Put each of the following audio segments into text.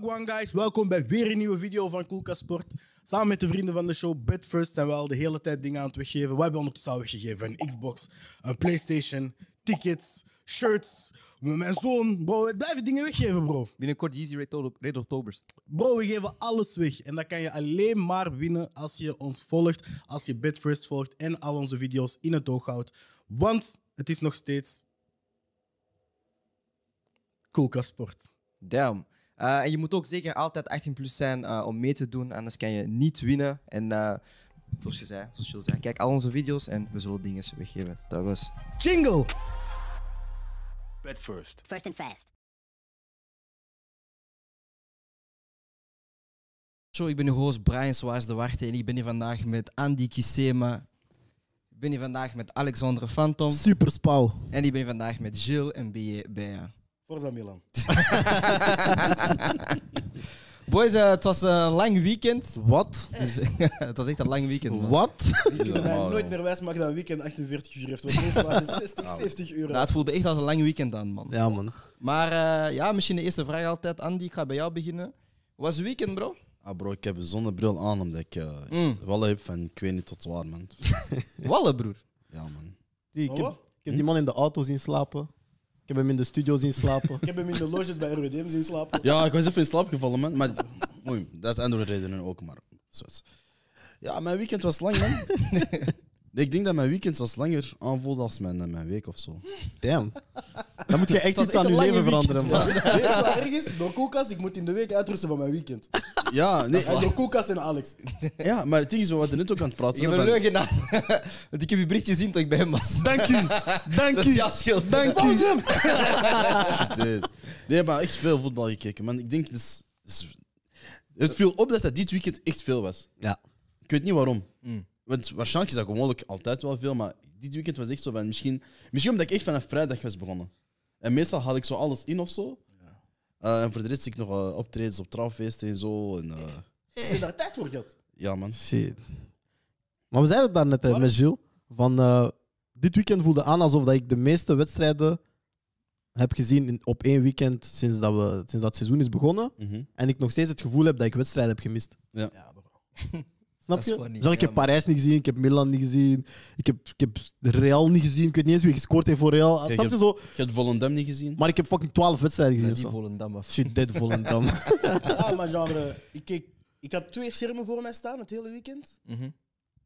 Wagwan guys, welkom bij weer een nieuwe video van Koelka Sport. Samen met de vrienden van de show BetFirst zijn we al de hele tijd dingen aan het weggeven. We hebben ondertussen al weggegeven een Xbox, een Playstation, tickets, shirts. Mijn zoon, bro, we blijven dingen weggeven bro. Binnenkort Yeezy Red, Octobers. Bro, we geven alles weg. En dat kan je alleen maar winnen als je ons volgt, als je BetFirst volgt en al onze video's in het oog houdt. Want het is nog steeds Koelka Sport. Damn. Eh, en je moet ook zeker altijd 18 plus zijn eh, om mee te doen, anders kan je niet winnen. En eh, zoals je zei, zoals je zei, kijk al onze video's en we zullen dingen weggeven. Dat was. Jingle! Bet first. First and fast. Zo, ik ben uw host Brian Soares de Warte en ik ben hier vandaag met Andy Kisema. Ik ben hier vandaag met Alexandre Phantom. Super spauw. En ik ben hier vandaag met Gilles en B. Forza Milan. Boys, eh, het was een lang weekend. Wat? Dus, het was echt een lang weekend. man. Wat? Ik kan mij nooit meer wijsmaken dat een weekend 48 uur heeft. Want meestal waren het 60, 70 uur. Nou, het voelde echt als een lang weekend aan, man. Ja, man. Maar eh, ja, misschien de eerste vraag altijd. Andy, ik ga bij jou beginnen. Hoe was het weekend, bro? Ah bro, ik heb een zonnebril aan omdat ik eh Mm. wel heb van ik weet niet tot waar man. Wallen, broer. ja man. Die, ik, heb, wat? ik heb die man in de auto zien slapen. Ik heb hem in de studio zien slapen. Ik heb hem in de loges bij RWDM zien slapen. Ja, ik was even in slaap gevallen man. Maar oei, dat is andere redenen ook maar. Ja, mijn weekend was lang man. Nee, ik denk dat mijn weekend zelfs langer aanvoelde als mijn, eh, mijn week of zo. Damn. Dan moet je echt iets aan je leven weekend, veranderen, man. Weet je wat erg is? Door koelkast, ik moet in de week uitrusten van mijn weekend. Ja, nee, En door koelkast en Alex. ja, maar het ding is, we waren net ook aan het praten. Ik heb een leugenaar. Want ik heb je bericht gezien toen ik bij hem was. Dank u. Dank Dat is u. jouw schuld. Dank u. Nee, nee, maar echt veel voetbal gekeken. Man, ik denk, het, is, is- het viel op dat dat dit weekend echt veel was. Ja. Ik weet niet waarom. Mm. Want waarschijnlijk is dat gewoonlijk altijd wel veel, maar dit weekend was echt zo van misschien, misschien omdat ik echt vanaf vrijdag was begonnen. En meestal had ik zo alles in of zo. Eh, en voor de rest zie ik nog eh, optredens op trouwfeesten en zo. En, eh, Heb je daar tijd voor gehad? ja, man. Shit. Maar we zeiden het daar net met Gilles. Van, eh, dit weekend voelde aan alsof dat ik de meeste wedstrijden heb gezien in- op één weekend sinds dat, we, sinds dat het seizoen is begonnen. Mhm. En ik nog steeds het gevoel heb dat ik wedstrijden heb gemist. Ja, bro. Snap je? funny. Ik Ja, heb. Parijs niet gezien, ik heb Milan niet gezien, ik heb, ik heb Real niet gezien. Ik weet niet eens wie gescoord heeft voor Real. Snap je je zo? Je hebt Volendam niet gezien? Maar ik heb fucking 12 wedstrijden gezien. Die of zo. Volendam af. Shit, dead Volendam. Ja, maar genre, ik, keek, ik had twee schermen voor mij staan het hele weekend. Mhm.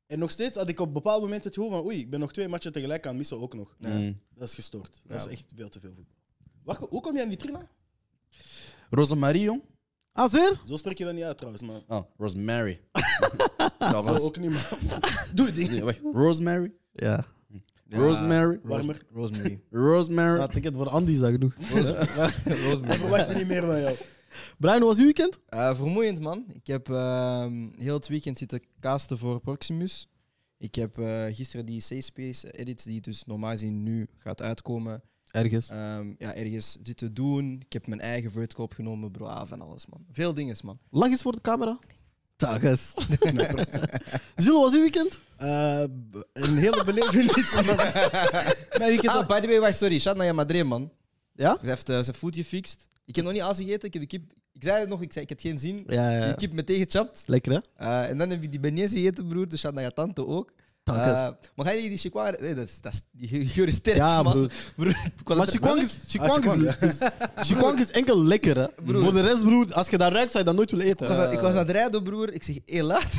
En nog steeds had ik op bepaalde momenten het gevoel van oei, ik ben nog twee matchen tegelijk aan missen ook nog. Mm. Dat is gestoord. Dat Ja. is echt veel te veel voetbal. Wacht, hoe kom je aan die trina? Rosemarie, jong? Ah, zeer? Zo spreek je dat niet uit trouwens, maar Ah, Rosemary. zo was, ook niet, man. Doe het ding. nee, wacht. Rosemary? Ja. Rosemary? Warmer. Rosemary. Rosemary. Ja, ik het voor Andy is dat genoeg. Ik Rosemary. verwacht niet meer van jou. Brian, hoe was uw weekend? Eh, vermoeiend, man. Ik heb ehm, heel het weekend zitten casten voor Proximus. Ik heb eh, gisteren die Safe Space edit, die dus normaal gezien nu gaat uitkomen, Ergens. ehm, ja, ergens zitten doen. Ik heb mijn eigen vertical opgenomen, bro, ah, van alles, man. Veel dingen, man. Lach eens voor de camera. Gilles, hoe was uw weekend? Eh, een hele belevenis. Mijn weekend Ah, by the way, wacht, sorry. Shout naar je madre, man. Ja? Ze heeft eh, zijn food gefixt. Ik heb nog niet alles gegeten. Ik heb. Ik zei het nog, ik zei ik had geen zin. Ja, ja. Die kip meteen gechapt. Lekker, hè? Eh, en dan heb ik die beignes gegeten, broer. Dus shout naar je tante ook. Eh, eens. maar ga je die chikwar... Nee, dat is, dat is, die geur is sterk, Ja, man. broer. ik Maar chikwang is, chikwang Ah, is, is, chikwang is enkel lekker, hè? Broer. Voor de rest, broer, als je dat ruikt, zou je dat nooit willen eten. Ik was, aan, ik was aan het rijden, broer. Ik zeg, hé, laat.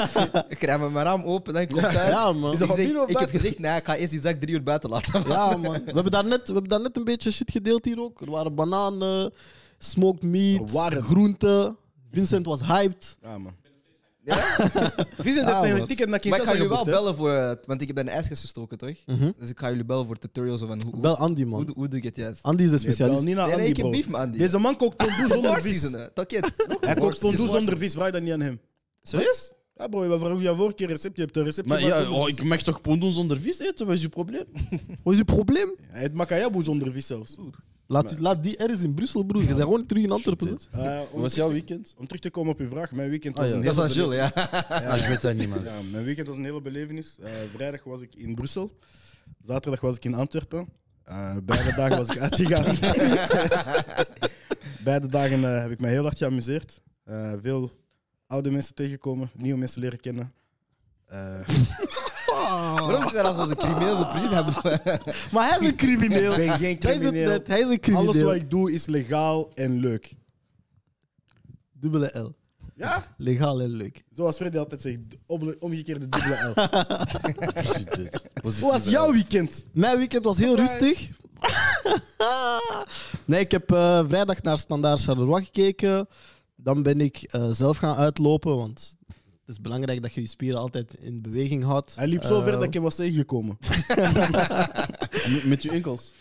ik krijg mijn raam open, dan komt thuis. Ja, man. Is Ik, zeg- ik heb gezegd, nee, ik ga eerst die zak drie uur buiten laten. Ja, man. We hebben, daar net, we hebben daar net een beetje shit gedeeld hier ook. Er waren bananen, smoked meat, Er waren. groenten. Vincent was hyped. Ja, man. Ja? Vincent Ah, heeft een ticket naar Maar ik Kinshasa ga jullie wel geboekt, hè? bellen voor... eh, Want ik heb een ijskast gestoken, toch? Mhm. Dus ik ga jullie bellen voor tutorials van hoe, hoe, Bel Andy, hoe, man. doe- hoe doe ik het juist. Andy is een Je belt specialist. niet naar Nee, nee, Andy, ik heb bro. beef met Andy. Deze man kookt tondoe zonder vis. Takket. Hij kookt tondoe Four zonder vis, vraag dat niet aan hem. Serieus? Ja, bro, we vragen jou vorige keer recept. Je hebt een recept Maar ja, oh, ik mag toch pondoen zonder vis eten? Wat is uw probleem? Wat is uw probleem? Hij heeft makayabu zonder vis zelfs. Laat, u- laat die ergens in Brussel, broer. Je bent gewoon terug in Antwerpen. Hè. Eh, Hoe om, was jouw weekend? om terug te komen op uw vraag, mijn weekend Ah, was ja. een Dat is hele aan Jules, ja. belevenis. Ah, ik weet dat niet, man. Ja, mijn weekend was een hele belevenis. Eh, vrijdag was ik in Brussel. Zaterdag was ik in Antwerpen. Eh, beide dagen was ik uitgegaan. beide dagen eh, heb ik mij heel hard geamuseerd. Eh, veel oude mensen tegengekomen, nieuwe mensen leren kennen. Eh, Waarom zit hij als onze crimineel zo precies hebben? Maar hij is een crimineel. ik ben geen Hij is het crimineel. Hij is een crimineel. Alles wat ik doe is legaal en leuk. Dubbele L. Ja? Legaal en leuk. Zoals Freddy altijd zegt, omgekeerde dubbele L. Hoe was jouw weekend? Mijn weekend was heel Surprise. rustig. nee, ik heb eh, vrijdag naar Standaard Charleroi gekeken. Dan ben ik eh, zelf gaan uitlopen, want het is belangrijk dat je je spieren altijd in beweging houdt. Hij liep zo Eh, ver dat ik hem was tegengekomen. Met- Met je enkels.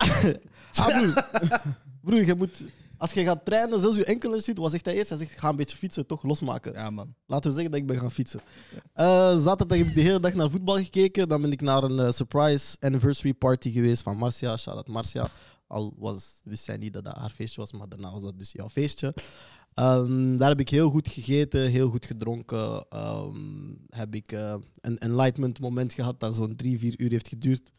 Ah, broer. broer, je moet... Als je gaat trainen, zelfs je enkelen ziet, wat zegt hij eerst? Hij zegt, ga een beetje fietsen, toch losmaken. Ja, man. Laten we zeggen dat ik ben gaan fietsen. Eh, zaterdag heb ik de hele dag naar voetbal gekeken. Dan ben ik naar een eh, surprise anniversary party geweest van Marcia. Shout-out Marcia. Al was, wist zij niet dat dat haar feestje was, maar daarna was dat dus jouw feestje. Ehm, daar heb ik heel goed gegeten, heel goed gedronken. Ehm, heb ik eh, een enlightenment moment gehad dat zo'n drie, vier uur heeft geduurd.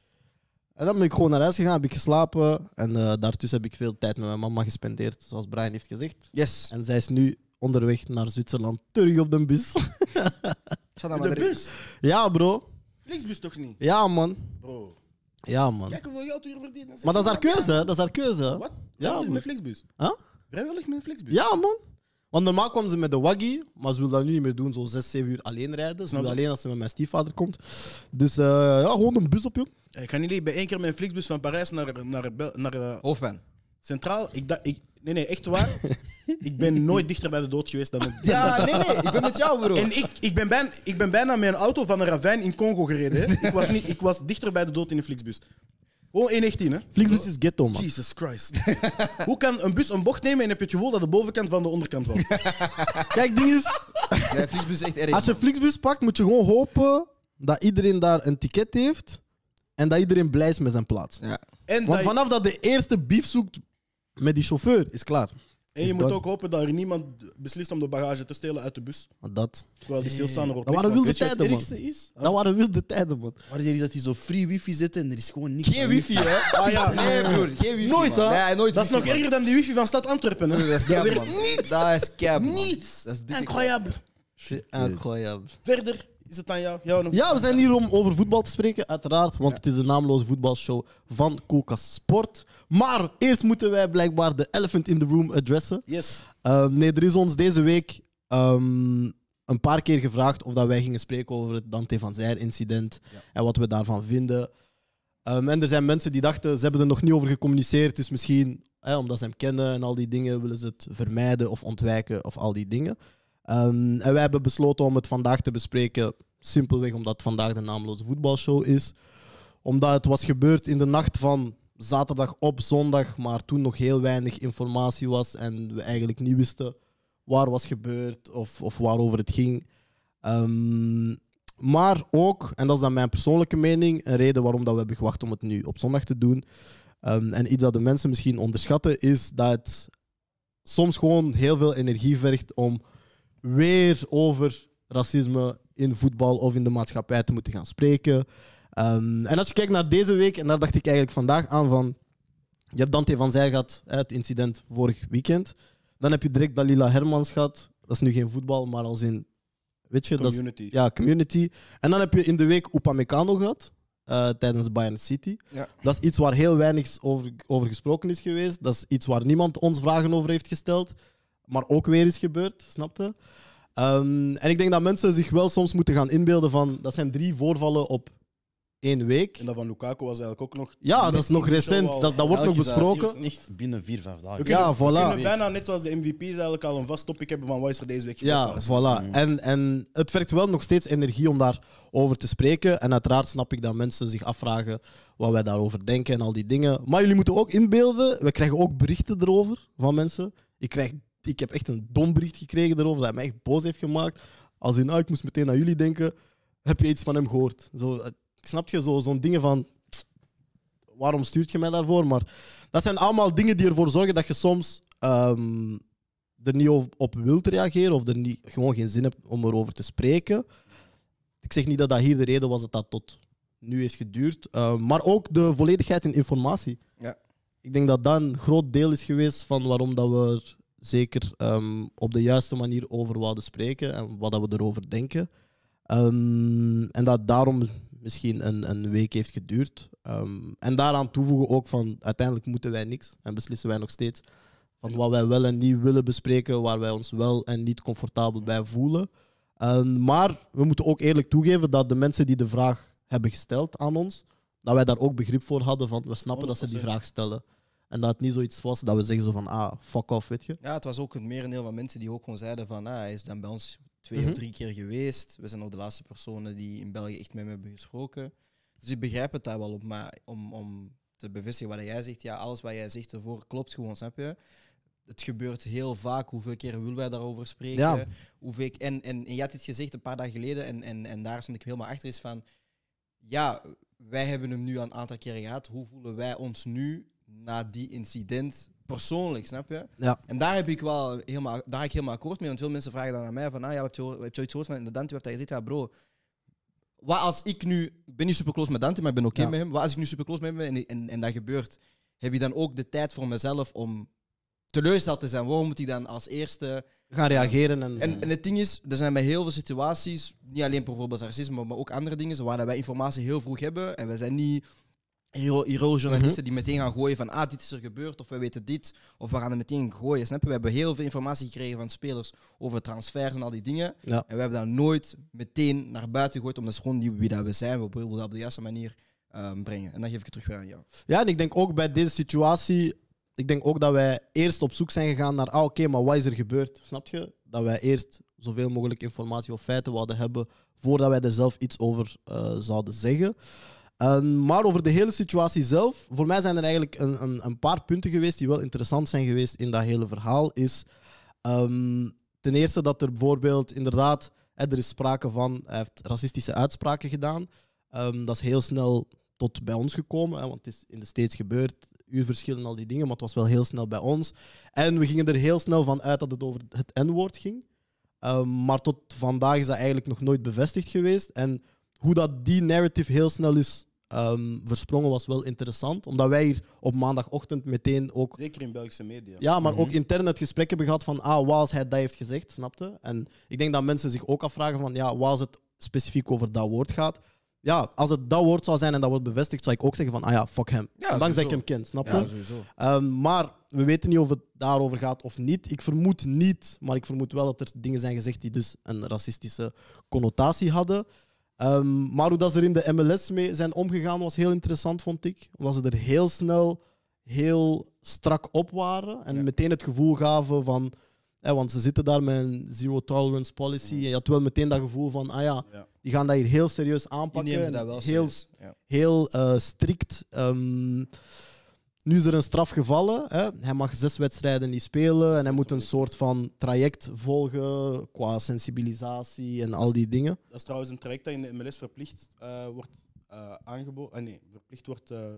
En dan ben ik gewoon naar huis gegaan, heb ik geslapen. En eh, daartussen heb ik veel tijd met mijn mama gespendeerd, zoals Brian heeft gezegd. Yes. En zij is nu onderweg naar Zwitserland, terug op de bus. Met de bus? ja, bro. Flixbus toch niet? Ja, man. Bro. Ja, man. Kijk hoeveel geld u hier verdient. Maar dat is haar keuze, hè. Dat is haar keuze. Wat? Ja, man. met Flixbus. Huh? Vrijwillig met een Flixbus? Ja, man. Want normaal kwam ze met de waggie, maar ze wil dat nu niet meer doen, zo 6, 7 uur alleen rijden. Ze wil alleen als ze met mijn stiefvader komt. Dus eh, ja, gewoon een bus op, joh. Ik ga niet liegen, ben één keer met een Flixbus van Parijs naar, naar, Bel- naar eh, Hoofdpijn. Centraal. Ik dacht, ik, nee, nee, echt waar. ik ben nooit dichter bij de dood geweest dan het. Ja, nee, nee. Ik ben met jou, bro. En ik, ik, ben bijna, ik ben bijna met een auto van een ravijn in Congo gereden. Hè. Ik, was niet, ik was dichter bij de dood in een Flixbus. Gewoon 1,19 hè. Flixbus is ghetto, man. Jesus Christ. Hoe kan een bus een bocht nemen en heb je het gevoel dat de bovenkant van de onderkant valt? Kijk, ding is, Nee, Flixbus is echt erg. als je man. Flixbus pakt, moet je gewoon hopen dat iedereen daar een ticket heeft en dat iedereen blij is met zijn plaats. Ja. En, dat Want je- vanaf dat de eerste beef zoekt met die chauffeur, is klaar. En je is moet dat- ook hopen dat er niemand beslist om de bagage te stelen uit de bus. Dat, Terwijl die stilstaan rood Dat waren wilde tijden, man. is? dat waren wilde tijden, man. Wanneer is dat die zo free wifi zitten en er is gewoon niks Geen wifi, hè? Ah ja, Nee, broer. Geen wifi, Nooit, man. hè? Nee, nooit Dat is nog man. erger dan die wifi van stad Antwerpen. Hè? Dat is cap, man. niets. Dat is cap, man. Niets. Dat is. Incroyable. Incroyable. Verder is het aan jou. Ja, we zijn hier om over voetbal te spreken, uiteraard. Want het is de naamloze voetbalshow van Koelkast Sport. Maar eerst moeten wij blijkbaar de elephant in the room adressen. Yes. Uh, nee, er is ons deze week ehm, een paar keer gevraagd of dat wij gingen spreken over het Dante van Zijr incident en wat we daarvan vinden. Ehm, en er zijn mensen die dachten, ze hebben er nog niet over gecommuniceerd, dus misschien, hè, omdat ze hem kennen en al die dingen, willen ze het vermijden of ontwijken of al die dingen. Ehm, en wij hebben besloten om het vandaag te bespreken, simpelweg omdat het vandaag de naamloze voetbalshow is. Omdat het was gebeurd in de nacht van zaterdag op zondag, maar toen nog heel weinig informatie was en we eigenlijk niet wisten waar was gebeurd of, of waarover het ging. Ehm, maar ook, en dat is dan mijn persoonlijke mening, een reden waarom dat we hebben gewacht om het nu op zondag te doen. Ehm, en iets dat de mensen misschien onderschatten, is dat het soms gewoon heel veel energie vergt om weer over racisme in voetbal of in de maatschappij te moeten gaan spreken. Ehm, en als je kijkt naar deze week, en daar dacht ik eigenlijk vandaag aan van... Je hebt Dante van Zijl gehad, het incident vorig weekend. Dan heb je direct Dalila Hermans gehad. Dat is nu geen voetbal, maar als in... Weet je, dat is- Community. ja, community. En dan heb je in de week Upamecano gehad, eh, tijdens Bayern City. Ja. Dat is iets waar heel weinig over, over gesproken is geweest. Dat is iets waar niemand ons vragen over heeft gesteld. Maar ook weer is gebeurd, snapte? Ehm, en ik denk dat mensen zich wel soms moeten gaan inbeelden van... Dat zijn drie voorvallen op één week. En dat van Lukaku was eigenlijk ook nog. Ja, dat is nog recent. Dat, dat wordt nog besproken. is Echt binnen vier, vijf dagen. Kunnen, Ja, we voilà. kunnen bijna net zoals de MVP's eigenlijk al een vast topic hebben van wat is er deze week gebeurd. Ja, voilà. En, en het vergt wel nog steeds energie om daarover te spreken. En uiteraard snap ik dat mensen zich afvragen wat wij daarover denken en al die dingen. Maar jullie moeten ook inbeelden, we krijgen ook berichten erover van mensen. Ik, krijg, ik heb echt een dom bericht gekregen erover dat mij echt boos heeft gemaakt. Als in, ah, ik moest meteen aan jullie denken. Heb je iets van hem gehoord? Zo, eh, snap je? Zo- Zo'n dingen van, waarom stuurt je mij daarvoor? Maar dat zijn allemaal dingen die ervoor zorgen dat je soms ehm, er niet op, op wilt reageren of er niet, gewoon geen zin hebt om erover te spreken. Ik zeg niet dat dat hier de reden was dat dat tot nu heeft geduurd, eh, maar ook de volledigheid in informatie. Ja. Ik denk dat dat een groot deel is geweest van waarom dat we er zeker ehm, op de juiste manier over wouden spreken en wat dat we erover denken. Ehm, en dat daarom misschien een, een week heeft geduurd. Ehm, en daaraan toevoegen ook van uiteindelijk moeten wij niks en beslissen wij nog steeds van wat wij wel en niet willen bespreken, waar wij ons wel en niet comfortabel bij voelen. Maar we moeten ook eerlijk toegeven dat de mensen die de vraag hebben gesteld aan ons, dat wij daar ook begrip voor hadden van we snappen dat ze die 100%. vraag stellen. En dat het niet zoiets was dat we zeggen zo van ah, fuck off, weet je. Ja, het was ook een merendeel van mensen die ook gewoon zeiden van ah, hij is dan bij ons twee Mhm. of drie keer geweest. We zijn ook de laatste personen die in België echt met hem hebben gesproken. Dus ik begrijp het daar wel op, maar om, om te bevestigen wat jij zegt, ja, alles wat jij zegt ervoor klopt gewoon, snap je? Het gebeurt heel vaak. Hoeveel keer willen wij daarover spreken? Ja. Hoeveel, en, en, en je had het gezegd een paar dagen geleden, en, en, en daar stond ik helemaal achter, is van, ja, wij hebben hem nu al een aantal keren gehad. Hoe voelen wij ons nu na die incident persoonlijk, snap je? Ja. En daar heb ik wel helemaal, daar ga ik helemaal akkoord mee, want veel mensen vragen dan aan mij van, ah ja, heb je, heb je zoiets gehoord van de Dante? Heeft hij gezegd, ja bro, wat als ik nu, ik ben niet super close met Dante, maar ik ben oké Ja. met hem. Wat als ik nu super close met hem ben en, en, en dat gebeurt, heb je dan ook de tijd voor mezelf om teleurgesteld te zijn? Waarom moet ik dan als eerste Gaan reageren en, en, en het ding is, er zijn bij heel veel situaties, niet alleen bijvoorbeeld racisme, maar ook andere dingen, waar wij informatie heel vroeg hebben. En wij zijn niet hero- hero-journalisten die meteen gaan gooien van ah, dit is er gebeurd, of wij weten dit, of we gaan er meteen gooien. Snap je? We hebben heel veel informatie gekregen van spelers over transfers en al die dingen. Ja. En we hebben dat nooit meteen naar buiten gegooid, omdat het gewoon die, wie dat we zijn. We willen dat op de juiste manier ehm, brengen. En dan geef ik het terug weer aan jou. Ja, en ik denk ook bij deze situatie, ik denk ook dat wij eerst op zoek zijn gegaan naar, ah oké, maar wat is er gebeurd? Snap je? Dat wij eerst zoveel mogelijk informatie of feiten wilden hebben voordat wij er zelf iets over eh, zouden zeggen. Ehm, maar over de hele situatie zelf, voor mij zijn er eigenlijk een, een, een paar punten geweest die wel interessant zijn geweest in dat hele verhaal. Is ehm, ten eerste dat er bijvoorbeeld inderdaad, er is sprake van, hij heeft racistische uitspraken gedaan. Ehm, dat is heel snel tot bij ons gekomen, hè, want het is in de States gebeurd, uurverschil en al die dingen, maar het was wel heel snel bij ons. En we gingen er heel snel van uit dat het over het N-woord ging. Maar tot vandaag is dat eigenlijk nog nooit bevestigd geweest. En hoe dat die narrative heel snel is ehm, versprongen, was wel interessant. Omdat wij hier op maandagochtend meteen ook Zeker in Belgische media. ja, maar ook intern het gesprek hebben gehad van ah, wat als hij dat heeft gezegd, snapte? En ik denk dat mensen zich ook afvragen van ja, wat als het specifiek over dat woord gaat. Ja, als het dat woord zou zijn en dat wordt bevestigd, zou ik ook zeggen van ah ja, fuck hem. Ja, dat ik hem ken, snap je? Ja, sowieso. Ehm, maar we weten niet of het daarover gaat of niet. Ik vermoed niet, maar ik vermoed wel dat er dingen zijn gezegd die dus een racistische connotatie hadden. Ehm, maar hoe dat ze er in de MLS mee zijn omgegaan was heel interessant, vond ik. Omdat ze er heel snel heel strak op waren en Ja. meteen het gevoel gaven van... Hè, want ze zitten daar met een zero tolerance policy. En je had wel meteen dat gevoel van, ah ja, Ja. die gaan dat hier heel serieus Die aanpakken. nemen en dat wel heel serieus. Ja. heel eh, strikt. Ehm, nu is er een straf gevallen. Hè. Hij mag zes wedstrijden niet spelen en hij moet een soort van traject volgen qua sensibilisatie en al die dingen. Dat is trouwens een traject dat in de MLS verplicht eh, wordt eh aangeboden. ah, nee, verplicht wordt eh,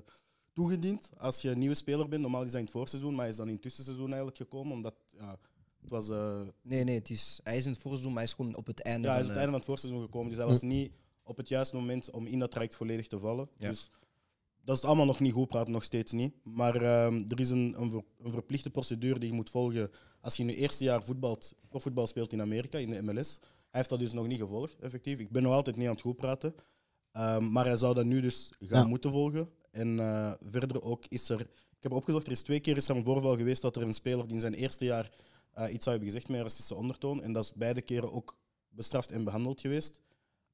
toegediend als je een nieuwe speler bent. Normaal is dat in het voorseizoen, maar hij is dan in het tussenseizoen eigenlijk gekomen. Omdat ja, het was. eh, Nee, nee, het is, hij is in het voorseizoen, maar hij is gewoon op het einde. ja, hij is van, op het eh, einde van het voorseizoen gekomen. Dus hij was niet op het juiste moment om in dat traject volledig te vallen. Ja. Dus dat is allemaal nog niet goed praten, nog steeds niet. Maar ehm, er is een, een, ver- een verplichte procedure die je moet volgen als je in je eerste jaar voetbalt, profvoetbal speelt in Amerika, in de MLS. Hij heeft dat dus nog niet gevolgd, effectief. Ik ben nog altijd niet aan het goed praten. Ehm, maar hij zou dat nu dus gaan Ja. moeten volgen. En eh, verder ook is er... Ik heb opgezocht, er is twee keer is er een voorval geweest dat er een speler die in zijn eerste jaar eh, iets zou hebben gezegd met een racistische ondertoon. En dat is beide keren ook bestraft en behandeld geweest.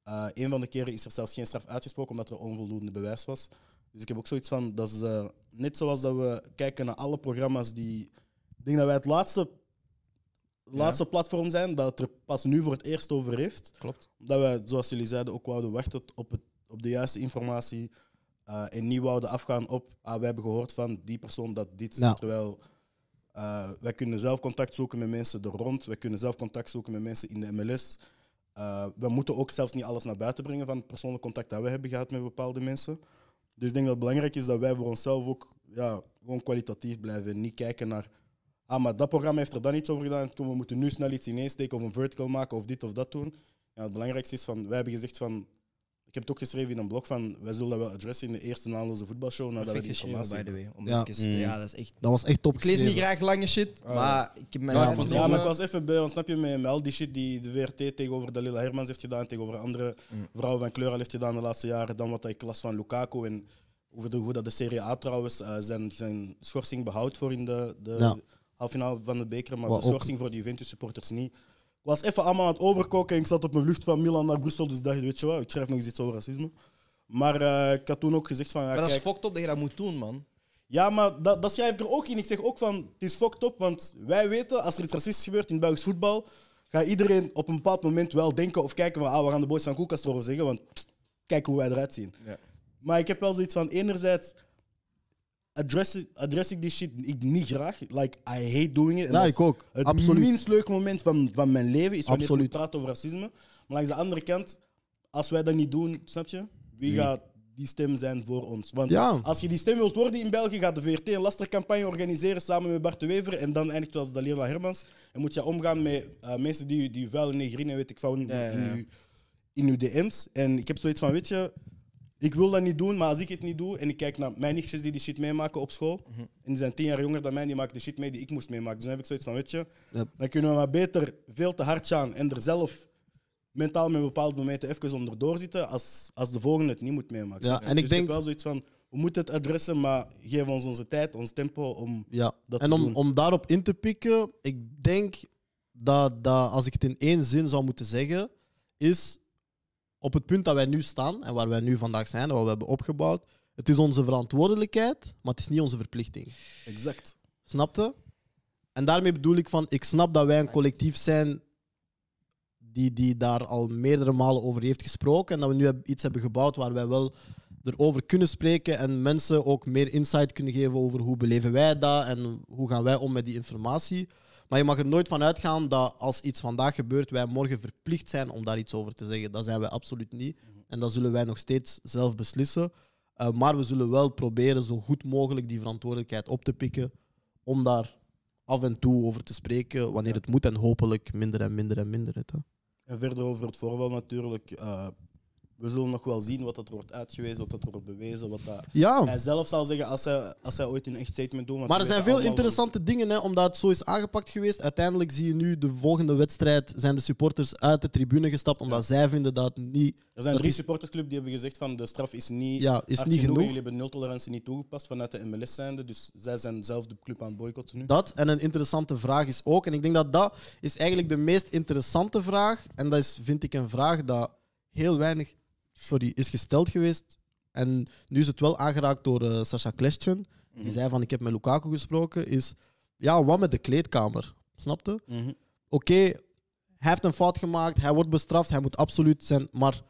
Eh een van de keren is er zelfs geen straf uitgesproken omdat er onvoldoende bewijs was. Dus ik heb ook zoiets van, dat is eh, net zoals dat we kijken naar alle programma's die... Ik denk dat wij het laatste, laatste platform zijn dat het er pas nu voor het eerst over heeft. Klopt. Dat wij, zoals jullie zeiden, ook wouden wachten op, het, op de juiste informatie. eh, en niet wouden afgaan op, ah, we hebben gehoord van die persoon dat dit. Terwijl eh, wij kunnen zelf contact zoeken met mensen er rond. Wij kunnen zelf contact zoeken met mensen in de MLS. Eh, we moeten ook zelfs niet alles naar buiten brengen van het persoonlijk contact dat we hebben gehad met bepaalde mensen. Dus ik denk dat het belangrijk is dat wij voor onszelf ook ja, gewoon kwalitatief blijven. En niet kijken naar, ah, maar dat programma heeft er dan iets over gedaan. We moeten nu snel iets ineensteken of een vertical maken of dit of dat doen. Ja, het belangrijkste is van, wij hebben gezegd van, heb het ook geschreven in een blog van, wij zullen dat wel addressen in de eerste naamloze voetbalshow nadat we die informatie by the way. Om Ja. even Mm. ja, dat is echt... Dat was echt top Ik lees niet graag lange shit, maar ik heb mijn Ja, ja, genomen. maar ik was even bij, want snap je, met, met al die shit die de VRT tegenover Dalila Hermans heeft gedaan, tegenover andere Mm. vrouwen van kleur al heeft gedaan de laatste jaren, dan wat ik las van Lukaku en over de, hoe dat de Serie A trouwens eh, zijn, zijn schorsing behoudt voor in de, de Ja. halffinale van de beker, maar Wat de ook- schorsing voor de Juventus supporters niet. Ik was even allemaal aan het overkoken en ik zat op mijn vlucht van Milan naar Brussel, dus dacht, weet je wat, ik schrijf nog eens iets over racisme. Maar eh, ik had toen ook gezegd van, ja, Maar dat is fucked up dat je dat moet doen, man. ja, maar dat, dat schrijf ik er ook in. Ik zeg ook van, het is fucked up, want wij weten, als er iets racistisch gebeurt in Belgisch voetbal, gaat iedereen op een bepaald moment wel denken of kijken van, ah, we gaan de boys van Koelkast erover zeggen, want kijk hoe wij eruit zien. Ja. Maar ik heb wel zoiets van, enerzijds address, ik- address ik die shit ik niet graag. Like, I hate doing it. En Ja, dat is ik ook. Het Absoluut. minst leuke moment van, van mijn leven is wanneer Absoluut. ik praat over racisme. Maar langs de andere kant, als wij dat niet doen, snap je? Wie gaat die stem zijn voor ons? Want Ja. als je die stem wilt worden in België, gaat de VRT een lastercampagne organiseren samen met Bart de Wever en dan eindigt zoals Dalila Hermans. En moet je omgaan met eh, mensen die, die vuile negrine, weet ik van, in, Ja, ja, ja. in, uw, in uw DM's. En ik heb zoiets van, weet je, ik wil dat niet doen, maar als ik het niet doe en ik kijk naar mijn nichtjes die die shit meemaken op school, Mhm. en die zijn tien jaar jonger dan mij, die maken de shit mee die ik moest meemaken. Dus dan heb ik zoiets van, weet je, dan kunnen we maar beter veel te hard gaan en er zelf mentaal met bepaalde momenten even onderdoor zitten, als, als de volgende het niet moet meemaken. Ja, en ik dus denk- heb wel zoiets van, we moeten het adressen, maar geef ons onze tijd, ons tempo om Ja, dat en te om, doen. om daarop in te pikken, ik denk dat, dat als ik het in één zin zou moeten zeggen, is op het punt dat wij nu staan en waar wij nu vandaag zijn en wat we hebben opgebouwd, het is onze verantwoordelijkheid, maar het is niet onze verplichting. Exact. Snapte? En daarmee bedoel ik van, ik snap dat wij een collectief zijn die, die daar al meerdere malen over heeft gesproken en dat we nu iets hebben gebouwd waar wij wel erover kunnen spreken en mensen ook meer insight kunnen geven over hoe beleven wij dat en hoe gaan wij om met die informatie. Maar je mag er nooit van uitgaan dat als iets vandaag gebeurt, wij morgen verplicht zijn om daar iets over te zeggen. Dat zijn wij absoluut niet. En dat zullen wij nog steeds zelf beslissen. Uh, maar we zullen wel proberen zo goed mogelijk die verantwoordelijkheid op te pikken om daar af en toe over te spreken wanneer het moet en hopelijk minder en minder en minder. Het, hè. En verder over het voorval natuurlijk. eh, we zullen nog wel zien wat dat er wordt uitgewezen, wat dat er wordt bewezen, wat dat Ja, hij zelf zal zeggen als hij, als hij ooit een echt statement doet. maar er zijn veel interessante dingen, hè, omdat het zo is aangepakt geweest. Uiteindelijk zie je nu de volgende wedstrijd zijn de supporters uit de tribune gestapt, omdat zij vinden dat niet... Er zijn drie is- supportersclubs die hebben gezegd van de straf is niet, Ja, is niet genoeg. Jullie hebben nul-tolerantie niet toegepast vanuit de MLS zijnde, dus zij zijn zelf de club aan het boycotten nu. Dat en een interessante vraag is ook, en ik denk dat dat is eigenlijk de meest interessante vraag, en dat is, vind ik, een vraag dat heel weinig sorry, is gesteld geweest. En nu is het wel aangeraakt door eh Sasha Klestjen. Die zei van, ik heb met Lukaku gesproken, is, ja, wat met de kleedkamer? Snapte? Mhm. Oké, hij heeft een fout gemaakt, hij wordt bestraft, hij moet absoluut zijn, maar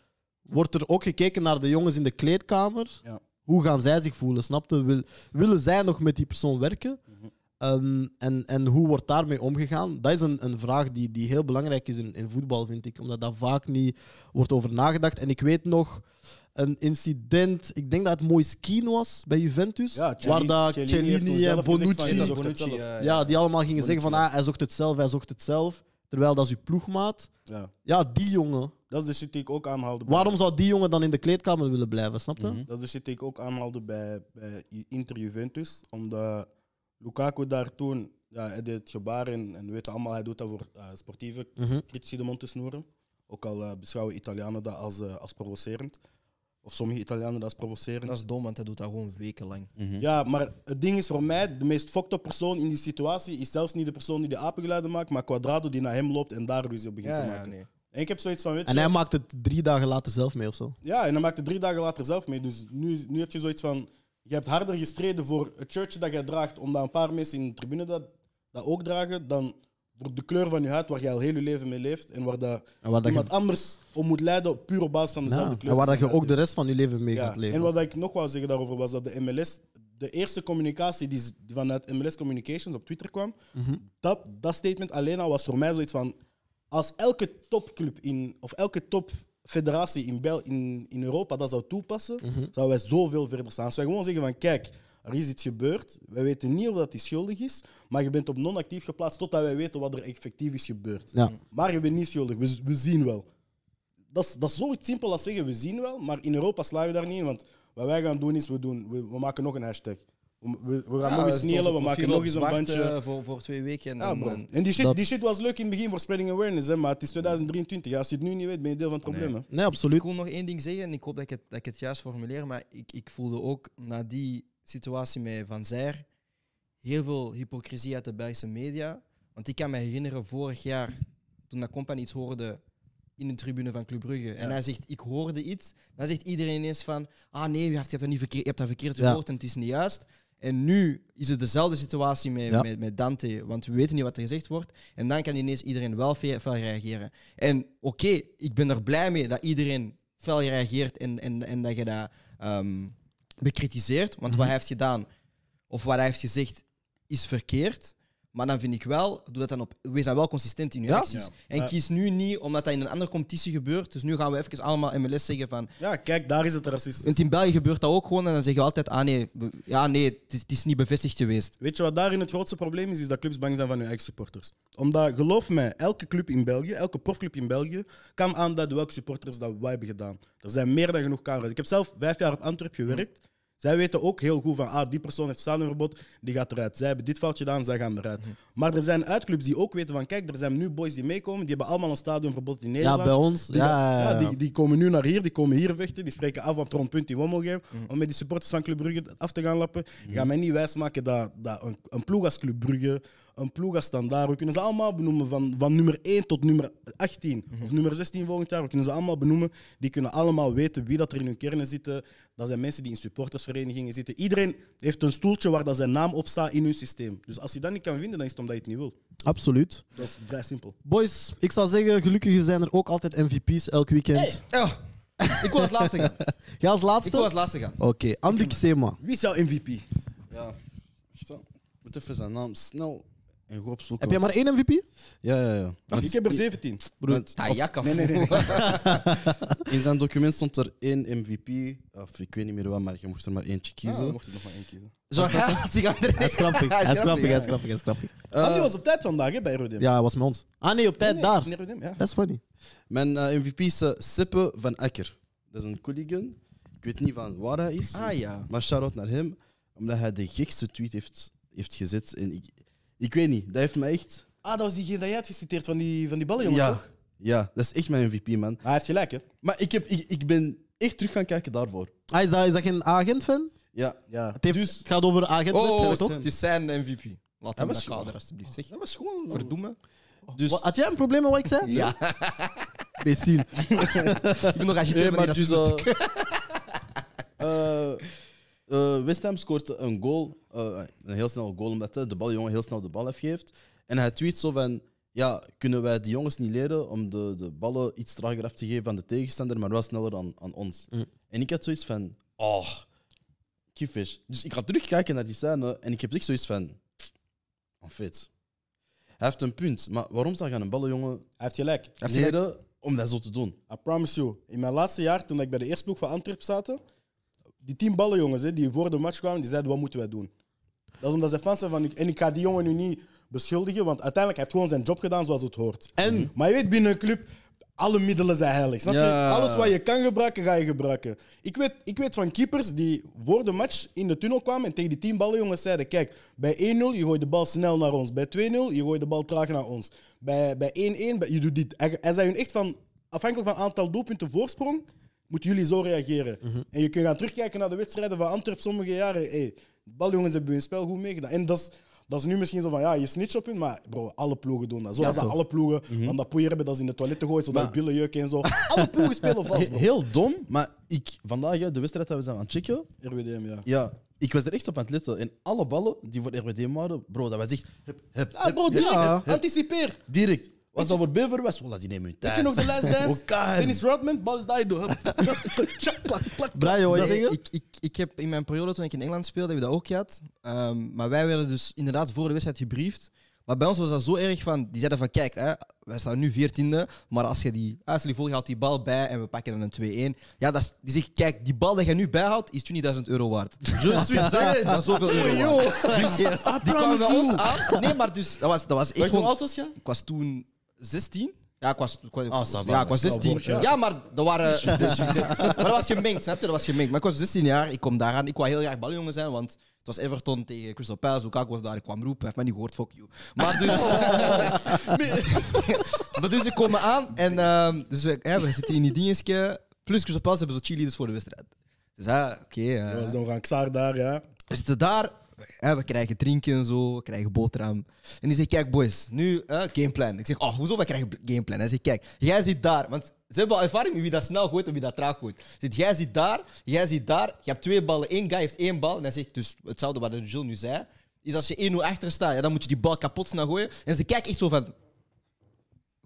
wordt er ook gekeken naar de jongens in de kleedkamer? Ja. Hoe gaan zij zich voelen? Snapte? Wil, willen zij nog met die persoon werken? Mhm. Ehm, en, en hoe wordt daarmee omgegaan? Dat is een, een vraag die, die heel belangrijk is in, in voetbal, vind ik. Omdat daar vaak niet wordt over nagedacht. En ik weet nog een incident, ik denk dat het Moiskin was bij Juventus. Ja, waar Cellini- dat Cellini en van, Bonucci... ja, Ja, die allemaal gingen zeggen van ah, hij zocht het zelf, hij zocht het zelf. Terwijl dat is uw ploegmaat. Ja. Ja, die jongen. Dat is de shit die ik ook aanhaalde. bij- Waarom zou die jongen dan in de kleedkamer willen blijven, snap je? Dat is de shit die ik ook aanhaalde bij, bij Inter Juventus. Omdat Lukaku daar toen, ja, hij deed het gebaar en, en we weten allemaal, hij doet dat voor eh, sportieve critici de mond te snoeren. Ook al eh, beschouwen Italianen dat als, eh, als provocerend. Of sommige Italianen dat als provocerend. Dat is dom, want hij doet dat gewoon wekenlang. Mhm. Ja, maar het ding is voor mij, de meest fucked up persoon in die situatie is zelfs niet de persoon die de apengeluiden maakt, maar Quadrado die naar hem loopt en daar ruzie op begint Ja, te ja, maken. nee. En ik heb zoiets van, weet En je, hij maakt het drie dagen later zelf mee of zo. Ja, en dan maakt het drie dagen later zelf mee. Dus nu, nu heb je zoiets van... Je hebt harder gestreden voor het shirtje dat jij draagt, omdat een paar mensen in de tribune dat, dat ook dragen, dan door de kleur van je huid waar je al heel je leven mee leeft en waar dat En waar, dat je, iemand anders om moet leiden puur op basis van dezelfde ja, kleur. en waar dat je ook de rest van je leven mee Ja, gaat leven. En wat ik nog wou zeggen daarover was dat de MLS, de eerste communicatie die, vanuit MLS Communications op Twitter kwam, Mhm. dat, dat statement alleen al was voor mij zoiets van: als elke topclub in, of elke topfederatie in, Bel, in, in Europa dat zou toepassen, Mhm. zouden wij zoveel verder staan. Als wij gewoon zeggen van kijk, er is iets gebeurd, wij weten niet of dat die schuldig is, maar je bent op non-actief geplaatst totdat wij weten wat er effectief is gebeurd. Ja. Maar je bent niet schuldig, we, we zien wel. dat, is, dat is zoiets simpel als zeggen, we zien wel, maar in Europa slaan we daar niet in. Want wat wij gaan doen is, we, doen, we, we maken nog een hashtag. We, we- gaan nog eens knielen, we maken nog eens een bandje. eh, voor, voor twee weken. En, Ja, dan- bro. en- die shit, Dat- die shit was leuk in het begin voor spreading awareness, hè, maar het is 2023. Ja, als je het nu niet weet, ben je deel van het probleem. hè. Nee, absoluut. Ik wil nog één ding zeggen en ik hoop dat ik het, dat ik het juist formuleer, maar ik, ik voelde ook na die situatie met Van Zijr heel veel hypocrisie uit de Belgische media. Want ik kan me herinneren, vorig jaar, toen dat Company iets hoorde in de tribune van Club Brugge, en hij zegt, ik hoorde iets, dan zegt iedereen ineens van, ah nee, je hebt, je hebt, dat, niet verkeerd, je hebt dat verkeerd Ja. gehoord en het is niet juist. En nu is het dezelfde situatie met, Ja. met, met Dante, want we weten niet wat er gezegd wordt. En dan kan ineens iedereen wel fe- fel reageren. En oké, ik ben er blij mee dat iedereen fel reageert en, en, en dat je dat ehm, bekritiseert. Want wat hij heeft gedaan, of wat hij heeft gezegd, is verkeerd. Maar dan vind ik wel, doe dat dan op, wees dan wel consistent in je Ja. acties. En kies nu niet, omdat dat in een andere competitie gebeurt. Dus nu gaan we even allemaal MLS zeggen van, Ja, kijk, daar is het racistisch. want in België gebeurt dat ook gewoon. En dan zeg je altijd, ah nee, we- ja, nee het, is, het is niet bevestigd geweest. Weet je wat daarin het grootste probleem is? Is dat clubs bang zijn van hun eigen supporters. Omdat, geloof mij, elke club in België, elke profclub in België, kan aanduiden welke supporters dat wij hebben gedaan. Er zijn meer dan genoeg camera's. Ik heb zelf vijf jaar op Antwerp gewerkt. Zij weten ook heel goed van, ah, die persoon heeft stadionverbod, die gaat eruit. Zij hebben dit foutje gedaan, zij gaan eruit. Maar er zijn uitclubs die ook weten van, kijk, er zijn nu boys die meekomen, die hebben allemaal een stadionverbod in Ja, Nederland. bij ons. Die, Ja, ja, ja. die, die komen nu naar hier, die komen hier vechten, die spreken af op het punt in Wommelgem om met die supporters van Club Brugge af te gaan lappen. Je gaat mij niet wijsmaken dat, dat een, een ploeg als Club Brugge, een ploeg als Standaard, we kunnen ze allemaal benoemen van, van nummer 1 tot nummer 18 of nummer 16 volgend jaar, we kunnen ze allemaal benoemen. Die kunnen allemaal weten wie dat er in hun kernen zitten. Dat zijn mensen die in supportersverenigingen zitten. Iedereen heeft een stoeltje waar dat zijn naam op staat in hun systeem. Dus als je dat niet kan vinden, dan is het omdat je het niet wil. Absoluut. Dat is vrij simpel. Boys, ik zou zeggen, gelukkig zijn er ook altijd MVP's elk weekend. Oh, ik wil als laatste gaan. Ga als Ik laatste? wil als laatste gaan. Oké, Andy Sema. Wie is jouw MVP? Ja. Ik moet even zijn naam snel en goed opzoeken. Heb jij maar één MVP? Ja, ja, ja. Want- Ik heb er 17. want Ah, op- jakka. Nee, nee, nee. in zijn document stond er één MVP. Of ik weet niet meer wat, maar je mocht er maar eentje Ah, kiezen. dan mocht ik nog maar één kiezen. Zo gaat hij gaan Hij is grappig. Hij is grappig, hij is grappig, hij is grappig. Andy was op tijd vandaag hè, bij RODM. Ja, hij was met ons. Ah nee, op tijd Nee, daar. RODM, ja. Dat is funny. Mijn eh, MVP is eh, Sippe van Akker. Dat is een collegaan. Ik weet niet van waar hij is. Ah ja. Maar shout-out naar hem, omdat hij de gekste tweet heeft, heeft gezet. En ik, ik weet niet, dat heeft mij echt... Ah, dat was diegene dat jij had geciteerd van die, van die ballen, jongen, Ja, toch? ja, dat is echt mijn MVP, man. Hij heeft gelijk, hè? Maar ik, heb, ik, ik ben echt terug gaan kijken daarvoor. Ah, is, dat, is dat geen agent-fan? Ja. Ja. Het, heeft, het gaat over agent-wedstrijden, Oh, toch? het is zijn MVP. Laat hem dat kader alsjeblieft. Zeg. Dat was gewoon... Verdoemen. Dus, Wat- Had jij een probleem met wat ik zei? Ja. Imbecile. Ik ben nog nee, agiteerd maar dat dus... is eh eh, eh, West Ham scoort een goal, eh, een heel snel goal, omdat hij de bal, jongen heel snel de bal afgeeft. En hij tweet zo van, ja, kunnen wij die jongens niet leren om de, de ballen iets trager af te geven aan de tegenstander, maar wel sneller aan, aan ons. Mm. En ik had zoiets van, oh, kiefish. Dus ik ga terugkijken naar die scène en ik heb echt zoiets van, en fait. Hij heeft een punt, maar waarom zou je aan een ballenjongen Hij heeft gelijk. heeft gelijk. leren om dat zo te doen? I promise you. In mijn laatste jaar, toen ik bij de eerste ploeg van Antwerp zaten, die tien ballenjongens hè, die voor de match kwamen, die zeiden, wat moeten wij doen? Dat is omdat ze fans zijn van... En ik ga die jongen nu niet beschuldigen, want uiteindelijk heeft hij gewoon zijn job gedaan zoals het hoort. En? Maar je weet, binnen een club, alle middelen zijn heilig. Snap je? Ja. Alles wat je kan gebruiken, ga je gebruiken. Ik weet, ik weet van keepers die voor de match in de tunnel kwamen en tegen die tien ballenjongens zeiden, kijk, bij 1-0, je gooit de bal snel naar ons. Bij 2-0, je gooit de bal traag naar ons. Bij, bij 1-1, bij- je doet dit. Hij, hij zei hun echt van, afhankelijk van aantal doelpunten voorsprong, moeten jullie zo reageren. En je kunt gaan terugkijken naar de wedstrijden van Antwerp sommige jaren. Hey, de baljongens hebben hun spel goed meegedaan. En dat is, dat is nu misschien zo van, ja, je snitch op hun, maar bro, alle ploegen doen dat. Zoals dat toch? alle ploegen van dat poeier hebben dat ze in de toiletten gooien, zodat Maar- billen jeuken en zo. Alle ploegen spelen bro. Heel dom, maar ik, vandaag, de wedstrijd dat we zijn aan het checken, RWDM, ja. ja, ik was er echt op aan het letten. En alle ballen die voor RWD waren, bro, dat was echt... Hup, hup, Ah, bro, direct. Ja. Anticipeer. Direct. Als dat voor Bever was, voilà, die nemen hun tijd. Weet je nog de last dance? Dennis Rodman, bal is daar, je doet. Tjak, plak, plak. Brian, wat je zeggen? ik, ik, ik heb in mijn periode toen ik in Engeland speelde, heb ik dat ook gehad. Ehm, maar wij werden dus inderdaad voor de wedstrijd gebriefd. Maar bij ons was dat zo erg van, die zeiden van kijk, hè, wij staan nu 14e, maar als je die, als je je haalt die bal bij en we pakken dan een 2-1. Ja, dat is, die zegt, kijk, die bal dat je nu bijhoudt, is 20.000 euro waard. Je zet. Dat is zoveel euro waard. Dus, die kwamen bij ons aan. Nee, maar dus, dat was, dat was echt Weet je hoe gewoon... oud was je? Ik was toen 16. Ja, ik was, ik was, Ah, ça va, ja, ik was dat 16. vorig jaar. Ja, maar dat waren. maar dat was gemengd, snap je? Dat was gemengd. Maar ik was 16 jaar, ik kom daaraan. Ik wou heel graag baljongen zijn, want het was Everton tegen Crystal Palace. Lukaku was daar, ik kwam roepen. Hij heeft mij niet gehoord, fuck you. Maar dus. maar dus ik kom aan en ehm, dus we, hè, we zitten in die dingetje. Plus Crystal Palace hebben zo cheerleaders voor de wedstrijd. Dus ja, oké. eh, Dat was nog een Xaar daar, ja. we zitten daar, hè, we krijgen drinken en zo, we krijgen boterham. En die zegt, kijk boys, nu eh, gameplan. Ik zeg, oh, hoezo we krijgen gameplan? Hij zegt, kijk, jij zit daar. Want ze hebben ervaring met wie dat snel gooit en wie dat traag gooit. Zegt, jij zit daar, jij zit daar, je hebt twee ballen, één guy heeft één bal. En hij zegt, dus hetzelfde wat Jules nu zei, is als je 1-0 achter staat, ja, dan moet je die bal kapot snel gooien. En ze kijken echt zo van,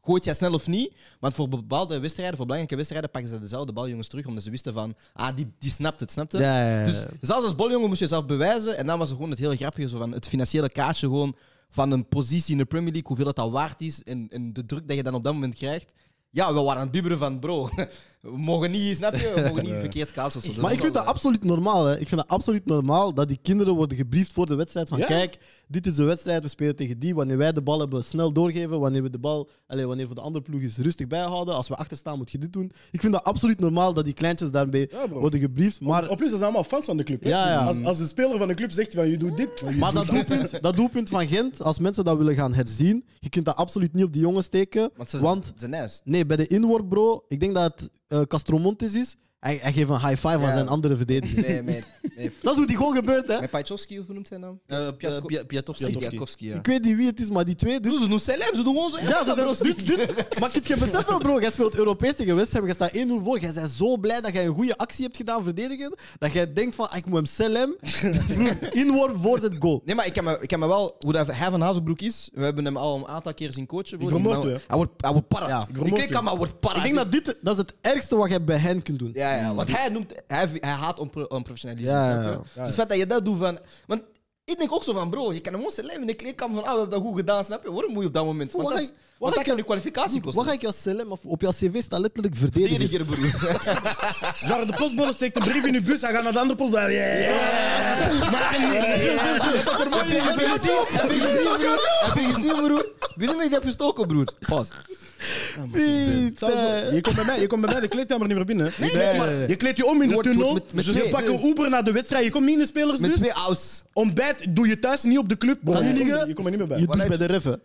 gooit jij snel of niet? Want voor bepaalde wedstrijden, voor belangrijke wedstrijden, pakken ze dezelfde baljongens terug, omdat ze wisten van, ah, die, die snapt het, snapt het? Ja, ja, ja. Dus zelfs als boljongen moest je zelf bewijzen. En dan was het gewoon het hele grappige, zo van het financiële kaartje gewoon van een positie in de Premier League, hoeveel dat, dat waard is en, en de druk dat je dan op dat moment krijgt. Ja, we waren aan het bibberen van, bro, we mogen niet, snap je? We mogen niet verkeerd kaas of zo. Maar ik vind dat absoluut normaal. Hè. Ik vind dat absoluut normaal dat die kinderen worden gebriefd voor de wedstrijd. Van Ja. kijk, dit is de wedstrijd, we spelen tegen die. Wanneer wij de bal hebben, snel doorgeven. Wanneer we de bal, allez, wanneer we de andere ploeg is rustig bijhouden. Als we achter staan, moet je dit doen. Ik vind dat absoluut normaal dat die kleintjes daarbij worden gebriefd. Maar, Op plus, dat zijn allemaal fans van de club. Hè? Ja, Dus ja. als, als een speler van de club zegt van je doet dit, je maar doet dat, doelpunt, dat doelpunt van Gent, als mensen dat willen gaan herzien, je kunt dat absoluut niet op die jongens steken. Want ze Want zijn nice. nee, bij de inworp, bro, ik denk dat het eh, Castromontes is. Hij, hij geeft een high five aan Ja. zijn andere verdediger. Nee, nee, nee. Dat is hoe die gewoon gebeurt, hè? Met Pajczowski, of hoe noemt hij nou? Eh, Piatko- Pia- Piatowski. Piatkowski, ja. Ik weet niet wie het is, maar die twee. Dus Ze doen celeb, ze doen onze. Ja, ze zijn, dus, dus, maar kun je beseffen, bro, jij speelt Europees tegen West Ham, je staat 1-0 voor, jij bent zo blij dat jij een goede actie hebt gedaan verdedigen, dat jij denkt van, ah, ik moet hem cellen, inworp, voorzet, goal. Nee, maar ik heb me, ik heb me wel, hoe dat hij van Hazenbroek is, we hebben hem al een aantal keer zien coachen. bro. Ik vermoord u, hè. Hij wordt, hij wordt para. Ja, ik vermoord kijk u. aan, maar hij wordt para. Ik denk dat dit dat is het ergste wat je bij hen kunt doen. Ja, ja, want hij noemt, hij, hij haat onpro- onprofessionalisme. Ja, snap je? ja, ja. Dus het feit dat je dat doet van. Want ik denk ook zo van, bro, je kan hem celeb in de kleedkamer van, ah, we hebben dat goed gedaan, snap je? Waarom moet je op dat moment? Want Wat dat, ga is, ik- want wat dat ga kan ik- je kwalificatie kosten. Wat ga ik jou cellen? Of op jouw cv staat letterlijk verdediger. Verdediger, broer. Genre, de postbode steekt een brief in uw bus, hij gaat naar de andere postbode. Ja. Maar Heb je gezien, Heb je gezien, broer? Heb je gezien, broer? We zien dat je hebt gestoken, broer. Pas. Eh. Je komt bij mij, je komt bij mij de kleedkamer niet meer binnen. Nee, maar- je kleedt je om in de wordt- tunnel. wordt met- met je twee- pakt een Uber naar de wedstrijd. Je komt niet in de spelersbus. Met twee aus. Ontbijt doe je thuis, niet op de club. Je, gaan? je komt er niet meer bij. Je doucht bij de ref, hè.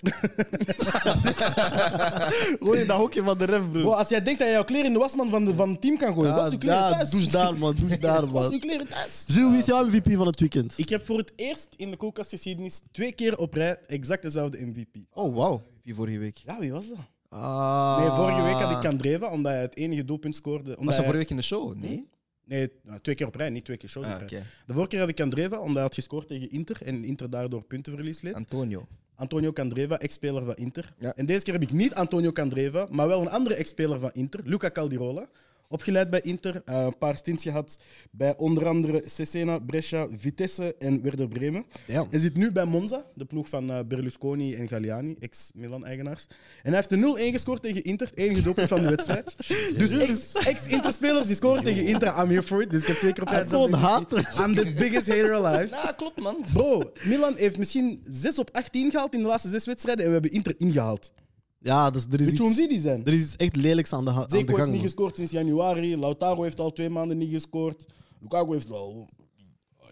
Gooi je dat hokje van de ref, Bro, bro. als jij denkt dat je jouw kleren in de wasman van, de, van het team kan gooien, was je kleren ja, thuis. douche daar, man. Douche daar, Was je man. kleren thuis. Wie is jouw MVP van het weekend? Ik heb voor het eerst in de koelkastgeschiedenis twee keer op rij exact dezelfde MVP. Oh, wauw. Wie vorige week? Ja, wie was dat? Ah. Nee, vorige week had ik Candreva, omdat hij het enige doelpunt scoorde. Omdat Was hij hij- vorige week in de show? Nee. Nee, nou, twee keer op rij, niet twee keer shows Ah. De vorige keer had ik Candreva, omdat hij had gescoord tegen Inter en Inter daardoor puntenverlies leed. Antonio. Antonio Candreva, ex-speler van Inter. Ja. En deze keer heb ik niet Antonio Candreva, maar wel een andere ex-speler van Inter, Luca Caldirola. Opgeleid bij Inter, eh, een paar stints gehad bij onder andere Cesena, Brescia, Vitesse en Werder Bremen. Damn. Hij zit nu bij Monza, de ploeg van eh, Berlusconi en Galliani, ex-Milan-eigenaars. En hij heeft de 0-1 gescoord tegen Inter, enige doelpunt van de wedstrijd. Dus ex- ex-Inter-spelers die scoren tegen Inter, I'm here for it. Dus ik heb twee keer op zo'n hater. I'm the biggest hater alive. Ja, klopt, man. Bro, Milan heeft misschien 6 op 18 gehaald in de laatste zes wedstrijden en we hebben Inter ingehaald. Ja, dus er is Weet je hoe iets, die zijn? er is iets echt lelijks aan de, aan de Zeko heeft niet man. gescoord sinds januari. Lautaro heeft al twee maanden niet gescoord. Lukaku heeft al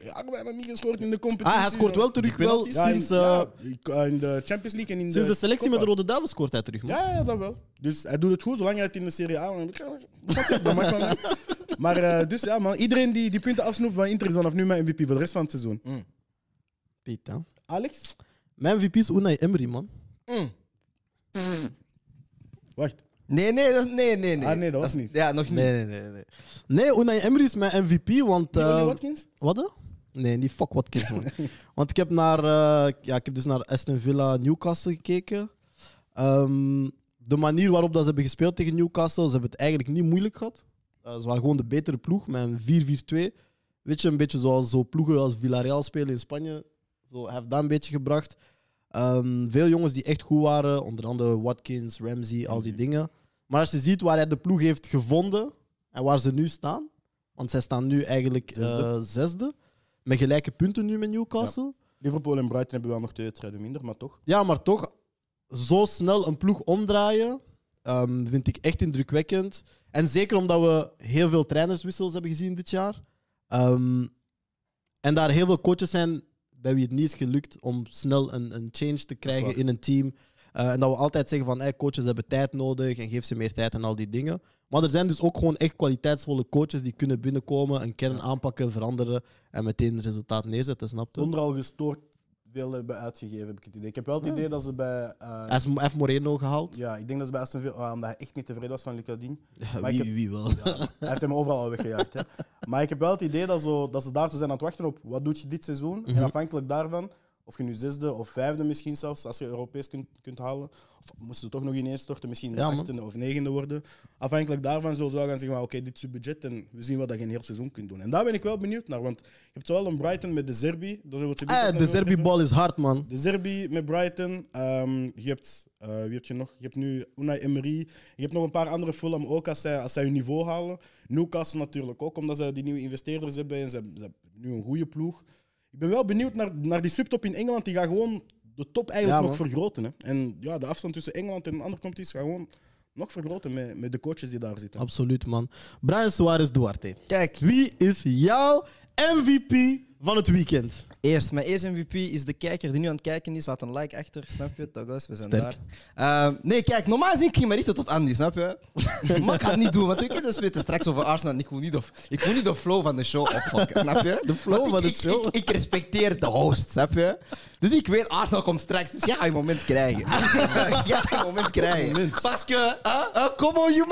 ja, bijna niet gescoord in de competitie. Ah, hij scoort wel terug wel penalties? Ja, in, sinds, eh, ja, in de Champions League en in sinds de selectie met de. Rode Duivel scoort hij terug, man. Ja, ja, dat wel. Dus hij doet het goed, zolang hij het in de Serie A... Maar eh, dus ja, man. Iedereen die die punten afsnoept van Inter is vanaf nu mijn MVP voor de rest van het seizoen. Piet, hè. Alex? Mijn MVP is Unai Emery, man. Mm. Wacht. Nee, nee, dat, nee, nee, nee. Ah, nee, dat was is- niet. Ja, nog niet. Nee, nee, nee. Nee, nee Unai Emery is mijn MVP, want... Eh, Watkins? Wat dan? Nee, niet fuck Watkins, man. Want ik heb, naar, eh, ja, ik heb dus naar Aston Villa Newcastle gekeken. Ehm, de manier waarop dat ze hebben gespeeld tegen Newcastle, ze hebben het eigenlijk niet moeilijk gehad. Eh, ze waren gewoon de betere ploeg met een 4-4-2. Weet je, een beetje zoals zo ploegen als Villarreal spelen in Spanje. Zo, hij heeft dat een beetje gebracht. Ehm, veel jongens die echt goed waren, onder andere Watkins, Ramsey, al die dingen. Maar als je ziet waar hij de ploeg heeft gevonden en waar ze nu staan, want zij staan nu eigenlijk Zesde. eh, zesde, met gelijke punten nu met Newcastle. Liverpool en Brighton hebben wel nog twee wedstrijden minder, maar toch. Ja, maar toch, zo snel een ploeg omdraaien ehm, vind ik echt indrukwekkend. En zeker omdat we heel veel trainerswissels hebben gezien dit jaar. Ehm, en daar heel veel coaches zijn bij wie het niet is gelukt om snel een, een change te krijgen in een team. Eh, en dat we altijd zeggen van hey, coaches hebben tijd nodig en geef ze meer tijd en al die dingen. Maar er zijn dus ook gewoon echt kwaliteitsvolle coaches die kunnen binnenkomen, een kern aanpakken, veranderen en meteen het resultaat neerzetten, snap je? Zonder al gestoord veel hebben uitgegeven, heb ik het idee. Ik heb wel het idee dat ze bij... eh, Hij is F. Moreno gehaald. ja, ik denk dat ze bij Aston Villa... ah, omdat hij echt niet tevreden was van Lucadine. Maar wie, heb- wie wel. Hij heeft hem overal al weggejaagd. Hè. Maar ik heb wel het idee dat, zo, dat ze daar zo zijn aan het wachten op wat doet je dit seizoen. Mhm. En afhankelijk daarvan, of je nu zesde of vijfde misschien zelfs, als je Europees kunt, kunt halen. Of moesten ze toch nog ineens storten, misschien Ja, achtste of negende worden. Afhankelijk daarvan zullen ze wel gaan zeggen, oké, dit is je budget en we zien wat dat je een heel seizoen kunt doen. En daar ben ik wel benieuwd naar, want je hebt zowel een Brighton met de Zerbi. Eh, de. Serbi-bal is hard, man. De Zerbi met Brighton. ehm, je hebt, eh, wie heb je nog? Je hebt nu Unai Emery. Je hebt nog een paar andere Fulham ook als zij, als zij hun niveau halen. Newcastle natuurlijk ook, omdat ze die nieuwe investeerders hebben en ze, ze hebben nu een goede ploeg. Ik ben wel benieuwd naar, naar die subtop in Engeland. Die gaat gewoon de top eigenlijk Ja, nog vergroten. Hè. En ja, de afstand tussen Engeland en andere competities gaat gewoon nog vergroten met, met de coaches die daar zitten. Absoluut, man. Brian Suarez Duarte. Kijk, Wie is jouw MVP van het weekend? Eerst, mijn eerste MVP is de kijker die nu aan het kijken is. Laat een like achter, snap je? Togos, we zijn Sterk. daar. Ehm, nee, kijk, normaal gezien ging ik me richten tot Andy, snap je? maar ik ga het niet doen, want we kunnen spreken straks over Arsenal en ik wil niet de, ik wil niet de flow van de show opfokken, snap je? De flow van de show? Ik, ik respecteer de host, snap je? Dus ik weet, Arsenal komt straks, dus ja, je moment krijgen. ja, je moment krijgen. Que, huh? Huh? come on, you.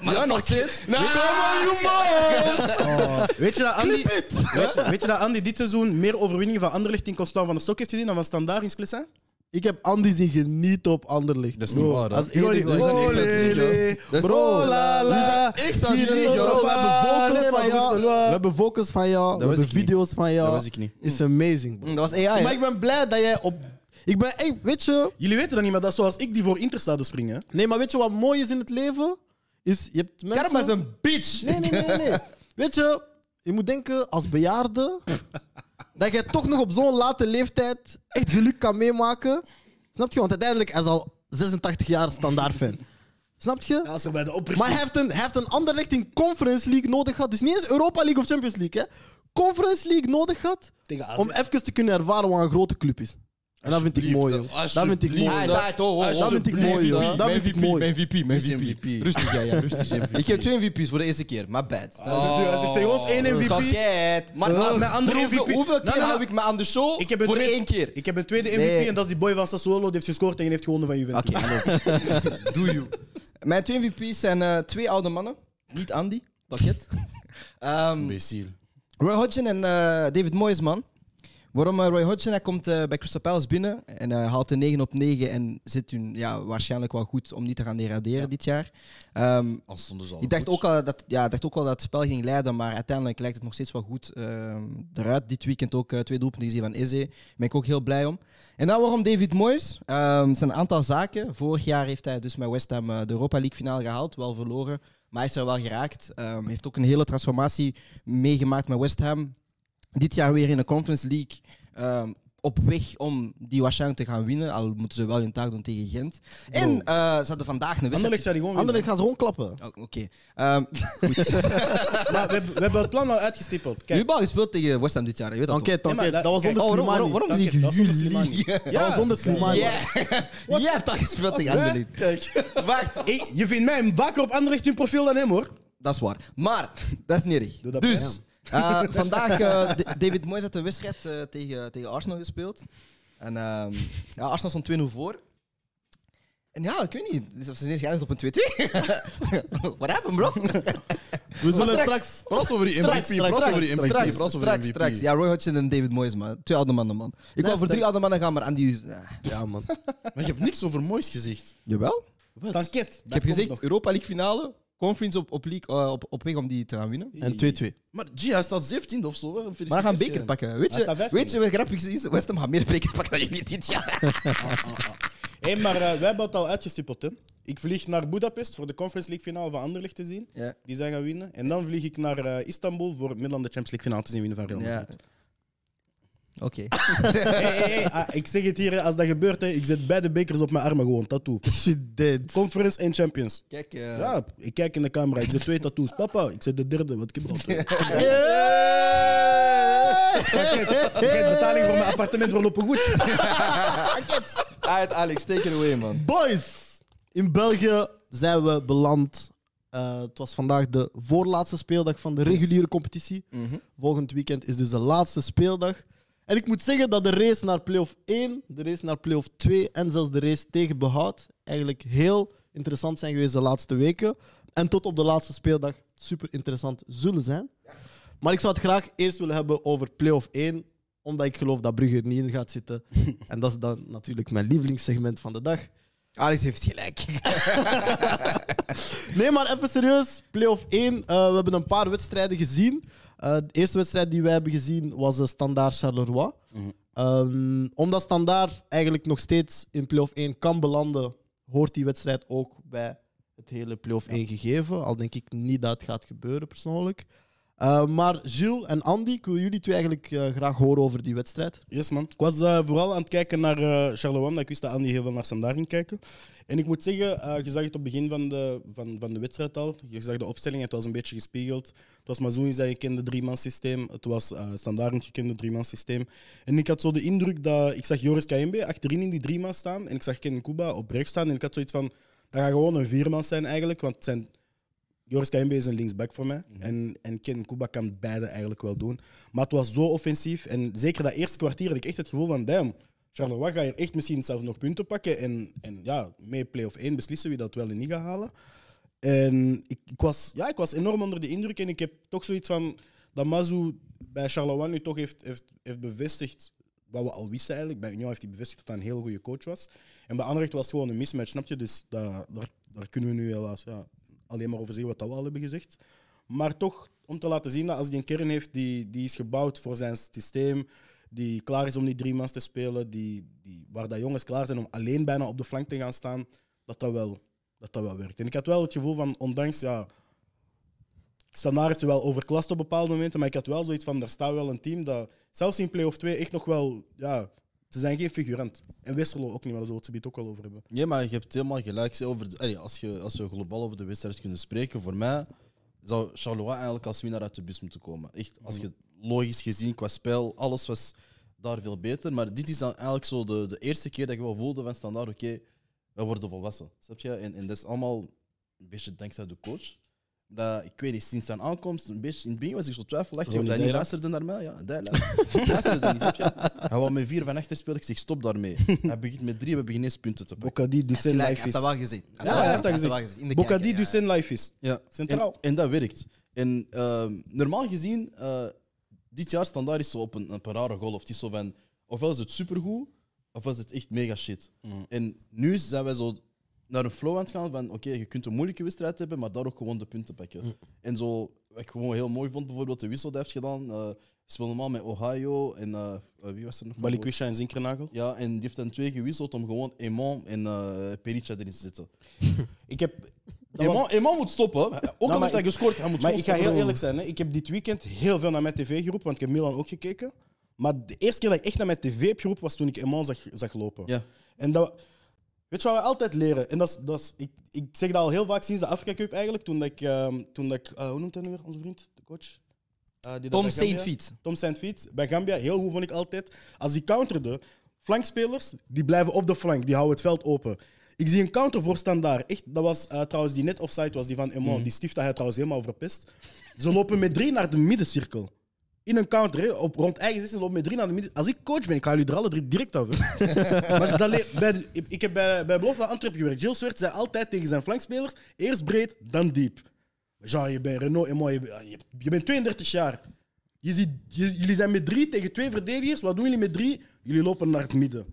Ja, nog steeds. come on, you most. Oh, weet, je dat Andy, weet, je, weet je dat Andy dit seizoen meer overwinningen van Anderlecht in Constant van de Stok heeft gezien dan van Standaard in Sclessin? Ik heb Andy zien genieten op Anderlicht. Dat is niet waar, jullie zijn echt. Dat is- Bro, la, la. Echt aan is. We hebben vocals Nee, van jou. We hebben vocals van jou. We wist hebben ik niet. video's van jou. Dat wist ik niet. Is amazing, bro. Dat was AI. Maar ik ben blij dat jij op... Ik ben... Hey, weet je... Jullie weten dat niet, maar dat is zoals ik die voor Inter sta te springen. Nee, maar weet je wat mooi is in het leven? Is, je hebt mensen... Karma is een bitch. Nee, nee, nee, nee. nee. Weet je, je moet denken als bejaarde dat jij toch nog op zo'n late leeftijd echt geluk kan meemaken. Snap je? Want uiteindelijk hij is al 86 jaar standaard fan. Snap je? Ja, als er bij de oprichting... Maar hij heeft, een, hij heeft een ander in Conference League nodig gehad. Dus niet eens Europa League of Champions League. Hè. Conference League nodig gehad om even te kunnen ervaren wat een grote club is. En dat vind ik mooi, joh. Dat vind ik mooi. Ah, Dat- oh, oh, oh. Vind ik mooi, joh. Dat Mijn vind ik MVP, mooi. mijn MVP, mijn? Rustig, ja, ja, rustig. Ik heb twee MVP's voor de eerste keer, maar bad. Hij zegt- Hij zegt tegen ons één MVP. Gekheid. Maar hoeveel, MVP. hoeveel keer Nou, nou, hou ik me aan de show? Ik heb een voor tweede- één keer. Ik heb een tweede MVP en dat is die boy van Sassuolo. Die heeft gescoord en die heeft gewonnen van Juventus. Oké, alles. Doe you. Mijn twee MVP's zijn eh, twee oude mannen. Niet Andy, pakket. Ehm. Roy Hodgson en eh, David Moyes, man. Waarom eh, Roy Hodgson? Hij komt eh, bij Crystal Palace binnen en hij haalt een 9 op 9 en zit hun ja, waarschijnlijk wel goed om niet te gaan degraderen dit jaar. Ehm, Al stonden ze al ik dacht goed. ook, al dat, ja, dacht ook wel dat het spel ging leiden, maar uiteindelijk lijkt het nog steeds wel goed ehm, eruit. Dit weekend ook eh, twee doelpunten gezien van Eze. Daar ben ik ook heel blij om. En dan waarom David Moyes? Ehm, het zijn een aantal zaken. Vorig jaar heeft hij dus met West Ham eh, de Europa League finale gehaald, wel verloren. Maar hij is er wel geraakt. Ehm heeft ook een hele transformatie meegemaakt met West Ham. Dit jaar weer in de Conference League. ehm, op weg om die waarschijnlijk te gaan winnen. Al moeten ze wel hun taak doen tegen Gent. En eh, ze hadden vandaag een wedstrijd. Anderlecht gaan ze gewoon klappen. Oh, Oké. Ehm, goed. Maar we, hebben- we hebben het plan al uitgestippeld. Kijk, al gespeeld tegen West Ham dit jaar, je weet dat toch? Enquête, Nee, enquête. dat- Dat was zonder Oh, waarom, dat was zonder jullie? Slimani. Dat was zonder Slimani. Ja. Jij hebt al gespeeld tegen? Anderlecht. Kijk. Wacht, Hey, je vindt mij vaker op Anderlecht hun profiel dan hem, hoor. dat is waar. Maar, dat is niet erg. Doe dat bij Dus, eh, vandaag, eh, David Moyes had een wedstrijd eh, tegen, tegen Arsenal gespeeld. En ehm, ja, Arsenal stond 2-0 voor. En ja, ik weet niet, of ze ineens geëindigd op een 2-2. Wat happened, bro? We zullen straks- straks... Praat over die MVP. Praat over die MVP. straks, Praat over straks, die straks. MVP. Ja, Roy Hodgson en David Moyes, man. Twee oude mannen, man. Ik wou voor drie oude mannen gaan, maar Andy... eh, Ja, man. Maar je hebt niks over moois gezegd. jawel. Danket. Ik heb gezegd, Europa League finale, conference op, op, league, eh, op, op weg om die te gaan winnen. En 2-2. Maar G, hij staat 17 of zo. hè. Maar we gaan Felicitaties, beker pakken. Weet Hij je, weet je wat grappig is? West Ham gaat meer bekers pakken dan jullie dit jaar. Hé, maar eh, wij hebben het al uitgestippeld, hè. Ik vlieg naar Budapest voor de Conference League finale van Anderlecht te zien. Ja. Die zijn gaan winnen. En dan vlieg ik naar eh, Istanbul voor Milan de Champions League finale te zien winnen van Real Ja. Oké. Hey, hey, hey, ah, ik zeg het hier, als dat gebeurt, hè, ik zet beide bekers op mijn armen gewoon, tattoo. Shit dead. Conference en Champions. Kijk, eh, Ja, ik kijk in de camera, ik zet twee tattoos. Papa, ik zet de derde, want ik heb er al twee. Kijk, betaling voor mijn appartement verlopen goed. Alright, Alex, take it away, man. Boys, in België zijn we beland. Eh, het was vandaag de voorlaatste speeldag van de reguliere competitie. Mhm. Volgend weekend is dus de laatste speeldag. En ik moet zeggen dat de race naar play-off 1, de race naar play-off 2 en zelfs de race tegen behoud eigenlijk heel interessant zijn geweest de laatste weken. En tot op de laatste speeldag super interessant zullen zijn. Maar ik zou het graag eerst willen hebben over play-off 1, omdat ik geloof dat Brugge er niet in gaat zitten. en dat is dan natuurlijk mijn lievelingssegment van de dag. Alex heeft gelijk. Nee, maar even serieus. Playoff 1. eh, we hebben een paar wedstrijden gezien. Eh, de eerste wedstrijd die wij hebben gezien was de Standaard Charleroi. Ehm, omdat Standaard eigenlijk nog steeds in playoff 1 kan belanden, hoort die wedstrijd ook bij het hele playoff 1 gegeven. Al denk ik niet dat het gaat gebeuren persoonlijk. Eh, maar Gilles en Andy, ik wil jullie twee eigenlijk eh, graag horen over die wedstrijd. Yes, man. Ik was eh, vooral aan het kijken naar Charleroi, ik wist dat Andy heel veel naar Standaard ging kijken. En ik moet zeggen, je zag het op het begin van de, van, van de wedstrijd al. Je zag de opstelling, het was een beetje gespiegeld. Het was Mazouni zei gekende drie-man systeem. Het was Standaard een gekende drie-man systeem. En ik had zo de indruk dat... Ik zag Joris Kayembe achterin in die drie-man staan. En ik zag Ken Kuba op rechts staan. En ik had zoiets van... Dat gaat gewoon een vierman zijn eigenlijk. Want het zijn Joris Kayembe is een linksback voor mij. en, en Ken Kuba kan beide eigenlijk wel doen. Maar het was zo offensief. En zeker dat eerste kwartier had ik echt het gevoel van... Damn, Charleroi gaat hier echt misschien zelfs nog punten pakken. En, en ja, mee play-off 1 beslissen wie dat wel en niet gaat halen. En ik, ik, was, ja, ik was enorm onder de indruk. En ik heb toch zoiets van... Dat Mazu bij Charleroi nu toch heeft, heeft, heeft bevestigd... Wat we al wisten eigenlijk. Bij Union heeft hij bevestigd dat hij een hele goede coach was. En bij Anderlecht was het gewoon een mismatch, snap je? Dus daar, daar, daar kunnen we nu helaas ja, alleen maar over zeggen wat we al hebben gezegd. Maar toch om te laten zien dat als hij een kern heeft die, die is gebouwd voor zijn systeem, die klaar is om die drie mans te spelen, die, die, waar dat jongens klaar zijn om alleen bijna op de flank te gaan staan, dat dat wel, dat dat wel werkt. En ik had wel het gevoel van, ondanks, ja, Standaard heeft wel overklast op bepaalde momenten, maar ik had wel zoiets van, er staat wel een team dat, zelfs in play-off 2, echt nog wel, ja, ze zijn geen figurant. En Westerlo ook niet, maar daar zullen we het ook wel over hebben. Nee, maar je hebt helemaal gelijk. Over als, je, als we globaal over de wedstrijd kunnen spreken, voor mij zou Charleroi eigenlijk als winnaar uit de bus moeten komen. Echt, als je logisch gezien qua spel, alles was daar veel beter. Maar dit is dan eigenlijk zo de, de eerste keer dat je wel voelde van standaard, oké, we worden volwassen. Snap je? En, en dat is allemaal een beetje dankzij de coach. Dat, ik weet niet, sinds zijn aankomst, een beetje, in het begin was ik zo twijfelachtig of Ronnie hij niet luisterde naar mij. Ja, hij luisterde, niet, snap je? Hij wou met vier van achter spelen, ik zeg stop daarmee. Hij begint met drie, we beginnen eens punten te pakken. Bocadi, Ducen, Hij life heeft is. dat wel gezien. Ja, hij heeft dat wel gezien. In de Bocadi. Ducen, life is. Ja, Centraal. En, en dat werkt. En ehm, normaal gezien, eh, dit jaar standaard is zo op een, op een rare golf. Het is zo van, ofwel is het supergoed, ofwel is het echt mega shit. En nu zijn wij zo naar een flow aan het gaan van, oké, je kunt een moeilijke wedstrijd hebben, maar daar ook gewoon de punten pakken. En zo, wat ik gewoon heel mooi vond, bijvoorbeeld de wissel die heeft gedaan. eh speelde normaal met Ohio en eh, wie was er nog? Balikwisha en Zinkernagel. Ja, en die heeft dan twee gewisseld om gewoon Emon en uh, Perica erin te zetten. Ik heb... dat was- Emon, moet stoppen. Ook al heeft hij ik- gescoord, hij moet Maar ik ga heel eerlijk zijn. Hè. Ik heb dit weekend heel veel naar mijn tv geroepen, want ik heb Milan ook gekeken. Maar de eerste keer dat ik echt naar mijn tv heb geroepen, was toen ik Eman zag, zag lopen. Ja. En dat... Weet je wat we altijd leren? En dat is, dat is, ik, ik zeg dat al heel vaak sinds de Afrika Cup eigenlijk. Toen dat ik... ehm, toen dat ik eh, hoe noemt hij nu weer, onze vriend? De coach? Eh, die Tom Saint-Fiet. Tom Saint-Fiet bij Gambia, heel goed vond ik altijd. Als die counterde, flankspelers, die blijven op de flank, die houden het veld open. Ik zie een counter voor standaard. Echt, dat was eh, trouwens die net offside was, die van Emon. Die stift dat hij trouwens helemaal verpest. Ze lopen met drie naar de middencirkel. In een counter, op rond eigen 16, lopen met drie naar de midden. Als ik coach ben, ik jullie er alle drie direct hè. maar ik- heb bij, bij Belofte Antwerpen gewerkt. Gilles Swert zei altijd tegen zijn flankspelers, eerst breed, dan diep. Jean, je bent Renault en moi, je, bent- je, bent 32 jaar. Je ziet, jullie zijn met drie tegen twee verdedigers. Wat doen jullie met drie? Jullie lopen naar het midden.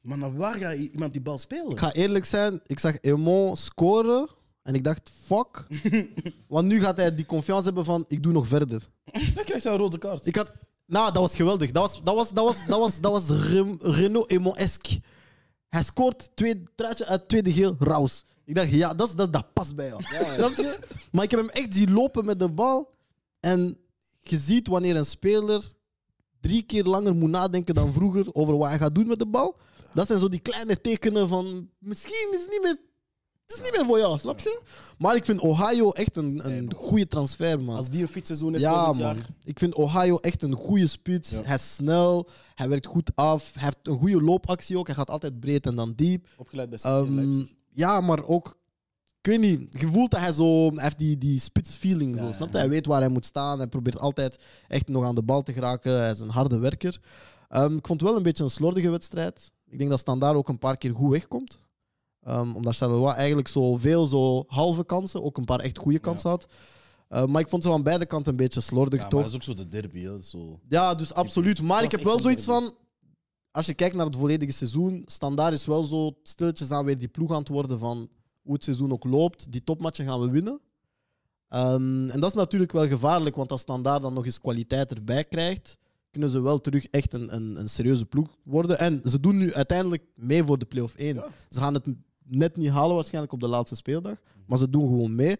Maar naar waar gaat iemand die bal spelen? Ik ga eerlijk zijn, ik zag Emon scoren en ik dacht, fuck. Want nu gaat hij die confiance hebben van, ik doe nog verder. Dan krijgt hij een rode kaart. Ik had... Nou, dat was geweldig. Dat was, dat was, dat was, dat was, dat was Rem- Renault Emon-esque. Hij scoort twee truitje uit tweede geel, raus. Ik dacht, ja, dat, is- dat, dat past bij jou. Snap je? Maar ik heb hem echt zien lopen met de bal. En je ziet wanneer een speler drie keer langer moet nadenken dan vroeger over wat hij gaat doen met de bal. Dat zijn zo die kleine tekenen van misschien is het niet meer, het is niet meer voor jou, snap je? Maar ik vind Ohio echt een, een goede transfer, man. Als die een fit seizoen heeft Ja, volgend man. jaar. Ik vind Ohio echt een goede spits. Ja. Hij is snel, hij werkt goed af, hij heeft een goede loopactie ook. Hij gaat altijd breed en dan diep. Opgeleid bij City Ehm, ja, maar ook, ik weet niet, je voelt dat hij zo, hij heeft die, die spits-feeling. zo, Ja, snap je? Hij weet waar hij moet staan. Hij probeert altijd echt nog aan de bal te geraken. Hij is een harde werker. Ehm, ik vond het wel een beetje een slordige wedstrijd. Ik denk dat Standaard ook een paar keer goed wegkomt. Ehm, omdat Charleroi eigenlijk zo veel zo halve kansen, ook een paar echt goede kansen had. Ehm, maar ik vond ze aan beide kanten een beetje slordig, Ja, toch? dat is ook zo de derby. Hè. Zo. Ja, dus absoluut. Maar ik heb wel zoiets van. Als je kijkt naar het volledige seizoen, standaard is wel zo stilletjes aan weer die ploeg aan het worden van hoe het seizoen ook loopt. Die topmatchen gaan we winnen. Ehm, en dat is natuurlijk wel gevaarlijk, want als standaard dan nog eens kwaliteit erbij krijgt, kunnen ze wel terug echt een, een, een serieuze ploeg worden. En ze doen nu uiteindelijk mee voor de play-off 1. Ja. Ze gaan het net niet halen waarschijnlijk op de laatste speeldag, maar ze doen gewoon mee.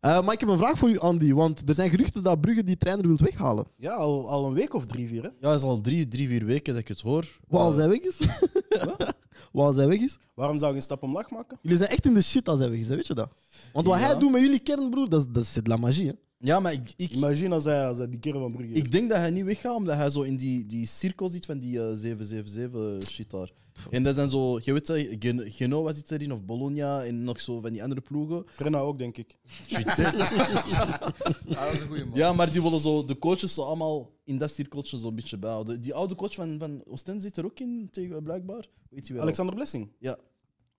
Eh, maar ik heb een vraag voor u, Andy, want er zijn geruchten dat Brugge die trainer wil weghalen. Ja, al, al een week of drie, vier. Hè? Ja, het is al drie, drie, vier weken dat ik het hoor. Wat als Eh, hij weg is? Wat als hij weg is? Waarom zou je een stap omlaag maken? Jullie zijn echt in de shit als hij weg is, hè? weet je dat? Want wat Ja. hij doet met jullie kern, broer, dat is, dat is de la magie. Hè? Ja, maar ik, ik, Imagine als hij, als hij die kerel van Brugge ik denk dat hij niet weggaat, omdat hij zo in die, die cirkel zit van die eh 777 shit daar. En dat zijn zo, je weet dat, Gen- Genoa zit erin, of Bologna, en nog zo van die andere ploegen. Frenna ook, denk ik. Ah, dat is een goede man. Ja, maar die willen zo de coaches zo allemaal in dat cirkeltje zo'n beetje bijhouden. Die oude coach van, van Oostende zit er ook in, tegen, blijkbaar. Weet je wel. Alexander Blessing. Ja.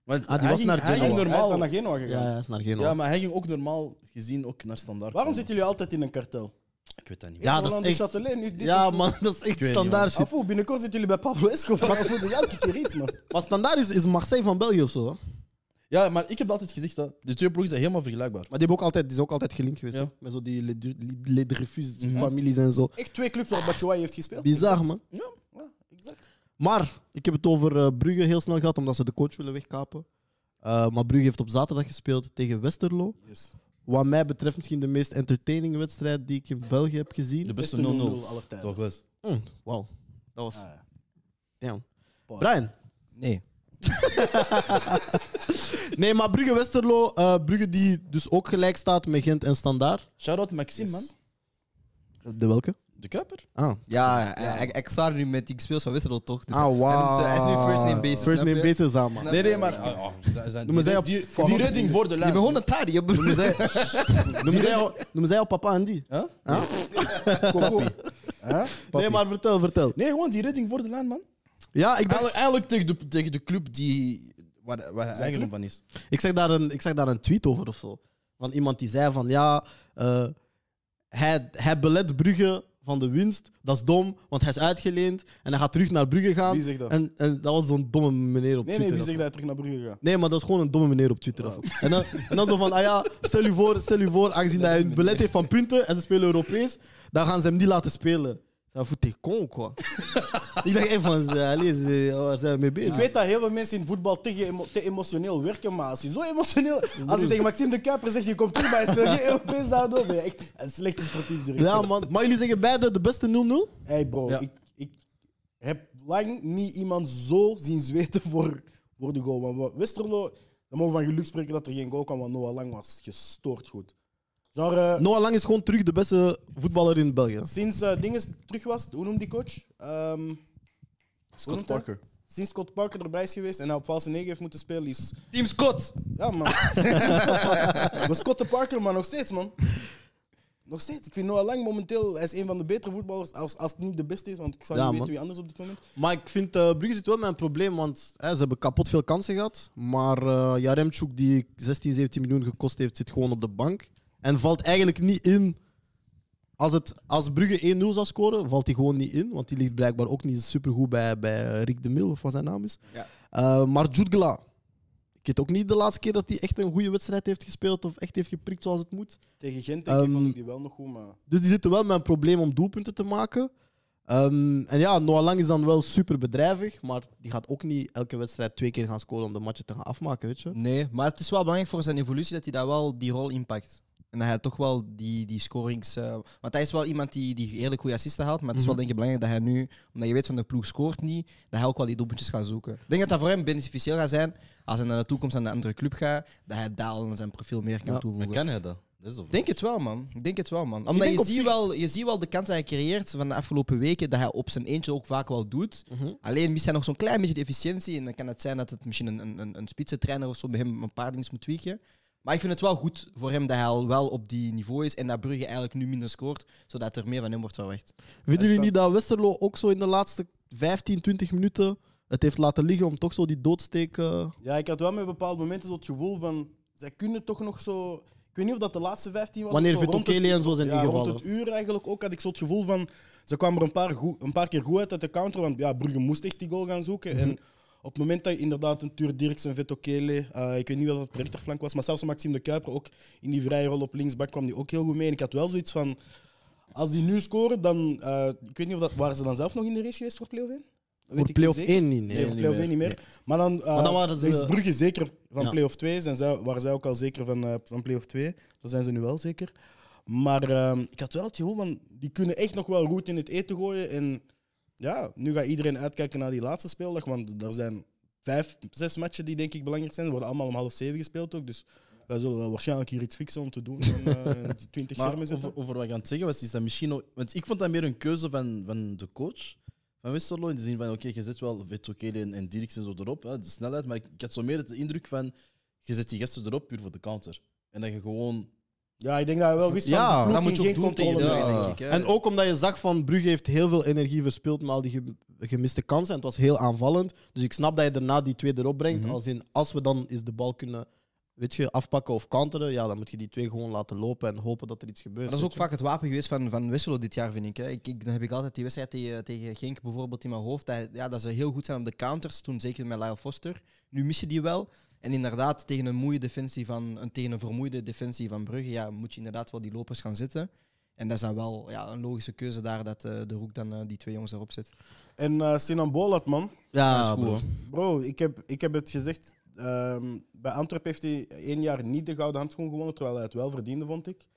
Maar die hij was ging, naar hij ging Genoa. Hij is normaal. dan naar Genoa gegaan. Ja, hij is naar geen Ja, maar hij ging ook normaal gezien ook naar standaard. Waarom komen. zitten jullie altijd in een kartel? Ik weet dat niet. Ja, dat is echt- Châtelet, nu dit Ja, of- man, dat is echt standaard shit. Afo, binnenkort zitten jullie bij Pablo Escobar. Doe je elke keer iets, man. Maar standaard is, is Marseille van België of zo. Hè? Ja, maar ik heb altijd gezegd dat de twee ploegen zijn helemaal vergelijkbaar. Maar die, hebben ook altijd, die is ook altijd gelinkt geweest. Ja. hè? Met zo die Le, Le, Le Dreyfus-families en zo. Echt twee clubs waar Batshuayi heeft gespeeld. Bizar, man. Ja, ja, exact. Maar ik heb het over eh, Brugge heel snel gehad, omdat ze de coach willen wegkapen. Eh, maar Brugge heeft op zaterdag gespeeld tegen Westerlo. Yes. Wat mij betreft misschien de meest entertaining wedstrijd die ik in België heb gezien. De beste 0-0. aller tijden. Toch was. Mm, Wauw, dat was... Ah, ja. Damn. Pause. Brian? Nee. Nee, maar Brugge-Westerlo, eh Brugge die dus ook gelijk staat met Gent en Standaard. Shout-out Maxime, Yes. man. De welke? De Kuiper. Ah, Ja, Ik, ik sta er nu met die speels van Westerlo toch? Dus ah ze- hij is nu first name basis. First name je? basis aan, man. Snap Nee, je? nee, maar. ah, ah, ze zijn- Noem die, die, die redding voor de Je lijn. bent gewoon een tari, je broer. Noemen zij, jou papa Andy? Huh? Ah? Coco. Huh? Nee, maar vertel, vertel. Nee, gewoon die redding voor de lijn, man. Ja, ik, dacht, Eigenlijk, tegen, de, tegen de club die, waar, waar hij eigenlijk van is. ik, zag daar een, ik zag daar een tweet over of zo. Van iemand die zei van ja, eh, hij, hij belet Brugge van de winst. Dat is dom, want hij is uitgeleend en hij gaat terug naar Brugge gaan. Wie zegt dat? En, en dat was zo'n domme meneer op Nee, Twitter. nee, wie zegt dat hij terug naar Brugge gaat? Nee, maar dat is gewoon een domme meneer op Twitter. En, dan, en dan zo van, ah ja, stel u voor, stel u voor aangezien hij een belet heeft van punten en ze spelen Europees, dan gaan ze hem niet laten spelen. Dat voet tegen con, quoi. ik dacht echt van, allee, ze- waar zijn we mee bezig? Ik weet dat heel veel mensen in voetbal te, emo- te emotioneel werken, maar als je zo emotioneel... Als je tegen Maxime de Kuiper zegt, je komt terug, maar je speelt geen Europees daardoor, ben je echt een slechte sportief directeur. Ja, man. Maar jullie zeggen beide de beste 0-0? Hey bro, Ja. ik, ik heb lang niet iemand zo zien zweten voor, voor de goal. Want Westerlo, dan mogen we van geluk spreken dat er geen goal kwam, want Noah Lang was gestoord goed. Genre, Noah Lang is gewoon terug de beste voetballer in België. sinds eh Dinges terug was, hoe noemt die coach? Ehm, hoe Scott noemt hij? Parker. Sinds Scott Parker erbij is geweest en hij op valse 9 heeft moeten spelen, is... Team Scott. Ja, man. maar Scott de Parker, maar nog steeds, man. Nog steeds. Ik vind Noah Lang momenteel, hij is een van de betere voetballers, als, als het niet de beste is, want ik zou Ja, niet man. weten wie anders op dit moment. Maar ik vind, eh Brugge zit wel met een probleem, want hè, ze hebben kapot veel kansen gehad. Maar eh Jaremchuk, die 16, 17 miljoen gekost heeft, zit gewoon op de bank. En valt eigenlijk niet in. Als, het, als Brugge 1-0 zou scoren, valt hij gewoon niet in. Want die ligt blijkbaar ook niet supergoed bij, bij Rick de Mil, of wat zijn naam is. Ja. Eh, maar Jutgla, ik weet ook niet de laatste keer dat hij echt een goede wedstrijd heeft gespeeld of echt heeft geprikt zoals het moet. Tegen Gent denk ik, Ehm, vond ik die wel nog goed, maar... Dus die zitten wel met een probleem om doelpunten te maken. Ehm, en ja, Noah Lang is dan wel super bedrijvig, maar die gaat ook niet elke wedstrijd twee keer gaan scoren om de match te gaan afmaken, weet je. Nee, maar het is wel belangrijk voor zijn evolutie dat hij daar wel die rol inpakt. En dat hij toch wel die, die scorings... eh, want hij is wel iemand die, die redelijk goede assisten haalt. Maar het is wel Mhm. denk ik belangrijk dat hij nu, omdat je weet van de ploeg scoort niet, dat hij ook wel die doelpuntjes gaat zoeken. Ik denk dat dat voor hem beneficieel gaat zijn als hij naar de toekomst aan een andere club gaat, dat hij daar al aan zijn profiel meer kan Ja, toevoegen. kan hij dat? Ik denk het wel, man. Ik denk het wel, man. Omdat je ziet, wel, je ziet wel de kans die hij creëert van de afgelopen weken, dat hij op zijn eentje ook vaak wel doet. Mhm. Alleen mist hij nog zo'n klein beetje de efficiëntie. En dan kan het zijn dat het misschien een, een, een, een spitsentrainer of zo bij hem een paar dingen moet tweaken. Maar ik vind het wel goed voor hem dat hij al wel op die niveau is en dat Brugge eigenlijk nu minder scoort, zodat er meer van hem wordt verwacht. Vinden jullie niet dat Westerlo ook zo in de laatste 15, 20 minuten het heeft laten liggen om toch zo die doodsteek... eh, Ja, ik had wel met bepaalde momenten zo het gevoel van... Zij kunnen toch nog zo... Ik weet niet of dat de laatste 15 was. Wanneer Kelly en zo zijn ja, ingevallen. Rond het uur eigenlijk ook had ik zo het gevoel van... Ze kwamen er een paar, goed, een paar keer goed uit uit de counter. Want ja, Brugge moest echt die goal gaan zoeken. Mhm. En op het moment dat je inderdaad een Tuur Dirks en Veto Kele... eh, ik weet niet wat op de rechterflank was, maar zelfs Maxime de Kuiper ook in die vrije rol op linksback kwam die ook heel goed mee. En ik had wel zoiets van... Als die nu scoren, dan... eh, ik weet niet of dat... Waren ze dan zelf nog in de race geweest voor play-off 1? Weet voor play-off niet zeker. 1 niet. Nee, Nee, voor play-off 1 niet meer. Maar dan, eh, Maar dan waren ze- is Brugge zeker van Ja. play-off 2. Zijn zij, waren zij ook al zeker van, eh, van play-off 2. Dat zijn ze nu wel zeker. Maar ehm, ik had wel het gevoel van, die kunnen echt nog wel roet in het eten gooien. En ja, nu gaat iedereen uitkijken naar die laatste speeldag. Want er zijn vijf, zes matchen die denk ik belangrijk zijn. Ze worden allemaal om half zeven gespeeld ook. Dus wij zullen wel waarschijnlijk hier iets fixen om te doen. En, eh, 20 schermen zetten. over, over wat je aan het zeggen was, is dat misschien ook... Want ik vond dat meer een keuze van, van de coach van Westerlo. In de zin van, oké, je zet wel Veto Kele en, en Dirks en zo erop, hè, de snelheid. Maar ik, ik had zo meer de indruk van, je zet die gasten erop puur voor de counter. En dat je gewoon... Ja, ik denk dat hij wel wist Ja, van, de ploeg Dat moet je ging ook geen doen tegen controle Brugge, meer. Ja. denk ik. hè. En ook omdat je zag van Brugge heeft heel veel energie verspild met al die gem- gemiste kansen. En het was heel aanvallend. Dus ik snap dat je daarna die twee erop brengt. Mhm. Als, in, als we dan eens de bal kunnen weet je, afpakken of counteren, ja, dan moet je die twee gewoon laten lopen en hopen dat er iets gebeurt. Maar dat is ook weet vaak het wapen geweest van, van Wisselo dit jaar, vind ik, hè. ik, ik. Dan heb ik altijd die wedstrijd tegen, tegen Genk bijvoorbeeld in mijn hoofd. Dat, ja, dat ze heel goed zijn op de counters, toen zeker met Lyle Foster. Nu mis je die wel. En inderdaad, tegen een, moeie defensie van, een, tegen een vermoeide defensie van Brugge ja, moet je inderdaad wel die lopers gaan zitten. En dat is dan wel ja, een logische keuze daar dat eh, de Roek dan eh, die twee jongens erop zet. En eh Sinan Bolat, man. Ja, dat is goed, bro. Bro, ik heb, ik heb het gezegd. ehm, bij Antwerpen heeft hij één jaar niet de gouden handschoen gewonnen, terwijl hij het wel verdiende, vond ik.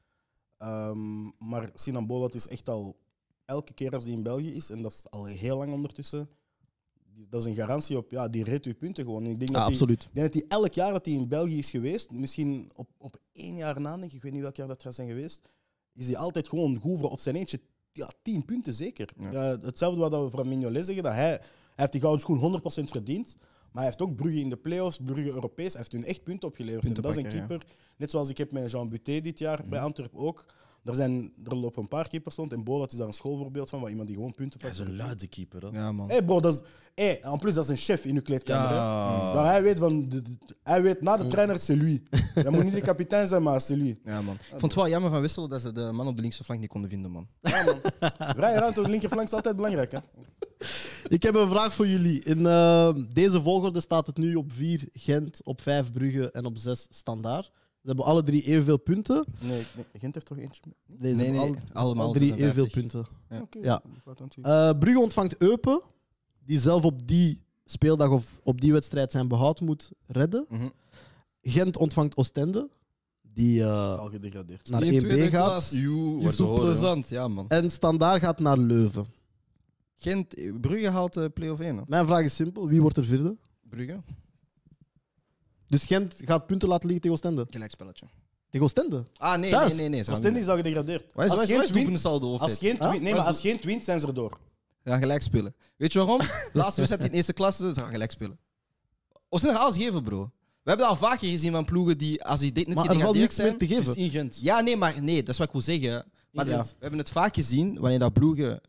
Ehm, maar Sinan Bolat is echt al elke keer als hij in België is, en dat is al heel lang ondertussen, dat is een garantie op, ja, die redt uw punten gewoon. En ik denk Ja, dat hij, absoluut. ik denk dat hij elk jaar dat hij in België is geweest, misschien op, op één jaar na, denk ik, ik weet niet welk jaar dat gaat zijn geweest, is hij altijd gewoon goed voor op zijn eentje ja, tien punten zeker. Ja. Ja, hetzelfde wat we van Mignolet zeggen, dat hij, hij heeft die gouden schoen 100% verdiend, maar hij heeft ook Brugge in de play-offs, Brugge Europees, hij heeft hun echt punten opgeleverd. Punten en dat is een keeper, net zoals ik heb met Jean Buté dit jaar bij Antwerpen ook. Er, zijn, er lopen een paar keepers rond en Bolat is daar een schoolvoorbeeld van, waar iemand die gewoon punten Hij pakt. is een luide keeper, hè. Ja, man. Hé hey bro, dat is, hey, en plus dat is een chef in uw kleedkamer. hè. Ja. Maar hij weet van, de- de- hij weet na de trainer, c'est lui. Dat moet niet de kapitein zijn, maar c'est lui. Ja, man. Ik vond het wel jammer van Wisselo dat ze de man op de linkse flank niet konden vinden, man. Vrije ruimte op de linkerflank is altijd belangrijk. Hè? Ik heb een vraag voor jullie. In eh, deze volgorde staat het nu op 4 Gent, op 5 Brugge en op 6 Standaard. Ze hebben alle drie evenveel punten. Nee, nee, Gent heeft toch eentje? Deze Nee, hebben nee, alle- allemaal alle drie 56. evenveel punten. Ja. Oké, Ja. ik wou het aan het zien. Eh, Brugge ontvangt Eupen, die zelf op die speeldag of op die wedstrijd zijn behoud moet redden. Mhm. Gent ontvangt Oostende, die eh, Al gedegradeerd. naar In 1B tweede gaat. Joe, Is horen. plezant, ja, man. En Standaard gaat naar Leuven. Gent, Brugge haalt de play-off 1, hè. Mijn vraag is simpel: wie wordt er vierde? Brugge, Dus Gent gaat punten laten liggen tegen Oostende. gelijkspelletje. Tegen Oostende? Ah, nee, Thuis. nee, nee. nee ze Oostende is al gedegradeerd. Wat is, Als Gent wint, als? Gent Huh? wint, nee, maar als Gent wint, zijn ze erdoor. Ze gaan gelijk spelen. Weet je waarom? Laatste wedstrijd in eerste klasse, ze gaan gelijk spelen. Oostende gaat alles geven, bro. We hebben dat al vaker gezien van ploegen die, als die dit net Maar er valt gedegradeerd niks meer te geven. in Gent. Ja, nee, maar nee, dat is wat ik wil zeggen. Maar Ja. we hebben het vaak gezien, wanneer dat ploegen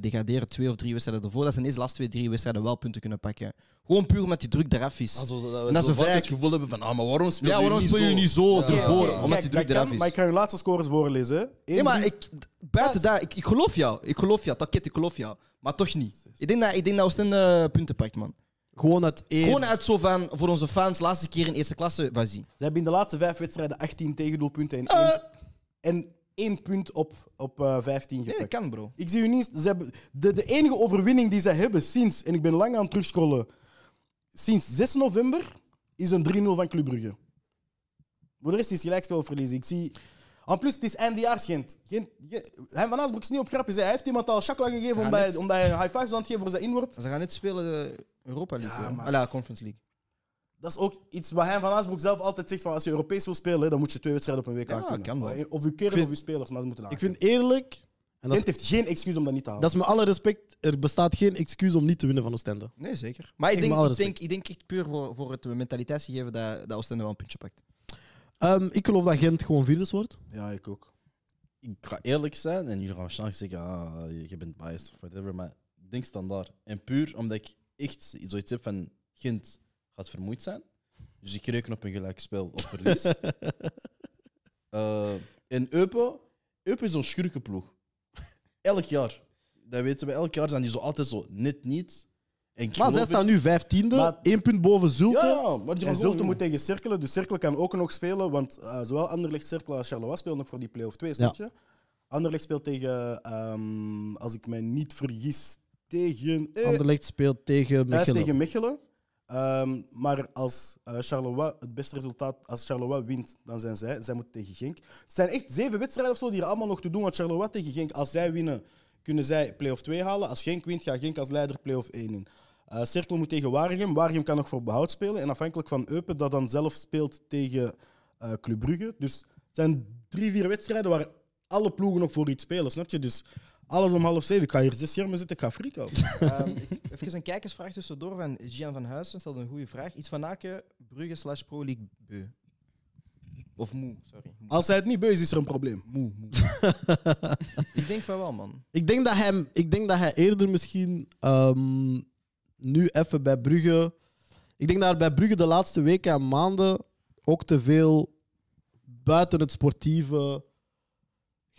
degraderen twee of drie wedstrijden ervoor, dat ze ineens de laatste twee, drie wedstrijden wel punten kunnen pakken. Gewoon puur met die druk eraf is. Alsof dat, En vaak vrij- het gevoel hebben van, ah, maar waarom speel je ja, waarom niet speel je zo? niet zo Ja. ervoor? Omdat die druk kan, is. Maar ik ga je laatste scores voorlezen. hè. Nee, maar ik, buiten dat, ik, ik geloof jou. Ik geloof jou. Taket, ik geloof jou. Maar toch niet. Ik denk dat, ik denk dat Oostende eh, punten pakt, man. Gewoon uit één. Gewoon uit zo van, voor onze fans, laatste keer in eerste klasse, vas-y. Ze hebben in de laatste vijf wedstrijden 18 tegendoelpunten en één, en één punt op, op eh 15 Nee, dat gepakt. kan, bro. Ik zie u niet. Ze hebben, de, de enige overwinning die ze hebben sinds, en ik ben lang aan het terugscrollen, sinds 6 november is een 3-0 van Club Brugge. Voor de rest is gelijkspel of verliezen. Ik zie En plus, het is eindejaars Gent. Gent Gent- Hein van Aasbroek is niet op grapjes. Hij heeft iemand al chakla gegeven omdat hij, net- omdat hij high fives aan het geven voor zijn inworp. Ze gaan net spelen de Europa League. Ja, maar- Ah, Conference League. Dat is ook iets wat hij van Aasbroek zelf altijd zegt: van als je Europees wil spelen, dan moet je twee wedstrijden op een week Ja, kunnen. kan wel. Of uw keren vind- of uw spelers, maar ze moeten Ik aankunnen. vind eerlijk, en dat Gent is, heeft geen excuus om dat niet te halen. dat is met alle respect, er bestaat geen excuus om niet te winnen van Oostende. Nee, zeker. Maar ik Ik denk, ik, denk, ik denk echt puur voor, voor het mentaliteitsgegeven dat, dat Oostende wel een puntje pakt. Ehm, ik geloof dat Gent gewoon vierde wordt. Ja, ik ook. Ik ga eerlijk zijn en jullie gaan waarschijnlijk zeggen, ah, je, je bent biased of whatever, maar ik denk standaard. En puur omdat ik echt zoiets heb van Gent gaat vermoeid zijn. Dus ik reken op een gelijkspel of verlies. Eh, en Eupen, Eupen is zo'n schurkenploeg. Elk jaar. Dat weten we, elk jaar zijn die zo altijd zo net niet. En Maar zij staan nu vijftiende, één punt boven Zulte. Ja, ja, maar die En gaan Zulte gewoon moet tegen Cirkelen, dus Cirkelen kan ook nog spelen, want eh, zowel Anderlecht, Cirkelen als Charleroi spelen nog voor die play-off 2, snap je? Anderlecht speelt tegen, ehm, als ik mij niet vergis, tegen... Eh, Anderlecht speelt tegen Mechelen. tegen Mechelen. Ehm, maar als eh, Charleroi het beste resultaat, als Charleroi wint, dan zijn zij. Zij moeten tegen Genk. Het zijn echt zeven wedstrijden of zo die er allemaal nog te doen. Want Charleroi tegen Genk, als zij winnen, kunnen zij play-off 2 halen. Als Genk wint, gaat Genk als leider play-off 1 in. Eh Cerkel moet tegen Waregem. Waregem kan nog voor behoud spelen. En afhankelijk van Eupen, dat dan zelf speelt tegen eh Club Brugge. Dus het zijn drie, vier wedstrijden waar alle ploegen nog voor iets spelen, snap je? Dus alles om half zeven. Ik ga hier zes jaar mee zitten, ik ga frieken. Ehm, ik- even een kijkersvraag tussendoor van Gian van Huizen stelde een goede vraag. Iets van Aken, Brugge slash Pro League Beu. Of Moe, sorry. Moe. Als hij het niet beu is, is er een probleem. Moe, moe. ik denk van wel, man. Ik denk dat hij, ik denk dat hij eerder misschien ehm, nu even bij Brugge. Ik denk dat er bij Brugge de laatste weken en maanden ook te veel buiten het sportieve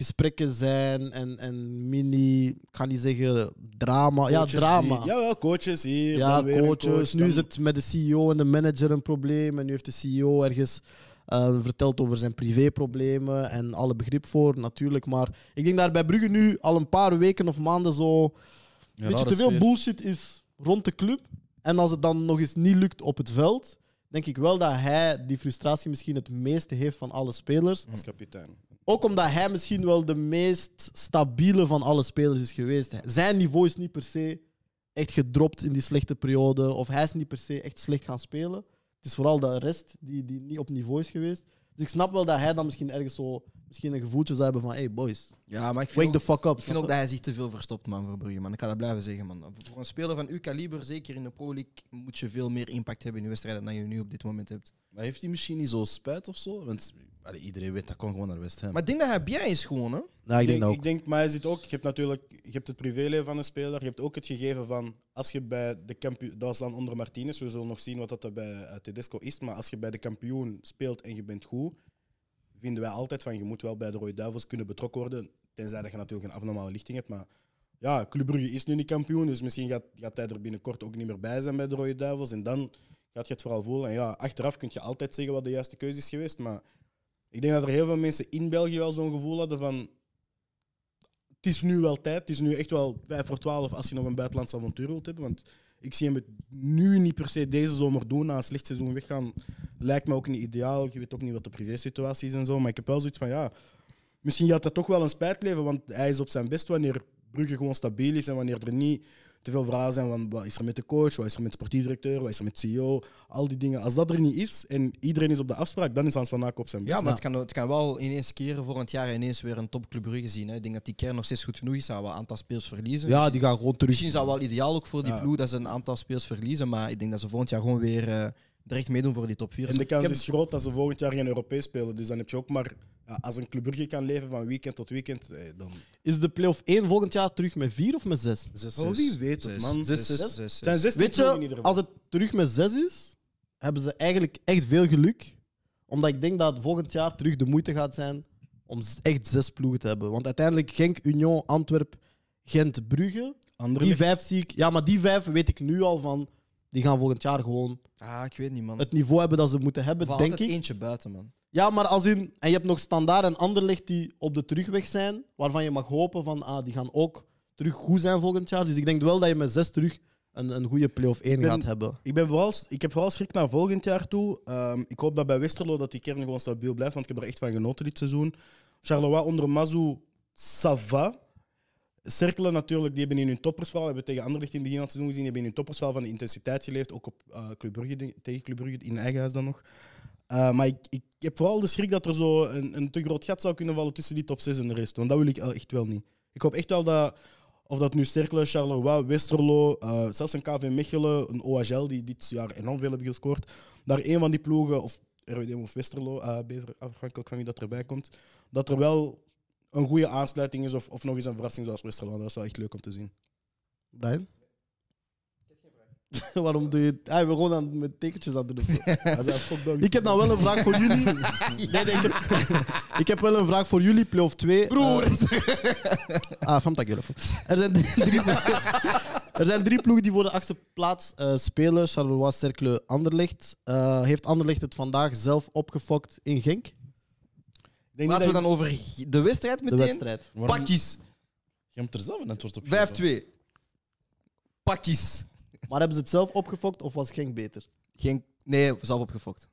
gesprekken zijn en, en mini, ik ga niet zeggen drama. ja, drama. die- ja, ja, coaches hier. Ja, coaches. coach, nu is het met de CEO en de manager een probleem. En nu heeft de CEO ergens eh, verteld over zijn privéproblemen. En alle begrip voor, natuurlijk. Maar ik denk dat er bij Brugge nu al een paar weken of maanden zo... Weet je, te veel sfeer. bullshit is rond de club. En als het dan nog eens niet lukt op het veld, denk ik wel dat hij die frustratie misschien het meeste heeft van alle spelers. Als kapitein. Ook omdat hij misschien wel de meest stabiele van alle spelers is geweest. Zijn niveau is niet per se echt gedropt in die slechte periode. Of hij is niet per se echt slecht gaan spelen. Het is vooral de rest die, die niet op niveau is geweest. Dus ik snap wel dat hij dan misschien ergens zo misschien een gevoeltje zou hebben van hey boys, Ja, maar ik vind, wake ook, the fuck up. ik vind ook dat hij zich te veel verstopt, man, voor Brugge. Man. Ik ga dat blijven zeggen, man. Voor een speler van uw kaliber, zeker in de Pro League, moet je veel meer impact hebben in je wedstrijden dan je nu op dit moment hebt. Maar heeft hij misschien niet zo spijt of zo? Want allee, iedereen weet dat kon gewoon naar West Ham. Maar ik denk dat hij bien is gewoon, hè. Nou, ik denk dat ook. ik denk, maar je ziet ook, je hebt natuurlijk je hebt het privéleven van een speler. Je hebt ook het gegeven van, als je bij de kampioen, dat is dan onder Martinez, we zullen nog zien wat dat er bij eh, Tedesco is, maar als je bij de kampioen speelt en je bent goed, vinden wij altijd van, je moet wel bij de Rode Duivels kunnen betrokken worden, tenzij dat je natuurlijk een abnormale lichting hebt, maar ja, Club Brugge is nu niet kampioen, dus misschien gaat, gaat hij er binnenkort ook niet meer bij zijn bij de Rode Duivels en dan gaat je het vooral voelen. En ja, achteraf kun je altijd zeggen wat de juiste keuze is geweest, maar ik denk dat er heel veel mensen in België wel zo'n gevoel hadden van het is nu wel tijd. Het is nu echt wel 5 voor 12 als je nog een buitenlands avontuur wilt hebben. Want ik zie hem het nu niet per se deze zomer doen. Na een slecht seizoen weggaan lijkt me ook niet ideaal. Je weet ook niet wat de privésituatie is en zo. Maar ik heb wel zoiets van ja, misschien gaat dat toch wel een spijt leven. Want hij is op zijn best wanneer Brugge gewoon stabiel is en wanneer er niet te veel verhalen zijn van wat is er met de coach, wat is er met de sportief directeur, wat is er met CEO, al die dingen. Als dat er niet is en iedereen is op de afspraak, dan is Hans van Aken op zijn best. Ja, maar het kan, het kan wel ineens keren voor het jaar ineens weer een topclub Brugge zien. Hè. Ik denk dat die kern nog steeds goed genoeg is. Zou wel een aantal speels verliezen. Ja, Misschien- die gaan gewoon terug. Misschien is dat wel ideaal ook voor die Ja. ploeg dat ze een aantal speels verliezen. Maar ik denk dat ze volgend jaar gewoon weer eh direct meedoen voor die top 4. En de kans is groot dat ze volgend jaar geen Europees spelen. Dus dan heb je ook maar, ja, als een Club Brugge kan leven van weekend tot weekend, eh, dan... Is de play-off 1 volgend jaar terug met 4 of met 6? Zes, Oh, wie weet het, man. Zes, zes. Het zijn 16 Weet je, als het terug met 6 is, hebben ze eigenlijk echt veel geluk. Omdat ik denk dat het volgend jaar terug de moeite gaat zijn om echt zes ploegen te hebben. Want uiteindelijk Genk, Union, Antwerp, Gent, Brugge. Die Anderlecht. vijf zie ik. Ja, maar die vijf weet ik nu al van. Die gaan volgend jaar gewoon Ah, ik weet niet, man. het niveau hebben dat ze moeten hebben, Of denk ik. eentje buiten, man. Ja, maar als in. En je hebt nog standaard en Anderlecht die op de terugweg zijn. Waarvan je mag hopen van. Ah, die gaan ook terug goed zijn volgend jaar. Dus ik denk wel dat je met zes terug een, een goede play-off 1 ben- gaat hebben. Ik, ben vooral, ik heb vooral schrik naar volgend jaar toe. Ehm, ik hoop dat bij Westerlo dat die kern gewoon stabiel blijft, want ik heb er echt van genoten dit seizoen. Charleroi onder Mazou, ça va. Cerkelen natuurlijk, die hebben in hun toppersval, hebben tegen Anderlecht in het begin van seizoen gezien, hebben in hun toppersval van de intensiteit geleefd, ook op eh Club Brugge, tegen Club Brugge in eigen huis dan nog. Eh, maar ik, ik heb vooral de schrik dat er zo een, een te groot gat zou kunnen vallen tussen die top 6 en de rest. Want dat wil ik echt wel niet. Ik hoop echt wel dat, of dat nu Cerkelen, Charleroi, Westerlo, eh, zelfs een KV Mechelen, een OHL die dit jaar enorm veel hebben gescoord, daar een van die ploegen, of RWDM of Westerlo, afhankelijk van wie dat erbij komt, dat er wel een goede aansluiting is of, of nog eens een verrassing zoals Westerlo. Dat is wel echt leuk om te zien. Brian? Waarom doe je het? Ah, we gewoon aan, met tekentjes aan het doen. Ik heb nou wel een vraag voor jullie. Nee, nee, ik, heb, ik heb wel een vraag voor jullie, play-off 2. Broer! ah, van. Er zijn drie, er zijn drie ploegen die voor de achtste plaats eh, spelen. Charleroi, Cercle, Anderlecht. Eh, heeft Anderlecht het vandaag zelf opgefokt in Genk? Denk Laten we dan over de wedstrijd De meteen. wedstrijd. Waarom- Pakjes. Je hebt er zelf een antwoord op 5-2. Pakjes. Maar hebben ze het zelf opgefokt of was Genk beter? Geen... Nee, zelf opgefokt.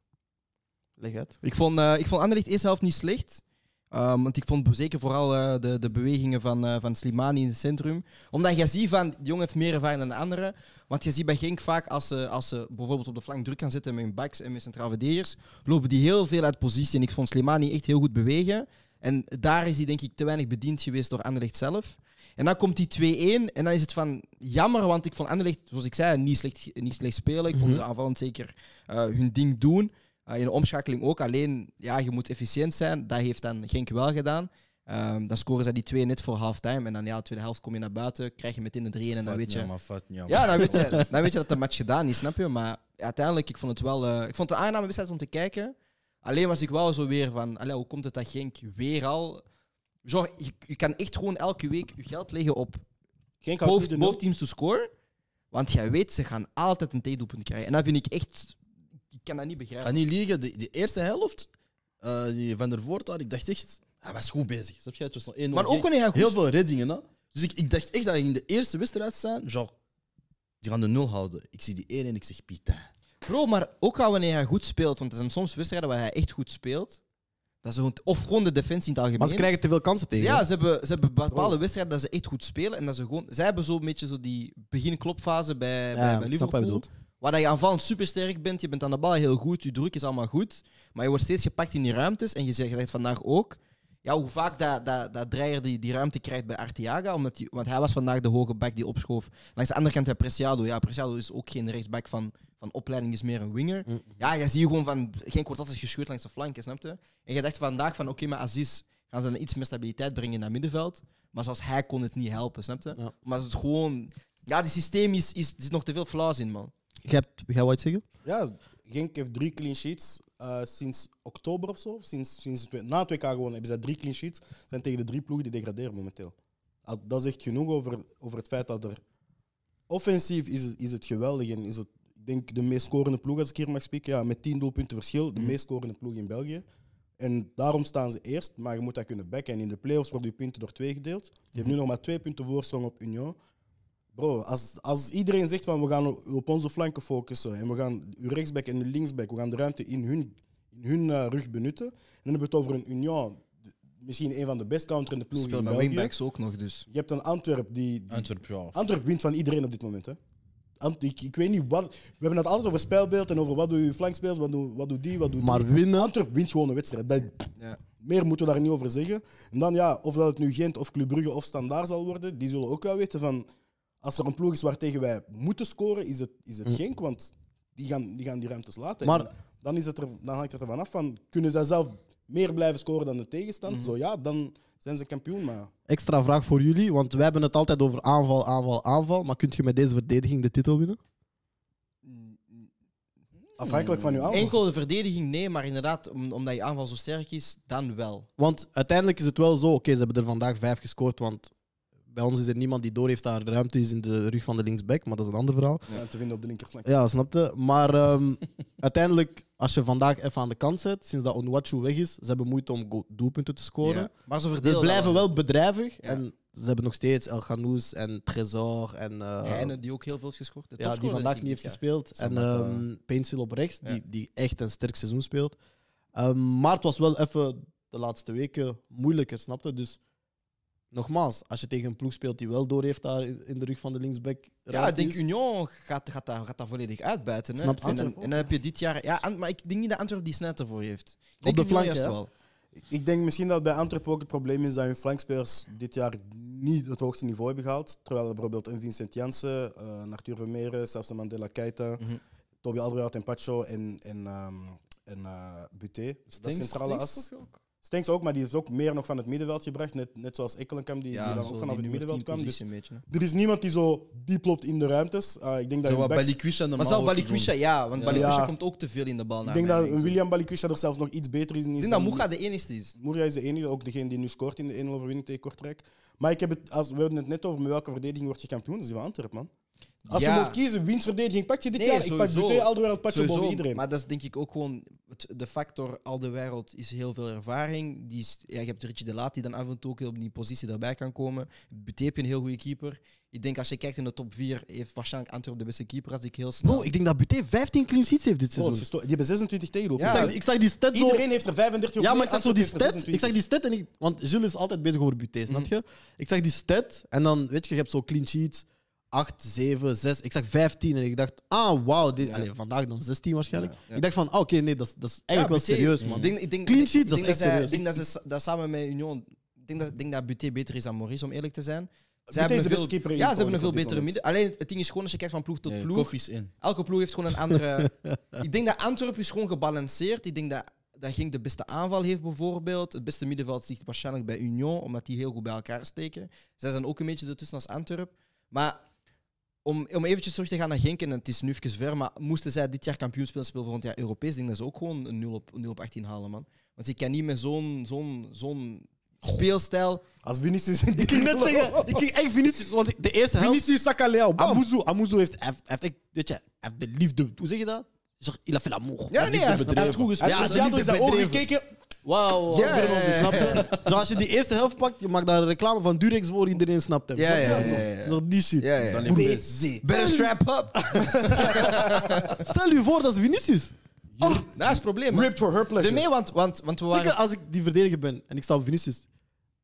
Leg uit. Ik vond, eh ik vond Anderlecht eerst helft niet slecht. Ehm, want ik vond zeker vooral eh, de, de bewegingen van, eh, van Slimani in het centrum. Omdat je ziet van, die jongen heeft meer ervaring dan de anderen. Want je ziet bij Genk vaak, als ze, als ze bijvoorbeeld op de flank druk gaan zetten met hun backs en met centraal verdedigers, lopen die heel veel uit positie. En ik vond Slimani echt heel goed bewegen. En daar is hij denk ik te weinig bediend geweest door Anderlecht zelf. En dan komt die 2-1 en dan is het van jammer, want ik vond Anderlecht, zoals ik zei, niet slecht, niet slecht spelen. Ik vond ze aanvallend zeker eh, hun ding doen. Uh, in de omschakeling ook. Alleen, ja, je moet efficiënt zijn. Dat heeft dan Genk wel gedaan. Ehm, dan scoren ze die twee net voor halftime. En dan ja, de tweede helft kom je naar buiten, krijg je meteen de 3-1 en dan weet je... Ja, dan weet, je, dan weet je dat de match gedaan is, snap je? Maar ja, uiteindelijk, ik vond het wel... eh, ik vond het een aangename wedstrijd om te kijken. Alleen was ik wel zo weer van... Allee, hoe komt het dat Genk weer al... Zo, je, je kan echt gewoon elke week je geld leggen op Genk boven, teams te scoren. Want jij weet, ze gaan altijd een theedoelpunt krijgen. En dat vind ik echt... Ik kan dat niet begrijpen. ga niet liegen, de, de eerste helft, eh, die Van der Voort daar, ik dacht echt, hij was goed bezig. Snap je? Het was nog 1-0. Maar ook wanneer hij goed Heel veel reddingen, hè. Dus ik, ik dacht echt dat in de eerste wedstrijd zijn, genre, die gaan de nul houden. Ik zie die 1 en ik zeg, Pieter. Bro, maar ook al wanneer hij goed speelt, want er zijn soms wedstrijden waar hij echt goed speelt. Dat ze gewoon, of gewoon de defensie in het algemeen. Maar ze krijgen te veel kansen tegen. ja, ze hebben, ze hebben bepaalde wedstrijden dat ze echt goed spelen. En dat ze gewoon, zij hebben zo'n beetje zo die beginklopfase bij, bij, bij ik snap wat je Liverpool. bedoelt. Waar dat je aanvallend supersterk bent, je bent aan de bal heel goed, je druk is allemaal goed. Maar je wordt steeds gepakt in die ruimtes. En je zegt, je zegt vandaag ook, ja, hoe vaak dat, dat, dat Dreyer die, die ruimte krijgt bij Artiaga. Omdat die, want hij was vandaag de hoge back die opschoof. Langs de andere kant bij Preciado. Ja, Preciado is ook geen rechtsback van, van opleiding, is meer een winger. Mm. Ja, je ziet gewoon van, Genk wordt altijd gescheurd langs de flanken, snap je? En je dacht vandaag van, oké, maar Aziz gaan ze dan iets meer stabiliteit brengen in dat middenveld. Maar zoals hij kon het niet helpen, snap je? Ja. Maar het is gewoon... Ja, die systeem is, is, er zit nog te veel flaws in, man. Jij hebt- Ga je wat zeggen? Ja, Genk heeft drie clean sheets eh, sinds oktober of zo. Sinds, sinds, na het WK gewonnen hebben zij drie clean sheets. zijn tegen de drie ploegen die degraderen momenteel. Dat zegt genoeg over, over het feit dat er... Offensief is, is het geweldig en is het, ik denk, de meest scorende ploeg, als ik hier mag spreken. Ja, met tien doelpunten verschil, de meest scorende ploeg in België. En daarom staan ze eerst, maar je moet dat kunnen backen. En in de playoffs worden je punten door twee gedeeld. Je hebt nu nog maar twee punten voorsprong op Union. Bro, als, als iedereen zegt van we gaan op onze flanken focussen en we gaan uw rechtsback en uw linksback, we gaan de ruimte in hun, in hun eh, rug benutten. En dan hebben we het over een Union, de- misschien een van de best counterende ploegen Speel in België. wingbacks ook nog, dus. Je hebt een Antwerp die, die Antwerp, ja. Antwerp wint van iedereen op dit moment. Hè? Ant- ik, ik weet niet wat. We hebben het altijd over spelbeeld en over wat doen je flankspelers, wat doet wat doet die, wat doet Maar die. winnen- Antwerp wint gewoon een wedstrijd. Dat, Ja. Meer moeten we daar niet over zeggen. En dan ja, of dat het nu Gent of Club Brugge of Standaard zal worden, die zullen ook wel weten van. Als er een ploeg is waartegen wij moeten scoren, is het, is het Genk, want die gaan, die gaan die ruimtes laten. Maar- dan, is het er, dan hangt het ervan af van, kunnen zij zelf meer blijven scoren dan de tegenstand? Mhm. Zo ja, dan zijn ze kampioen. Maar Extra vraag voor jullie, want wij hebben het altijd over aanval, aanval, aanval. Maar kunt je met deze verdediging de titel winnen? afhankelijk van uw aanval. Enkel de verdediging, nee, maar inderdaad, om- omdat je aanval zo sterk is, dan wel. Want uiteindelijk is het wel zo, oké, ze hebben er vandaag vijf gescoord, want bij ons is er niemand die door heeft daar de ruimte is in de rug van de linksback, maar dat is een ander verhaal. Ja, te vinden op de linkerflank. Ja, snapte. Maar ehm, uiteindelijk, als je vandaag even aan de kant zet, sinds dat Onwachu weg is, ze hebben moeite om doelpunten te scoren. Ja. Maar ze Ze blijven wel bedrijvig en ze hebben nog steeds El Ghanous en Trezor en eh, Heine, die ook heel veel heeft gescoord. De ja, die vandaag niet heeft gespeeld. En ehm Pencil op rechts, Ja. die, die echt een sterk seizoen speelt. Ehm, maar het was wel even de laatste weken moeilijker, snapte? Dus nogmaals, als je tegen een ploeg speelt die wel door heeft daar in de rug van de linksback. Ja, ik denk is, Union gaat, gaat, dat, gaat dat volledig uitbuiten. Hè? Snap je? En, dan, Antwerpen en dan heb je dit jaar... Ja, maar ik denk niet dat Antwerpen die snelheid ervoor heeft. Ik Op de flank, juist ja. wel. Ik denk misschien dat bij Antwerpen ook het probleem is dat hun flankspelers dit jaar niet het hoogste niveau hebben gehaald. Terwijl bijvoorbeeld een Vincent Janssen, eh Arthur Vermeeren, zelfs een Mandela Keita, Mhm. Toby Alderweireld en Pacho en, en, ehm en eh Buté. Dat centrale as. Stenks ook, maar die is ook meer nog van het middenveld gebracht. Net, net zoals Ekkelenkamp, die, die dan zo ook vanaf het middenveld 10 kwam. Dus beetje, er is niemand die zo diep loopt in de ruimtes. Ah, ik denk dat Zo backs- Balikwisha normaal Maar Balikwisha, ja. Want Ja. Balikwisha Ja. komt ook te veel in de bal. ik denk dat William Balikwisha er zelfs nog iets beter is. Ik is denk dat Moega de enigste is. Moeria is de enige, ook degene die nu scoort in de 1-0 overwinning tegen Kortrijk. Maar ik heb het, als, we hadden het net over met welke verdediging word je kampioen. Dat is die van Antwerpen, man. Als Ja. je moet kiezen, winstverdediging pak je dit Nee, jaar. Ik sowieso. pak Buté, Alderweireld, Pacho Sowieso, boven iedereen. Maar dat is denk ik ook gewoon het, de factor al de wereld is heel veel ervaring. Die is, ja, je hebt Richie de Laat die dan af en toe ook op die positie erbij kan komen. Buté heb je een heel goede keeper. Ik denk als je kijkt in de top 4, heeft waarschijnlijk Antwerpen de beste keeper als ik heel snel. Bro, ik denk dat Buté 15 clean sheets heeft dit seizoen. het is gesto- die hebben 26 tegenlopen. Ja. ik, zag, ik zag die stat zo... Iedereen heeft er 35 op Ja, maar ik zag zo die stat. Ik zag die stat en ik... Want Gilles is altijd bezig over Buté, snap je? Ik zag die stat en dan, weet je, je hebt zo clean sheets. 8, 7, 6. Ik zag 15 en ik dacht, ah, wauw. dit- allee, vandaag dan 16 waarschijnlijk. Ja. Ik dacht van, ah, oké, nee, dat is, dat is eigenlijk Ja, wel serieus, man. Ik denk, ik denk, Clean ik dat denk is echt zij- serieus. Ik denk dat ze dat samen met Union. Ik denk dat, ik denk dat Buté beter is dan Maurice, om eerlijk te zijn. Ze Buté hebben is de veel, beste keeper in ja, ze Polen hebben een veel dit betere moment. midden. Alleen het ding is gewoon als je kijkt van ploeg tot Nee, ploeg. In. Elke ploeg heeft gewoon een andere. ik denk dat Antwerpen is gewoon gebalanceerd. Ik denk dat, dat Genk de beste aanval heeft, bijvoorbeeld. Het beste middenveld ligt waarschijnlijk bij Union, omdat die heel goed bij elkaar steken. Zij zijn ook een beetje ertussen als Antwerpen. Maar om, om eventjes terug te gaan naar Genk, en het is nu even ver, maar moesten zij dit jaar kampioen spelen, spelen volgend jaar Europees, ik denk dat ze ook gewoon een 0 op, 0 op 18 halen, man. Want je kan niet met zo'n zo'n zo'n speelstijl. Als Vinicius in die Ik ging net zeggen, ik ging echt Vinicius, want de eerste helft... Vinicius Sakaleao, bam. Amuzu, Amuzu heeft, heeft, heeft, echt- weet je, heeft de liefde... Hoe zeg je dat? Il a fait l'amour. Ja, nee, hij heeft, hij heeft goed gespeeld. Hij Ja, liefde zijn ogen bedreven. gekeken. Wauw, Ja, ja, snap je? Zo, als je die eerste helft pakt, je maakt daar een reclame van Durex voor, iedereen snapt hem. Ja, je? ja, ja, die shit. Ja, ja. Better strap up. Stel je voor, dat is Vinicius. Dat is het probleem. man. Ripped for her pleasure. Nee, want, want, want we Zeker waren... als ik die verdediger ben en ik sta op Vinicius,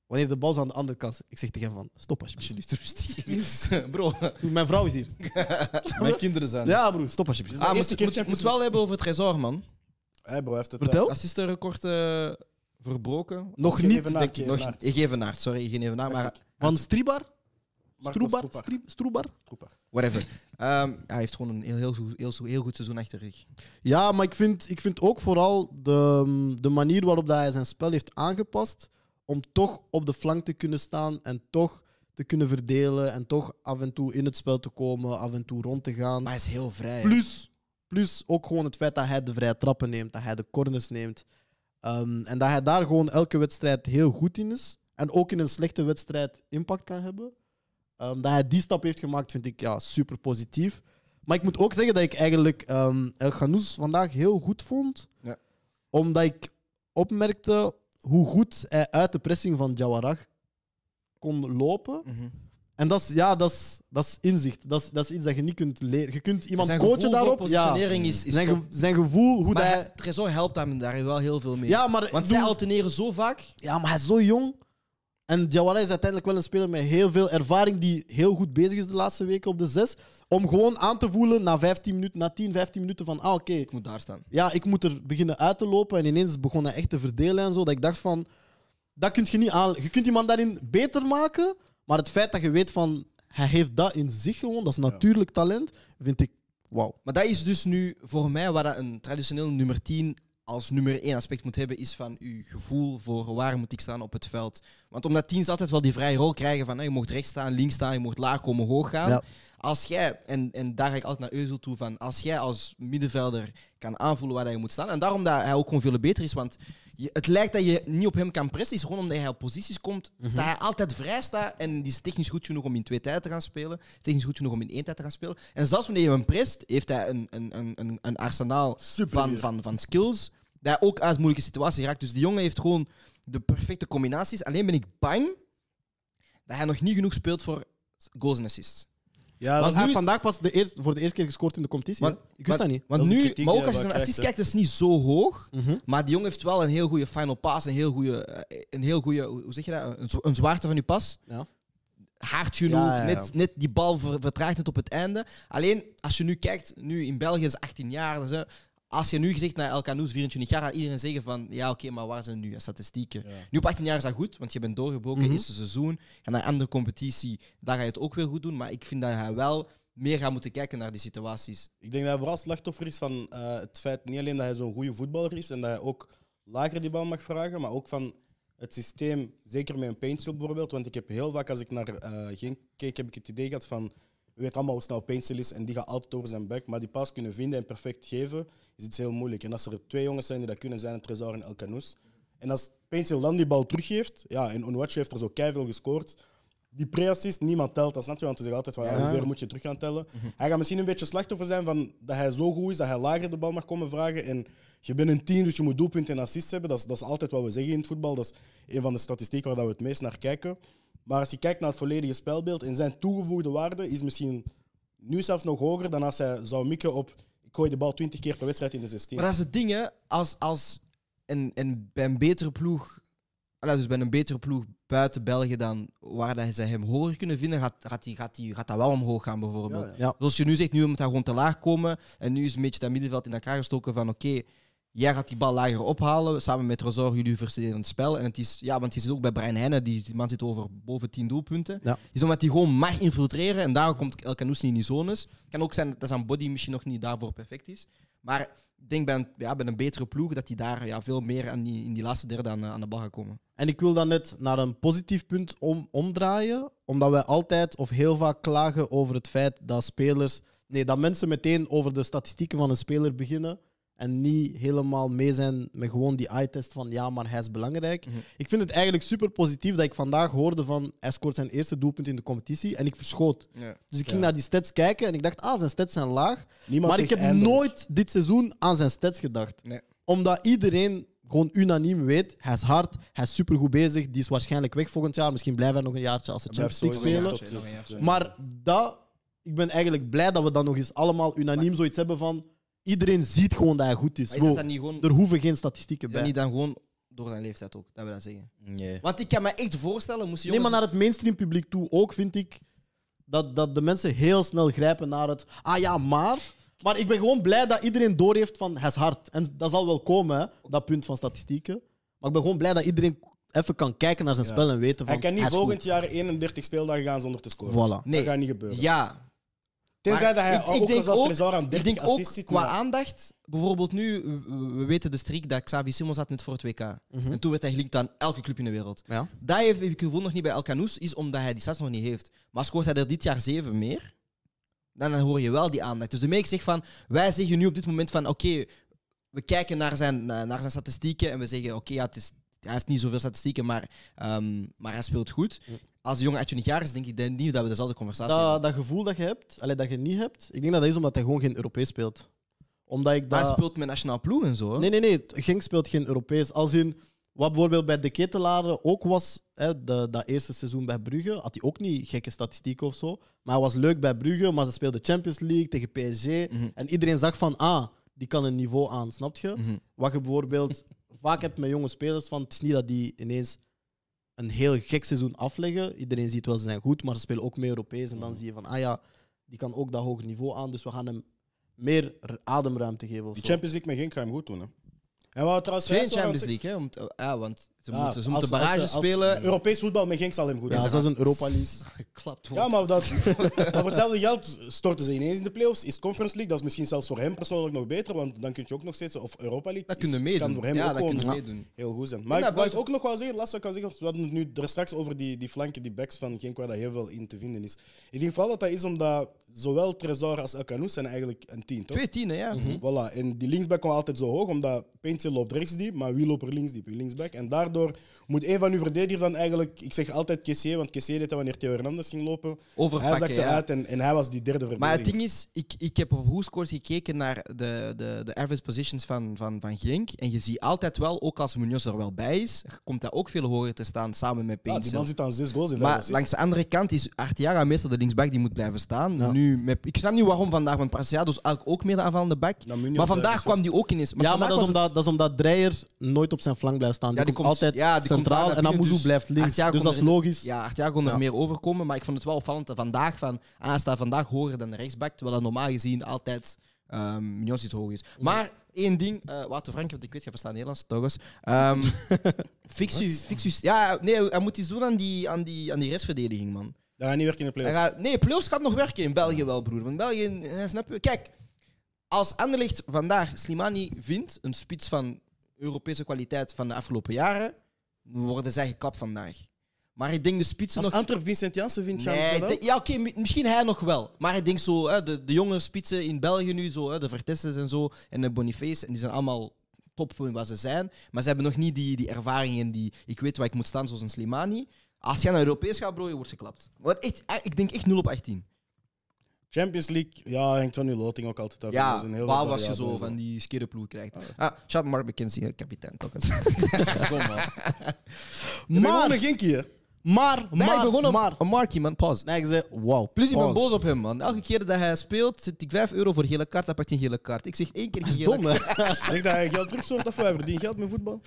wanneer de bal is aan de andere kant, ik zeg tegen hem van, stop alsjeblieft. Alsjeblieft rustig. Bro. Mijn vrouw is hier. Mijn kinderen zijn. Ja, broer, stop alsjeblieft. Ah, eerste moet, moet wel hebben over het Trezor, man. Hey bro, hij heeft het. Vertel. Assistenrecord eh verbroken. Nog Geen niet, evenaar, denk ik. geen Nog evenaar. sorry, geen Evenaard, maar Van Stribar? Stroebar? Stroebar. Stri- Stroebar? Stroebar. whatever. Ehm, hij heeft gewoon een heel, heel, goed- heel, heel goed seizoen achter de rug. Ja, maar ik vind, ik vind ook vooral de, de manier waarop dat hij zijn spel heeft aangepast om toch op de flank te kunnen staan en toch te kunnen verdelen en toch af en toe in het spel te komen, af en toe rond te gaan. Maar hij is heel vrij. hè. Plus, plus ook gewoon het feit dat hij de vrije trappen neemt, dat hij de corners neemt. Ehm, en dat hij daar gewoon elke wedstrijd heel goed in is. En ook in een slechte wedstrijd impact kan hebben. Ehm, dat hij die stap heeft gemaakt, vind ik ja, super positief. Maar ik moet ook zeggen dat ik eigenlijk ehm, El Ghanous vandaag heel goed vond. Ja. Omdat ik opmerkte hoe goed hij uit de pressing van Jawarag kon lopen. Mhm. En dat is, ja, dat is, dat is inzicht. Dat is, dat is iets dat je niet kunt leren. Je kunt iemand Zijn coachen daarop. Ja. is, is Zijn, top. ge- zijn gevoel, hoe Maar hij. Trezor helpt hem daar wel heel veel mee. Ja, maar, Want zij alterneren zo vaak. ja, maar hij is zo jong. En Jawara is uiteindelijk wel een speler met heel veel ervaring die heel goed bezig is de laatste weken op de zes. Om gewoon aan te voelen na 15 minuten, na 10, 15 minuten van ah oké, Ik moet daar staan. ja, ik moet er beginnen uit te lopen. En ineens begon hij echt te verdelen en zo. Dat ik dacht van, dat kun je niet aan. Je kunt iemand daarin beter maken, maar het feit dat je weet van, hij heeft dat in zich gewoon, dat is natuurlijk talent, vind ik wauw. Maar dat is dus nu voor mij wat dat een traditioneel nummer 10 als nummer 1 aspect moet hebben, is van uw gevoel voor waar moet ik staan op het veld. Want omdat teams altijd wel die vrije rol krijgen van je mocht rechts staan, links staan, je mocht laag komen, hoog gaan. Ja. Als jij, en, en daar ga ik altijd naar Euzel toe, van als jij als middenvelder kan aanvoelen waar je moet staan, en daarom dat hij ook gewoon veel beter is, want je, het lijkt dat je niet op hem kan pressen, is gewoon omdat hij op posities komt, Mhm. dat hij altijd vrij staat en die is technisch goed genoeg om in twee tijden te gaan spelen, technisch goed genoeg om in één tijd te gaan spelen. En zelfs wanneer je hem prest, heeft hij een, een, een, een, een arsenaal van, van, van skills, dat hij ook uit moeilijke situaties raakt. Dus die jongen heeft gewoon de perfecte combinaties. Alleen ben ik bang dat hij nog niet genoeg speelt voor goals en assists. Ja, Want dat- Hij nu heeft is- vandaag pas de eerste, voor de eerste keer gescoord in de competitie. Want- hè? Ik wist dat niet. Want Dat is de nu, kritiek, maar ook als je je assist kijkt, is niet zo hoog. Mhm. Maar die jongen heeft wel een heel goede final pass, een heel goede, eh, een heel goede hoe hoe zeg je dat? Een, zwa- een zwaarte van je pas. Ja. Hard genoeg, Ja, ja, ja. Net, net die bal ver- vertraagt het op het einde. Alleen, als je nu kijkt, nu in België is 18 jaar. Dus, hè, als je nu gezegd naar El Canoes 24 jaar, gaat iedereen zeggen van, ja oké, maar waar zijn nu je statistieken? Ja. Nu op 18 jaar is dat goed, want je bent doorgebroken, Mhm. eerste seizoen. En naar een andere competitie, daar ga je het ook weer goed doen. Maar ik vind dat hij wel meer gaat moeten kijken naar die situaties. Ik denk dat hij vooral slachtoffer is van eh, het feit niet alleen dat hij zo'n goede voetballer is en dat hij ook lager die bal mag vragen, maar ook van het systeem, zeker met een paintstyle bijvoorbeeld. Want ik heb heel vaak als ik naar eh geen keek, heb ik het idee gehad van we weten allemaal hoe snel paintstyle is en die gaat altijd over zijn bek, maar die pas kunnen vinden en perfect geven is iets heel moeilijk. En als er twee jongens zijn die dat kunnen, zijn het Trezor en El Canoes. En als paintstyle dan die bal teruggeeft, ja, en Onwatch heeft er zo keiveel gescoord. Die pre-assist, niemand telt dat, snap je? Want ze zeggen altijd van, ja, Ja. hoe ver moet je terug gaan tellen? Hij gaat misschien een beetje slachtoffer zijn van dat hij zo goed is dat hij lager de bal mag komen vragen. En je bent een team, dus je moet doelpunten en assists hebben. Dat is, dat is altijd wat we zeggen in het voetbal. Dat is een van de statistieken waar dat we het meest naar kijken. Maar als je kijkt naar het volledige spelbeeld en zijn toegevoegde waarde is misschien nu zelfs nog hoger dan als hij zou mikken op ik gooi de bal 20 keer per wedstrijd in de 16. Maar dat is het ding, hè. Als, als een, een, bij een betere ploeg... Dus bij een betere ploeg buiten België dan waar dat ze hem hoger kunnen vinden, gaat, gaat, die, gaat, die, gaat dat wel omhoog gaan, bijvoorbeeld. Ja. Zoals je nu zegt, nu moet hij gewoon te laag komen. En nu is een beetje dat middenveld in elkaar gestoken van oké, jij gaat die bal lager ophalen. Samen met Rosor, jullie verdedigen het spel. En het is, ja, want je zit ook bij Brian Heine, die, die man zit over boven 10 doelpunten. Ja. Is omdat hij gewoon mag infiltreren en daar komt El Canoes niet in die zones. Kan ook zijn dat zijn body misschien nog niet daarvoor perfect is. Maar ik denk bij een, ja, bij een betere ploeg dat hij daar ja, veel meer aan die, in die laatste derde aan, aan de bal gaat komen. En ik wil dan net naar een positief punt om, omdraaien, omdat wij altijd of heel vaak klagen over het feit dat spelers, nee, dat mensen meteen over de statistieken van een speler beginnen en niet helemaal mee zijn met gewoon die eye-test van ja, maar hij is belangrijk. Mhm. Ik vind het eigenlijk super positief dat ik vandaag hoorde van hij scoort zijn eerste doelpunt in de competitie en ik verschoot. Ja. Dus ik ging Ja. naar die stats kijken en ik dacht, ah, zijn stats zijn laag. Niemand maar ik heb eindelijk. nooit dit seizoen aan zijn stats gedacht. Nee. Omdat iedereen gewoon unaniem weet, hij is hard, hij is supergoed bezig, die is waarschijnlijk weg volgend jaar. Misschien blijft hij nog een jaartje als ze Champions League spelen. jaartje. Maar dat, ik ben eigenlijk blij dat we dan nog eens allemaal unaniem zoiets hebben van... Iedereen ziet gewoon dat hij goed is. Maar is dat Bro, dan niet gewoon, er hoeven geen statistieken is dat bij. niet dan gewoon door zijn leeftijd ook, dat we dat zeggen? Nee. Want ik kan me echt voorstellen, moest die Nee, maar jongens... naar het mainstream publiek toe ook, vind ik... Dat, dat de mensen heel snel grijpen naar het... Ah ja, maar... Maar ik ben gewoon blij dat iedereen doorheeft van hij is hard. En dat zal wel komen, hè, dat punt van statistieken. Maar ik ben gewoon blij dat iedereen even kan kijken naar zijn Ja. spel en weten van Hij kan niet goed. volgend jaar 31 speeldagen gaan zonder te scoren. Voilà. Nee. Dat gaat niet gebeuren. Ja, Tenzij dat hij ik- ik ook denk als ook- aan Ik 30 denk ook zit. qua maar- aandacht, bijvoorbeeld nu, we, we weten de streak dat Xavi Simons had net voor het WK. Mhm. En toen werd hij gelinkt aan elke club in de wereld. Ja. Dat heeft, heb ik gevoel nog niet bij El Canoes, is omdat hij die stats nog niet heeft. Maar scoort hij er dit jaar zeven meer, dan, dan hoor je wel die aandacht. Dus daarmee ik zeg van, wij zeggen nu op dit moment van, oké, we kijken naar zijn, naar zijn statistieken en we zeggen, oké, ja, het is, hij heeft niet zoveel statistieken, maar, ehm, maar hij speelt goed. Als de jongen uit 20 jaar is, denk ik niet dat we dezelfde conversatie hebben. Dat, dat gevoel dat je hebt, allee, dat je niet hebt, ik denk dat dat is omdat hij gewoon geen Europees speelt. Omdat ik Maar hij dat... speelt met nationaal ploeg en zo. hè? Nee, nee, nee. Genk speelt geen Europees. Als in, wat bijvoorbeeld bij de Ketelaren ook was, hè, de, dat eerste seizoen bij Brugge, had hij ook niet gekke statistieken of zo. Maar hij was leuk bij Brugge, maar ze speelden Champions League tegen PSG. Mhm. En iedereen zag van, ah, die kan een niveau aan, snap je? Mhm. Wat je bijvoorbeeld vaak hebt met jonge spelers, van, het is niet dat die ineens een heel gek seizoen afleggen. Iedereen ziet wel, ze zijn goed, maar ze spelen ook mee Europees. En dan zie je van, ah ja, die kan ook dat hoge niveau aan, dus we gaan hem meer ademruimte geven. Of Die zo. Champions League met Genk gaat hem goed doen. Hè. En wat trouwens Geen Champions League, hè? Om te- ja, want ze Ja, moeten, ze als- moeten als- barrages als- spelen. Europees voetbal met Genk zal hem goed Ja, is een Europa League. Geklapt Ja, maar, of dat, maar voor hetzelfde geld storten ze ineens in de playoffs. Is Conference League, dat is misschien zelfs voor hem persoonlijk nog beter, want dan kun je ook nog steeds, of Europa League, dat is- kunnen meedoen. kan voor hem ja, ook dat gewoon kunnen meedoen. heel goed zijn. Maar Ja, ik wou dat- ook nog wel zeggen, ik kan zeggen, we hadden het nu er straks over die, die flanken, die backs van Genk, waar dat heel veel in te vinden is. Ik denk vooral dat dat is omdat zowel Trezor als El Canoes zijn eigenlijk een team, toch? Twee tienen, ja. Voilà. En die linksback kwam altijd zo hoog, omdat Paint loopt rechts diep, maar wie loopt er links diep? Wie linksback. En daardoor moet een van uw verdedigers dan eigenlijk, ik zeg altijd Kessier, want Kessier deed dat wanneer Theo Hernandez ging lopen. hij Overpakken, zakte ja. uit en, en hij was die derde verdediger. Maar het ding is, ik, ik heb op WhoScores gekeken naar de, de, de average positions van, van, van Genk. En je ziet altijd wel, ook als Munoz er wel bij is, komt dat ook veel hoger te staan samen met ja, Paint. die man zit aan zes goals in maar langs de andere kant is Arteaga meestal de linksback die moet blijven staan. Ja. Nu, met, ik snap niet waarom vandaag, want Preciado is eigenlijk ook meer de aanvallende back. Nou, maar vandaag kwam die ook ineens. ja, maar dat is, omdat, dat is omdat Dreyer nooit op zijn flank blijft staan. Ja, die, die komt altijd ja, die komt centraal en Amuzu dus blijft links. Dus dat is logisch. Ja, Arteaga kon er meer overkomen, maar ik vond het wel opvallend dat vandaag van, hij staat vandaag hoger dan de rechtsback, terwijl dat normaal gezien altijd um, iets hoog is. Maar één ding, eh Wouter Frank, want ik weet, je verstaan Nederlands, toch eens. Ehm, fix u, fix u, ja, nee, hij moet iets doen aan die, aan die, aan die restverdediging, man. Dat gaat niet werken in de Hij playoffs. gaat, nee, playoffs gaat nog werken in België wel, broer. Want in België, eh, snap je? Kijk, als Anderlecht vandaag Slimani vindt, een spits van Europese kwaliteit van de afgelopen jaren, worden zij gekapt vandaag. Maar ik denk de spitsen Als nog... Antwerp Vincent Janssen vindt, gaan we ja, oké, mi- misschien hij nog wel. Maar ik denk zo, hè, de, de jonge spitsen in België nu, zo, hè, de Vertesses en zo, en de Boniface, en die zijn allemaal top in wat ze zijn. Maar ze hebben nog niet die, die ervaring en die, ik weet waar ik moet staan, zoals een Slimani. Als jij naar Europees gaat, bro, je wordt geklapt. Want echt, eh, ik denk echt 0 op 18. Champions League, ja, hangt van uw loting ook altijd af. Ja, zijn heel veel behalve als je zo van die skerenploeg krijgt. Ah, shout Mark McKenzie, kapitein. toch eens. Dat is dom, man. Je bent gewoon een Maar, maar, Nee, ik maar, ben maar. een, Markie, man. Pause. Nee, ik zei, wauw. Plus, ik ben boos op hem, man. Elke keer dat hij speelt, zit ik 5 euro voor gele kaart, dan pakt hij een gele kaart. Ik zeg één keer geen is gele dom, hè? Zeg dat hij geld terugzorgt of hij verdient geld met voetbal.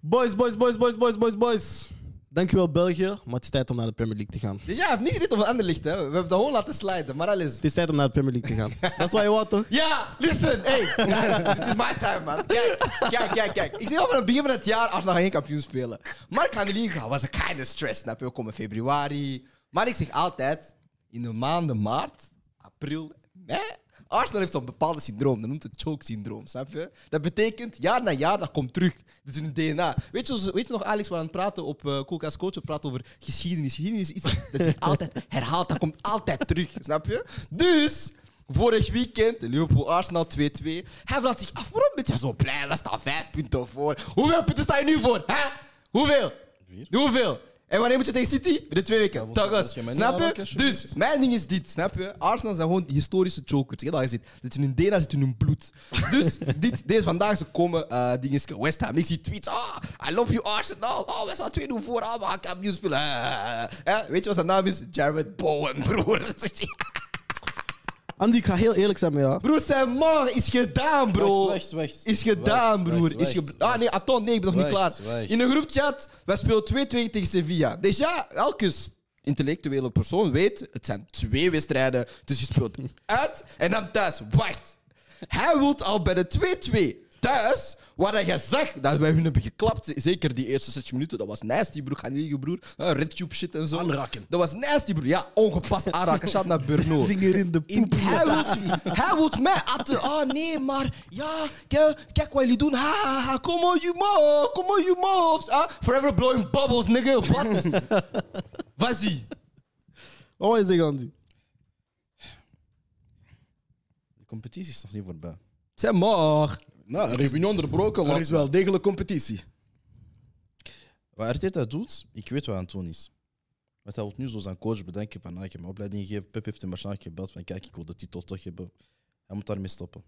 Boys, boys, boys, boys, boys, boys, boys. Dankjewel België, maar het is tijd om naar de Premier League te gaan. Dus ja, heeft niet gezeten op een ander licht, hè. We hebben dat gewoon laten sliden, maar alles. Het is tijd om naar de Premier League te gaan. Dat is wat je wou, toch? Ja, listen, hey. Dit is my time, man. Kijk, kijk, kijk, kijk. Ik zeg al van het begin van het jaar, Arsenal gaat geen kampioen spelen. Der Liga was een kind of stress, snap je? We komen februari. Maar ik zeg altijd, in de maanden maart, april, mei, Arsenal heeft zo'n bepaalde syndroom. Dat noemt het choke-syndroom, snap je? Dat betekent, jaar na jaar, dat komt terug. Dat is hun DNA. Weet je, weet je nog, Alex, we waren aan het praten op uh, Coca's Coach, we praten over geschiedenis. Geschiedenis is iets dat zich altijd herhaalt, dat komt altijd terug, snap je? Dus... Vorig weekend, Liverpool Arsenal 2-2. Hij vraagt zich af, waarom ben je zo blij? We staan vijf punten voor. Hoeveel punten sta je nu voor? Hè? Hoeveel? Vier. Hoeveel? En wanneer moet je tegen City? Binnen twee weken. Niet Snap je? Dus, mijn ding is dit, snap je? Arsenal zijn gewoon historische chokers. Ik heb dat gezien. Zit in hun DNA, zit in hun bloed. Dus, dit, deze vandaag, ze komen uh, dingen, West Ham. Ik zie tweets. Ah, I love you Arsenal. Oh, we staan 2-0 voor. Ah, we gaan kampioen spelen. Eh, eh, eh. Weet je wat zijn naam is? Jared Bowen, broer. Andy, ik ga heel eerlijk zijn met jou. Broer, zijn morgen is gedaan, bro. Wacht, wacht, wacht. Is gedaan, Wacht, broer. wacht, is ge- wacht, ah, nee, Aton, nee, ik ben nog niet klaar. wacht. In een groepchat, wij spelen 2-2 tegen Sevilla. Dus ja, elke intellectuele persoon weet, het zijn twee wedstrijden. Dus je speelt uit en dan thuis. Wacht. Hij wil al bij de 2-2 thuis, waar hij zag dat wij hun hebben geklapt. Zeker die eerste 60 minuten. Dat was nasty, broer. Ga niet liegen, broer. Uh, Redtube shit en zo. Aanraken. Dat was nasty, broer. Ja, ongepast aanraken. Shout naar Berno. Vinger in de poep. Hij wil, hij wil mij atten. Oh nee, maar ja, kijk, kijk wat jullie doen. Ha, ha, ha. Come on, you move. Come on, you moves. Ah, forever blowing bubbles, nigga. Wat? Vas-y. Wat wil je zeggen, Andy? De competitie is nog niet voorbij. C'est mort. Nou, er is, heb je niet onderbroken, er is wel degelijk competitie. Wat Arteta doet, ik weet wat aan het doen is. Want hij wil nu zo zijn coach bedenken van, ah, ik heb mijn opleiding gegeven. Pep heeft hem waarschijnlijk gebeld van, kijk, ik wil de titel toch hebben. Hij moet daarmee stoppen.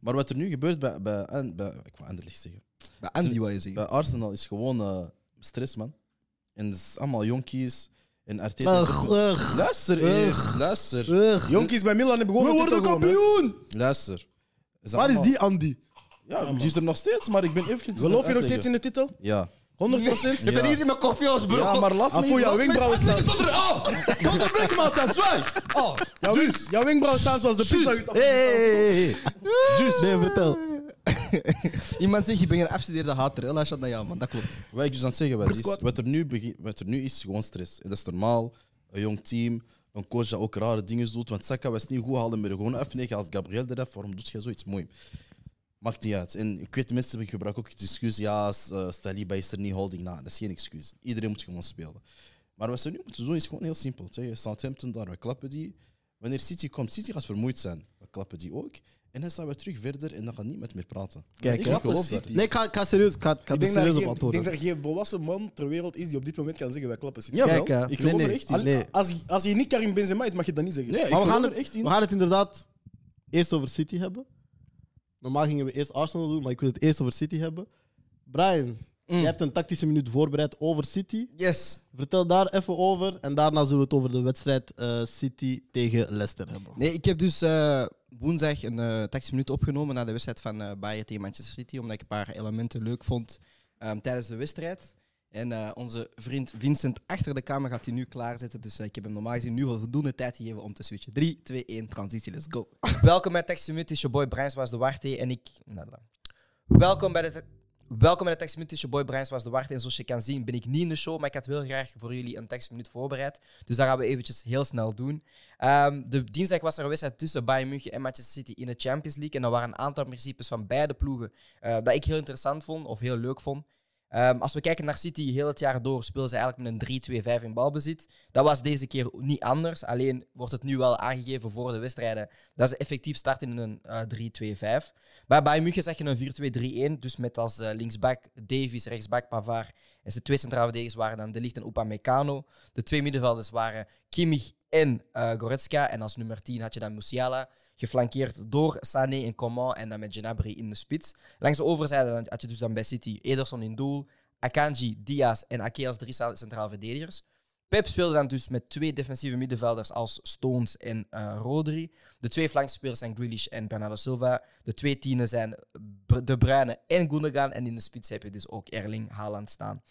Maar wat er nu gebeurt bij, bij, bij, bij ik wil Anderlecht zeggen. Bij Andy, wat je zeggen. Bij Arsenal is gewoon eh, stress, man. En het is allemaal jonkies. En Arteta... Ugh, ugh, Luister eens, luister. ugh. Jonkies bij Milan hebben We gewoon worden kampioen! Luister. Is Waar is die Andy? Ja, die is er nog steeds, maar ik ben even... Geloof je nog steeds in de titel? 100%? Ja. Ze hebben niet in mijn koffie als bro. Ja, maar laat me... Afu, jouw wenkbrauwen staan. onder- Oh! Onderbreek me altijd, zwijg! Oh, Jouw, dus. jouw wenkbrauw staan zoals de pizza. hey, hey. Dus. Nee, vertel. Iemand zegt, je bent een afgestudeerde hater. Hela, shout naar jou, man. Dat klopt. Wat ik dus aan het zeggen is, wat er, nu begin, wat er nu is, is gewoon stress. En dat is normaal. Een jong team, een coach dat ook rare dingen doet. Want Saka was niet goed, haalde hem er gewoon af. Nee, als Gabriel eraf, waarom doet jij zoiets mooi? Maakt niet uit. En ik weet, mensen gebruiken ook het excuus, ja, eh, Saliba is er niet holding. Nou, dat is geen excuus. Iedereen moet gewoon spelen. Maar wat ze nu moeten doen is gewoon heel simpel. Tegen Southampton, daar, we klappen die. Wanneer City komt, City gaat vermoeid zijn. We klappen die ook. En dan staan we terug verder en dan gaat niemand meer praten. Kijk, ik geloof dat. Nee, ik ga, ik ga serieus, ik ga, ik ga Ik er denk, dat er serieus op geen, ik denk antwoorden. dat er geen volwassen man ter wereld is die op dit moment kan zeggen wij klappen City. Jawel, Kijk, ik geloof nee. er echt in. Nee. Als, als je niet Karim Benzema mag je dat niet zeggen. Nee, ik Maar we gaan, er het, echt in. we gaan het inderdaad eerst over City hebben. Normaal gingen we eerst Arsenal doen, maar ik wil het eerst over City hebben. Brian, Mm. jij hebt een tactische minuut voorbereid over City. Yes. Vertel daar even over en daarna zullen we het over de wedstrijd eh, City tegen Leicester hebben. Nee, ik heb dus eh, woensdag een eh tactische minuut opgenomen na de wedstrijd van eh Bayern tegen Manchester City, omdat ik een paar elementen leuk vond ehm, tijdens de wedstrijd. En eh, onze vriend Vincent achter de kamer gaat hij nu klaarzetten, dus eh, ik heb hem normaal gezien nu al voldoende tijd gegeven om te switchen. 3, 2, 1, transitie, let's go. Welkom bij het is je boy Brian was de Warte en ik... Nou. Welkom bij de... Welkom bij de je boy Brian was de Wart. En zoals je kan zien ben ik niet in de show, maar ik had heel graag voor jullie een tekstminuut voorbereid. Dus dat gaan we eventjes heel snel doen. Ehm, de dinsdag was er een wedstrijd tussen Bayern München en Manchester City in de Champions League. En er waren een aantal principes van beide ploegen eh, dat ik heel interessant vond of heel leuk vond. Ehm, als we kijken naar City, heel het jaar door speelden ze eigenlijk met een 3-2-5 in balbezit. Dat was deze keer niet anders. Alleen wordt het nu wel aangegeven voor de wedstrijden dat ze effectief starten in een eh 3-2-5. Bij München zag je een 4-2-3-1. Dus met als eh, linksback Davies, rechtsback Pavard. En zijn twee centrale verdedigers waren dan De Ligt en Upamecano. De twee middenvelders waren Kimmich en eh, Goretzka. En als nummer 10 had je dan Musiala. Geflankeerd door Sané en Coman en dan met Gnabry in de spits. Langs de overzijde had je dus dan bij City Ederson in doel, Akanji, Diaz en Ake als drie centrale verdedigers. Pep speelde dan dus met twee defensieve middenvelders als Stones en eh, Rodri. De twee flankspelers zijn Grealish en Bernardo Silva. De twee tienen zijn De Bruyne en Gundogan. En in de spits heb je dus ook Erling Haaland staan.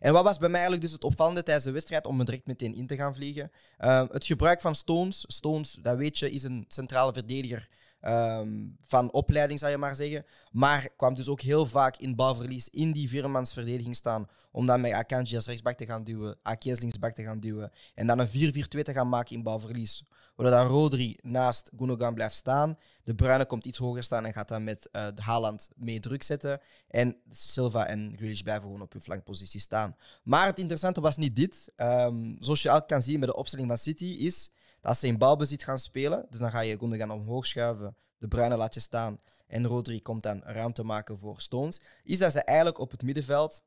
En wat was bij mij eigenlijk dus het opvallende tijdens de wedstrijd, om er direct meteen in te gaan vliegen? Uh, het gebruik van Stones. Stones, dat weet je, is een centrale verdediger ehm, van opleiding, zou je maar zeggen. Maar kwam dus ook heel vaak in balverlies in die viermans verdediging staan. Om dan met Akanji als rechtsback te gaan duwen, Ake als te gaan duwen. En dan een 4-4-2 te gaan maken in balverlies. Waardoor dan Rodri naast Gundogan blijft staan. De Bruyne komt iets hoger staan en gaat dan met de Haaland mee druk zetten. En Silva en Grealish blijven gewoon op hun flankpositie staan. Maar het interessante was niet dit. Ehm, zoals je ook kan zien met de opstelling van City, is dat ze in balbezit gaan spelen. Dus dan ga je Gundogan omhoog schuiven, de Bruyne laat je staan en Rodri komt dan ruimte maken voor Stones. Is dat ze eigenlijk op het middenveld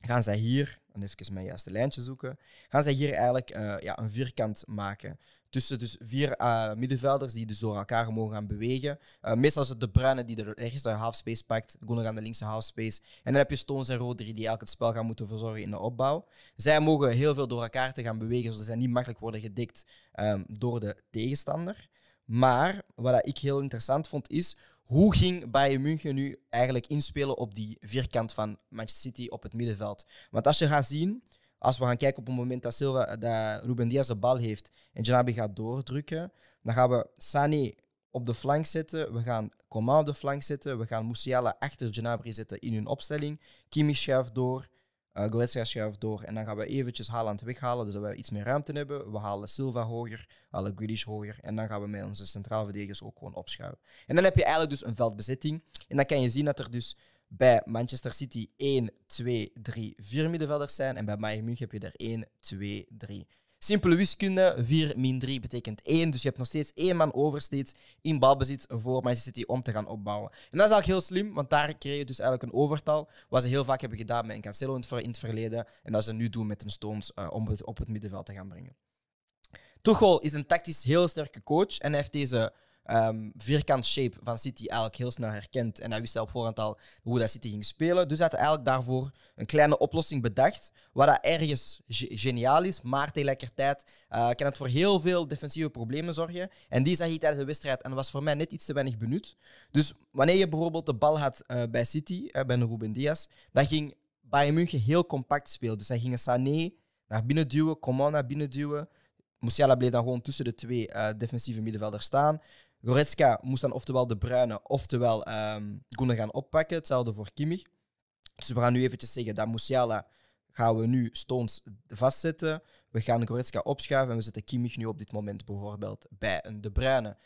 gaan zij hier, en even mijn juiste lijntje zoeken, gaan zij hier eigenlijk eh, ja, een vierkant maken. Tussen dus vier eh, middenvelders die dus door elkaar mogen gaan bewegen. Uh, meestal is het de Bruyne die de rechtse halfspace pakt, Gundogan de linkse halfspace. En dan heb je Stones en Rodri die eigenlijk het spel gaan moeten verzorgen in de opbouw. Zij mogen heel veel door elkaar te gaan bewegen, zodat zij niet makkelijk worden gedikt um, door de tegenstander. Maar wat ik heel interessant vond is, hoe ging Bayern München nu eigenlijk inspelen op die vierkant van Manchester City op het middenveld? Want als je gaat zien, als we gaan kijken op het moment dat, Silva, dat Ruben Diaz de bal heeft en Janabi gaat doordrukken, dan gaan we Sané op de flank zetten, we gaan Coman op de flank zetten, we gaan Musiala achter Gnabry zetten in hun opstelling, Kimmich schuift door, uh, Goretzka schuift door en dan gaan we eventjes Haaland weghalen, dus dat we iets meer ruimte hebben. We halen Silva hoger, halen Grealish hoger en dan gaan we met onze centraal verdedigers ook gewoon opschuiven. En dan heb je eigenlijk dus een veldbezetting en dan kan je zien dat er dus bij Manchester City 1, 2, 3, 4 middenvelders zijn. En bij Bayern München heb je er 1, 2, 3. Simpele wiskunde, 4 min 3 betekent 1. Dus je hebt nog steeds één man over steeds in balbezit voor Manchester City om te gaan opbouwen. En dat is eigenlijk heel slim, want daar creëer je dus eigenlijk een overtal. Wat ze heel vaak hebben gedaan met een Cancelo in het, verleden. En dat ze nu doen met een Stones uh, om het op het middenveld te gaan brengen. Tuchel is een tactisch heel sterke coach en hij heeft deze um, vierkant shape van City eigenlijk heel snel herkend. En hij wist op voorhand al hoe dat City ging spelen. Dus hij had eigenlijk daarvoor een kleine oplossing bedacht. Wat dat ergens geniaal is, maar tegelijkertijd uh, kan het voor heel veel defensieve problemen zorgen. En die zag hij tijdens de wedstrijd en was voor mij net iets te weinig benut. Dus wanneer je bijvoorbeeld de bal had uh, bij City, uh, bij Ruben Diaz, dan ging Bayern München heel compact spelen. Dus hij ging Sané naar binnen duwen, Coman naar binnen duwen. Musiala bleef dan gewoon tussen de twee defensieve middenvelders staan. Goretzka moest dan oftewel de Bruyne, oftewel um, Gundogan oppakken. Hetzelfde voor Kimmich. Dus we gaan nu eventjes zeggen dat Musiala gaan we nu Stones vastzetten. We gaan Goretzka opschuiven en we zetten Kimmich nu op dit moment bijvoorbeeld bij een De Bruyne.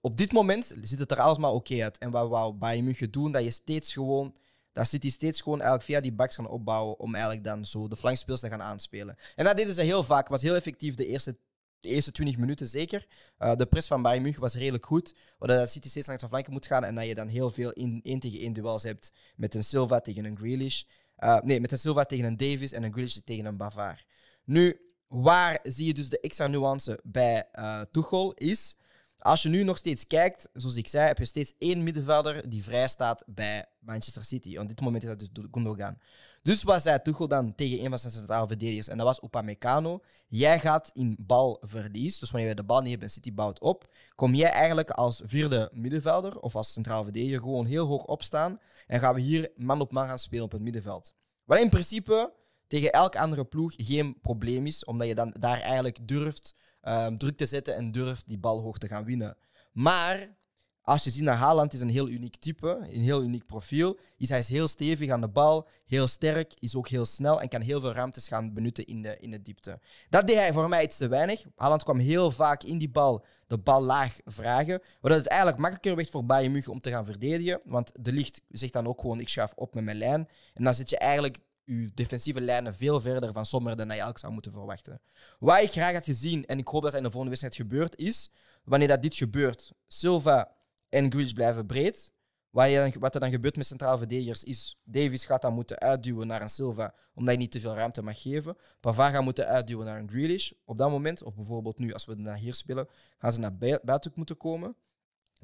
Op dit moment ziet het er allemaal oké uit. En wat wou Bayern doen, dat je steeds gewoon... Dat City steeds gewoon eigenlijk via die backs gaan opbouwen om eigenlijk dan zo de flankspeels te gaan aanspelen. En dat deden ze heel vaak. was heel effectief de eerste de eerste 20 minuten zeker. Eh, de press van Bayern was redelijk goed. Waardoor dat City steeds langs de flanken moet gaan en dat je dan heel veel in 1 tegen 1 duels hebt met een Silva tegen een Grealish. Eh, nee, met een Silva tegen een Davis en een Grealish tegen een Bavaar. Nu, waar zie je dus de extra nuance bij eh Tuchel is... Als je nu nog steeds kijkt, zoals ik zei, heb je steeds één middenvelder die vrij staat bij Manchester City. Op dit moment is dat dus Gundogan. Dus wat zei Tuchel dan tegen een van zijn centrale verdedigers? En dat was Upamecano. Jij gaat in balverlies, dus wanneer je de bal niet hebt en City bouwt op, kom jij eigenlijk als vierde middenvelder of als centrale verdediger gewoon heel hoog opstaan en gaan we hier man op man gaan spelen op het middenveld. Wat in principe tegen elke andere ploeg geen probleem is, omdat je dan daar eigenlijk durft ehm, druk te zetten en durft die bal hoog te gaan winnen. Maar als je ziet naar Haaland, is een heel uniek type, een heel uniek profiel. Is hij is heel stevig aan de bal, heel sterk, is ook heel snel en kan heel veel ruimtes gaan benutten in de, in de diepte. Dat deed hij voor mij iets te weinig. Haaland kwam heel vaak in die bal de bal laag vragen, waardoor het eigenlijk makkelijker werd voor Bayern München om te gaan verdedigen. Want de licht zegt dan ook gewoon, ik schuif op met mijn lijn. En dan zit je eigenlijk je defensieve lijnen veel verder van Sommer dan dat je eigenlijk zou moeten verwachten. Wat ik graag had gezien, en ik hoop dat dat in de volgende wedstrijd gebeurt, is wanneer dat dit gebeurt, Silva en Grealish blijven breed. Wat, je wat er dan gebeurt met centrale verdedigers is, Davies gaat dan moeten uitduwen naar een Silva, omdat je niet te veel ruimte mag geven. Pavard gaat moeten uitduwen naar een Grealish op dat moment. Of bijvoorbeeld nu, als we naar hier spelen, gaan ze naar bui- buiten moeten komen.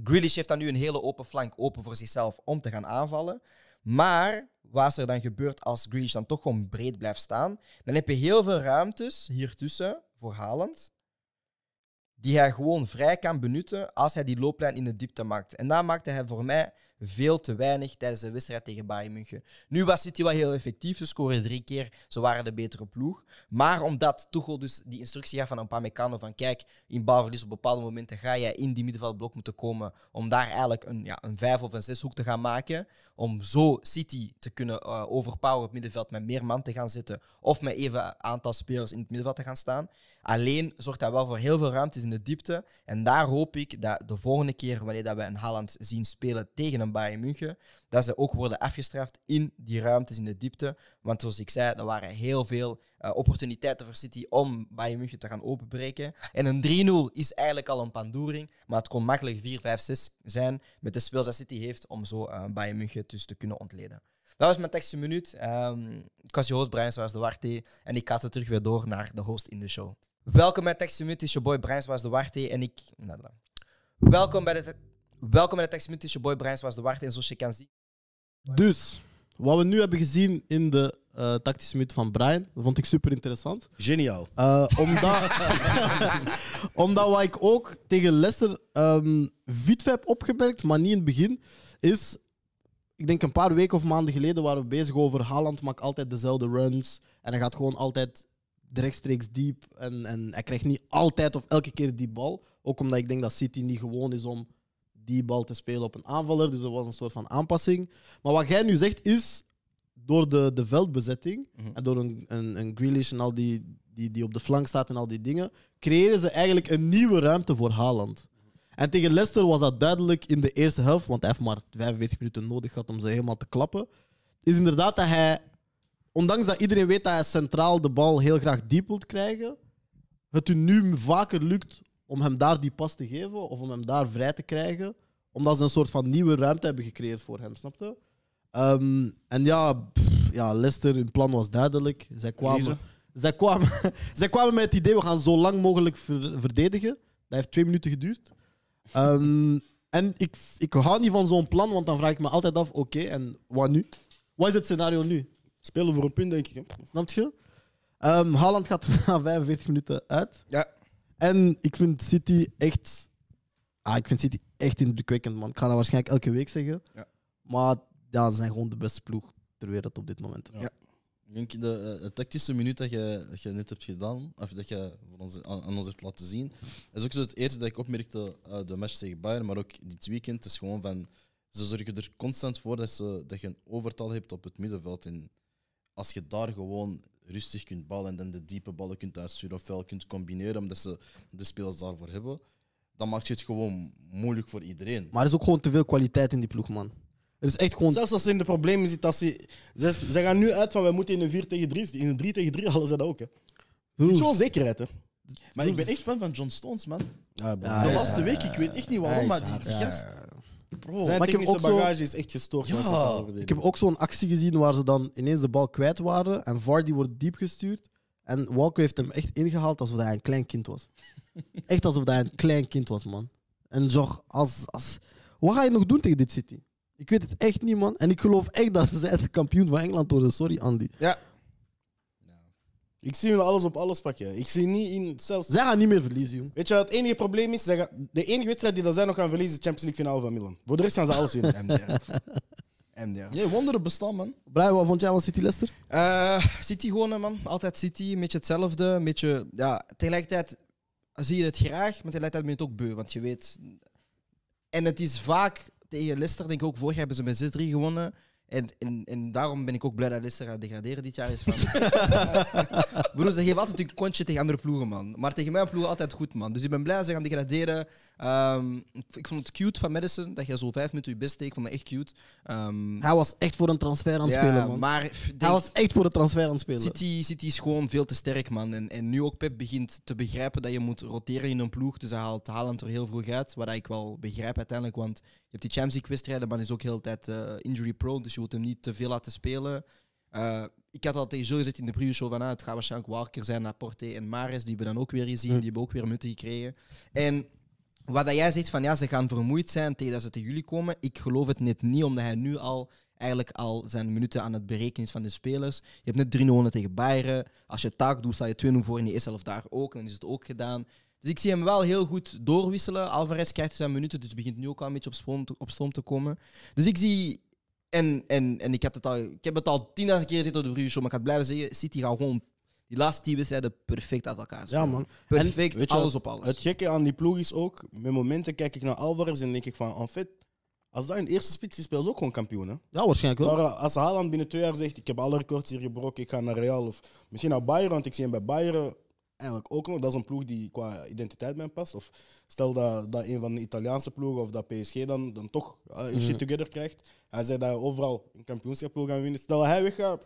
Grealish heeft dan nu een hele open flank open voor zichzelf om te gaan aanvallen. Maar wat er dan gebeurt als Grealish dan toch gewoon breed blijft staan, dan heb je heel veel ruimtes hier tussen voor Haaland, die hij gewoon vrij kan benutten als hij die looplijn in de diepte maakt. En dat maakte hij voor mij veel te weinig tijdens de wedstrijd tegen Bayern München. Nu was City wel heel effectief, ze scoren drie keer, ze waren de betere ploeg. Maar omdat Tuchel dus die instructie gaf van Upamecano van kijk, in balverlies op bepaalde momenten ga jij in die middenveldblok moeten komen om daar eigenlijk een, ja, een vijf of een zeshoek te gaan maken, om zo City te kunnen eh, overpoweren op middenveld met meer man te gaan zitten of met even een aantal spelers in het middenveld te gaan staan. Alleen zorgt dat wel voor heel veel ruimtes in de diepte. En daar hoop ik dat de volgende keer, wanneer dat we een Haaland zien spelen tegen een Bayern München, dat ze ook worden afgestraft in die ruimtes in de diepte. Want zoals ik zei, er waren heel veel eh, opportuniteiten voor City om Bayern München te gaan openbreken. En een 3-0 is eigenlijk al een pandoering, maar het kon makkelijk 4, 5, 6 zijn met de speels dat City heeft om zo eh, Bayern München dus te kunnen ontleden. Dat was mijn tekstje minuut. Ehm, ik was je host Brian Zwaars de Warte en ik ga ze terug weer door naar de host in de show. Welkom bij Tekstje Minuut, is je boy Brian Zwaars de Warte en ik... Welkom bij de... Welkom bij de het is je boy Brian Zwaars de Warte en zoals je kan zien... Dus, wat we nu hebben gezien in de eh, tactische minuut van Brian, dat vond ik super interessant. Geniaal. Eh, omdat, omdat wat ik ook tegen Leicester um, Vitve heb opgemerkt, maar niet in het begin, is... Ik denk een paar weken of maanden geleden waren we bezig over Haaland maakt altijd dezelfde runs. En hij gaat gewoon altijd rechtstreeks diep. En, en hij krijgt niet altijd of elke keer die bal. Ook omdat ik denk dat City niet gewoon is om die bal te spelen op een aanvaller. Dus dat was een soort van aanpassing. Maar wat jij nu zegt is, door de, de veldbezetting en door een, een, een Grealish en al die, die, die op de flank staat en al die dingen, creëren ze eigenlijk een nieuwe ruimte voor Haaland. En tegen Leicester was dat duidelijk in de eerste helft, want hij heeft maar 45 minuten nodig gehad om ze helemaal te klappen. Is inderdaad dat hij, ondanks dat iedereen weet dat hij centraal de bal heel graag diep wil krijgen, het u nu vaker lukt om hem daar die pas te geven of om hem daar vrij te krijgen, omdat ze een soort van nieuwe ruimte hebben gecreëerd voor hem, snap je? Ehm, en ja, pff, ja, Leicester, hun plan was duidelijk. Zij kwamen, zij, kwamen, zij kwamen met het idee, we gaan zo lang mogelijk ver- verdedigen. Dat heeft twee minuten geduurd. Ehm, en ik, ik hou niet van zo'n plan, want dan vraag ik me altijd af, oké, en wat nu? Wat is het scenario nu? Spelen voor een punt, denk ik. Hè? Snap je? Ehm Haaland gaat er na 45 minuten uit. Ja. En ik vind City echt... Ah, ik vind City echt indrukwekkend, man. Ik ga dat waarschijnlijk elke week zeggen. Ja. Maar ja, ze zijn gewoon de beste ploeg ter wereld op dit moment. Ja. Ik denk de, eh, de tactische minuut dat je, dat je net hebt gedaan, of dat je voor ons, aan, aan ons hebt laten zien, is ook zo het eerste dat ik opmerkte uit de match tegen Bayern, maar ook dit weekend is gewoon van, ze zorgen er constant voor dat, ze, dat je een overtal hebt op het middenveld. En als je daar gewoon rustig kunt ballen en dan de diepe ballen kunt uitsturen of wel kunt combineren, omdat ze de spelers daarvoor hebben, dan maakt je het gewoon moeilijk voor iedereen. Maar er is ook gewoon te veel kwaliteit in die ploeg, man. Er is echt gewoon... Zelfs als ze in de problemen zitten, als ze, ze, ze gaan nu uit van we moeten in een 4 tegen 3. In een 3 tegen 3 hadden ze dat ook. Hè. Niet zo'n zekerheid. Hè. Maar ik ben echt fan van John Stones, man. Ja, De ja, laatste week, ik weet echt niet waarom, maar die, die ja, gast... ja. Bro, Zijn Maar ik heb ook zo- bagage is echt gestoord. Ja. Ik heb ook zo'n actie gezien waar ze dan ineens de bal kwijt waren en Vardy wordt diep gestuurd. En Walker heeft hem echt ingehaald alsof hij een klein kind was. Echt alsof hij een klein kind was, man. En zo, als, als... Wat ga je nog doen tegen dit City? Ik weet het echt niet, man. En ik geloof echt dat ze de kampioen van Engeland worden. Sorry, Andy. Ik zie hun alles op alles pakken. Ik zie niet in zelfs. Zij gaan niet meer verliezen, jong. Weet je wat het enige probleem is? Zij gaan- de enige wedstrijd die dat zij nog gaan verliezen is de Champions League finale van Milan. Voor de rest gaan ze alles winnen. MDR. MDR. Nee, wonderen bestaan, man. Brian, wat vond jij van City Leicester? Eh, City gewoon, man. Altijd City. Een beetje hetzelfde. Een beetje, ja, tegelijkertijd zie je het graag, maar tegelijkertijd ben je het ook beu. Want je weet... En het is vaak tegen Leicester, denk ik ook, vorig jaar hebben ze met 6-3 gewonnen. En, en, en daarom ben ik ook blij dat Leicester gaat degraderen dit jaar. Is van... Broer, ze geven altijd een kontje tegen andere ploegen, man. Maar tegen mijn ploegen altijd goed, man. Dus ik ben blij dat ze gaan degraderen. Ehm, ik vond het cute van Madison, dat je zo vijf minuten je best deed. Ik vond het echt cute. Ehm, Hij was echt voor een transfer aan het ja, spelen, man. Maar denk- Hij was echt voor een transfer aan het spelen. City, City is gewoon veel te sterk, man. En, en nu ook Pep begint te begrijpen dat je moet roteren in een ploeg. Dus hij haalt Haaland er heel vroeg uit. Wat ik wel begrijp uiteindelijk. Want je hebt die Champions League wedstrijden, maar is ook heel de tijd eh, injury prone. Dus je moet hem niet te veel laten spelen. Eh, ik had al tegen Jules gezegd in de preview show van ah, het gaat waarschijnlijk Walker zijn, Laporte en Mares. Die hebben dan ook weer gezien. Hm. Die hebben ook weer minuten gekregen. En wat dat jij zegt van ja, ze gaan vermoeid zijn tegen dat ze tegen jullie komen. Ik geloof het net niet, omdat hij nu al eigenlijk al zijn minuten aan het berekenen is van de spelers. Je hebt net 3-0 gewonnen tegen Bayern. Als je taak doet, sta je 2-0 voor in de eerste helft daar ook. Dan is het ook gedaan. Dus ik zie hem wel heel goed doorwisselen. Alvarez krijgt zijn minuten, dus begint nu ook al een beetje op, stroom te, op te komen. Dus ik zie... En, en, en ik, had het al, ik heb het al 10.000 keer gezegd op de show, maar ik het blijven zeggen. City gaat gewoon die laatste 10 wedstrijden perfect uit elkaar Ja, spelen. man. Perfect, weet je alles wat- op alles. Het gekke aan die ploeg is ook, met momenten kijk ik naar Alvarez en denk ik van, en fait, als dat een eerste spits is, speelt ze ook gewoon kampioen. Hè? Ja, waarschijnlijk wel. Maar uh, als Haaland binnen twee jaar zegt, ik heb alle records hier gebroken, ik ga naar Real of misschien naar Bayern, want ik zie hem bij Bayern eigenlijk ook nog. Dat is een ploeg die qua identiteit bij hem past. Of stel dat, dat een van de Italiaanse ploegen of dat PSG dan, dan toch uh, een shit together krijgt. Hij zei dat hij overal een kampioenschap wil gaan winnen. Stel dat hij weggaat,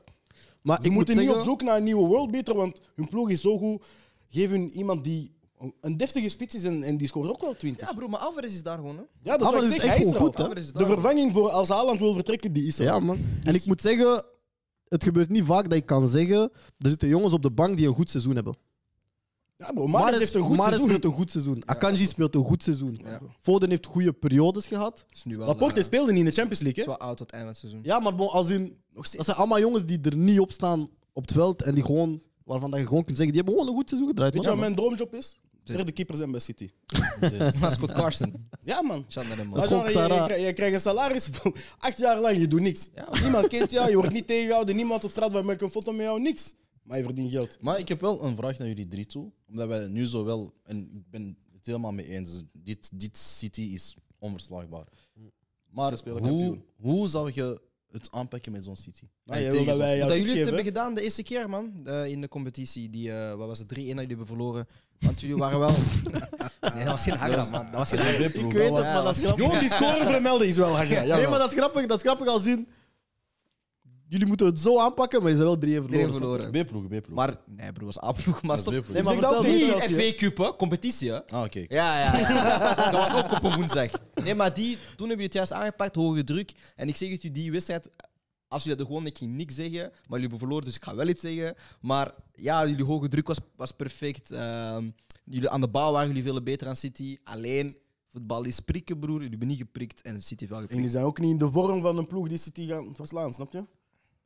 Maar ze ik moet moeten niet zeggen... op zoek naar een nieuwe worldbeater, want hun ploeg is zo goed. Geef hun iemand die een deftige spits is en, en die scoort ook wel 20. Ja, bro, maar Alvarez is daar gewoon. Hè. Ja, dat is echt Hij is goed, hè? De vervanging voor als Haaland wil vertrekken, die is er. Ja, man. En ik moet zeggen, het gebeurt niet vaak dat ik kan zeggen, er zitten jongens op de bank die een goed seizoen hebben. Ja, bro, Mahrez heeft een goed seizoen. speelt een goed seizoen. Akanji speelt een goed seizoen. Ja. Foden heeft goede periodes gehad. is nu wel, Laporte eh, speelde niet in de Champions League, is hè? wel oud tot het einde van het seizoen. Ja, maar bon, als in, Nog dat steeds. zijn allemaal jongens die er niet op staan op het veld en die gewoon, waarvan dat je gewoon kunt zeggen, die hebben gewoon een goed seizoen gedraaid. Weet je man. wat mijn droomjob is? Derde keeper zijn bij City. Maar Scott Carson. Ja, man. Shout naar man. Gewoon je, je, Xara. krijgt- je krijgt een salaris van acht jaar lang, je doet niks. Niemand kent jou, je wordt niet tegengehouden, niemand op straat waar ik een foto met jou, niks. Maar je verdient geld. Maar ik heb wel een vraag naar jullie drie toe. Omdat wij nu zo wel, en ik ben het helemaal mee eens, dit, dit City is onverslaagbaar. Maar hoe, kampioen. hoe zou je het aanpakken met zo'n City? Jij wil tegen dat wij jou Dat jullie het geven? hebben gedaan de eerste keer, man. eh, in de competitie. Die, eh, wat was het, 3-1 dat jullie hebben verloren. Want jullie waren wel... nee, dat was geen Hagra, man. Dat was geen Hagra. Ik weet het, maar dat is grappig. Die score vermelden is wel. Ja, Nee, maar dat is grappig, dat is grappig als in, jullie moeten het zo aanpakken, maar je zijn wel 3 verloren. Je? verloren. B-ploeg, B-ploeg. Maar, nee bro, was A-ploeg, maar Dat is stop. Nee, maar dat hè? FV Cup, hè. Competitie, hè. Ah, oké. Ja, ja, ja. dat was ook op een woensdag. Nee, maar die, toen hebben jullie het juist aangepakt, hoge druk. En ik zeg het u, die wedstrijd, als jullie hadden gewonnen, ik ging niks zeggen. Maar jullie hebben verloren, dus ik ga wel iets zeggen. Maar ja, jullie hoge druk was, was perfect. Ehm, jullie aan de bal waren jullie veel beter aan City. Alleen, voetbal is prikken, broer. Jullie hebben niet geprikt en City wel En geprikt. die zijn ook niet in de vorm van een ploeg die City gaan verslaan, snap je?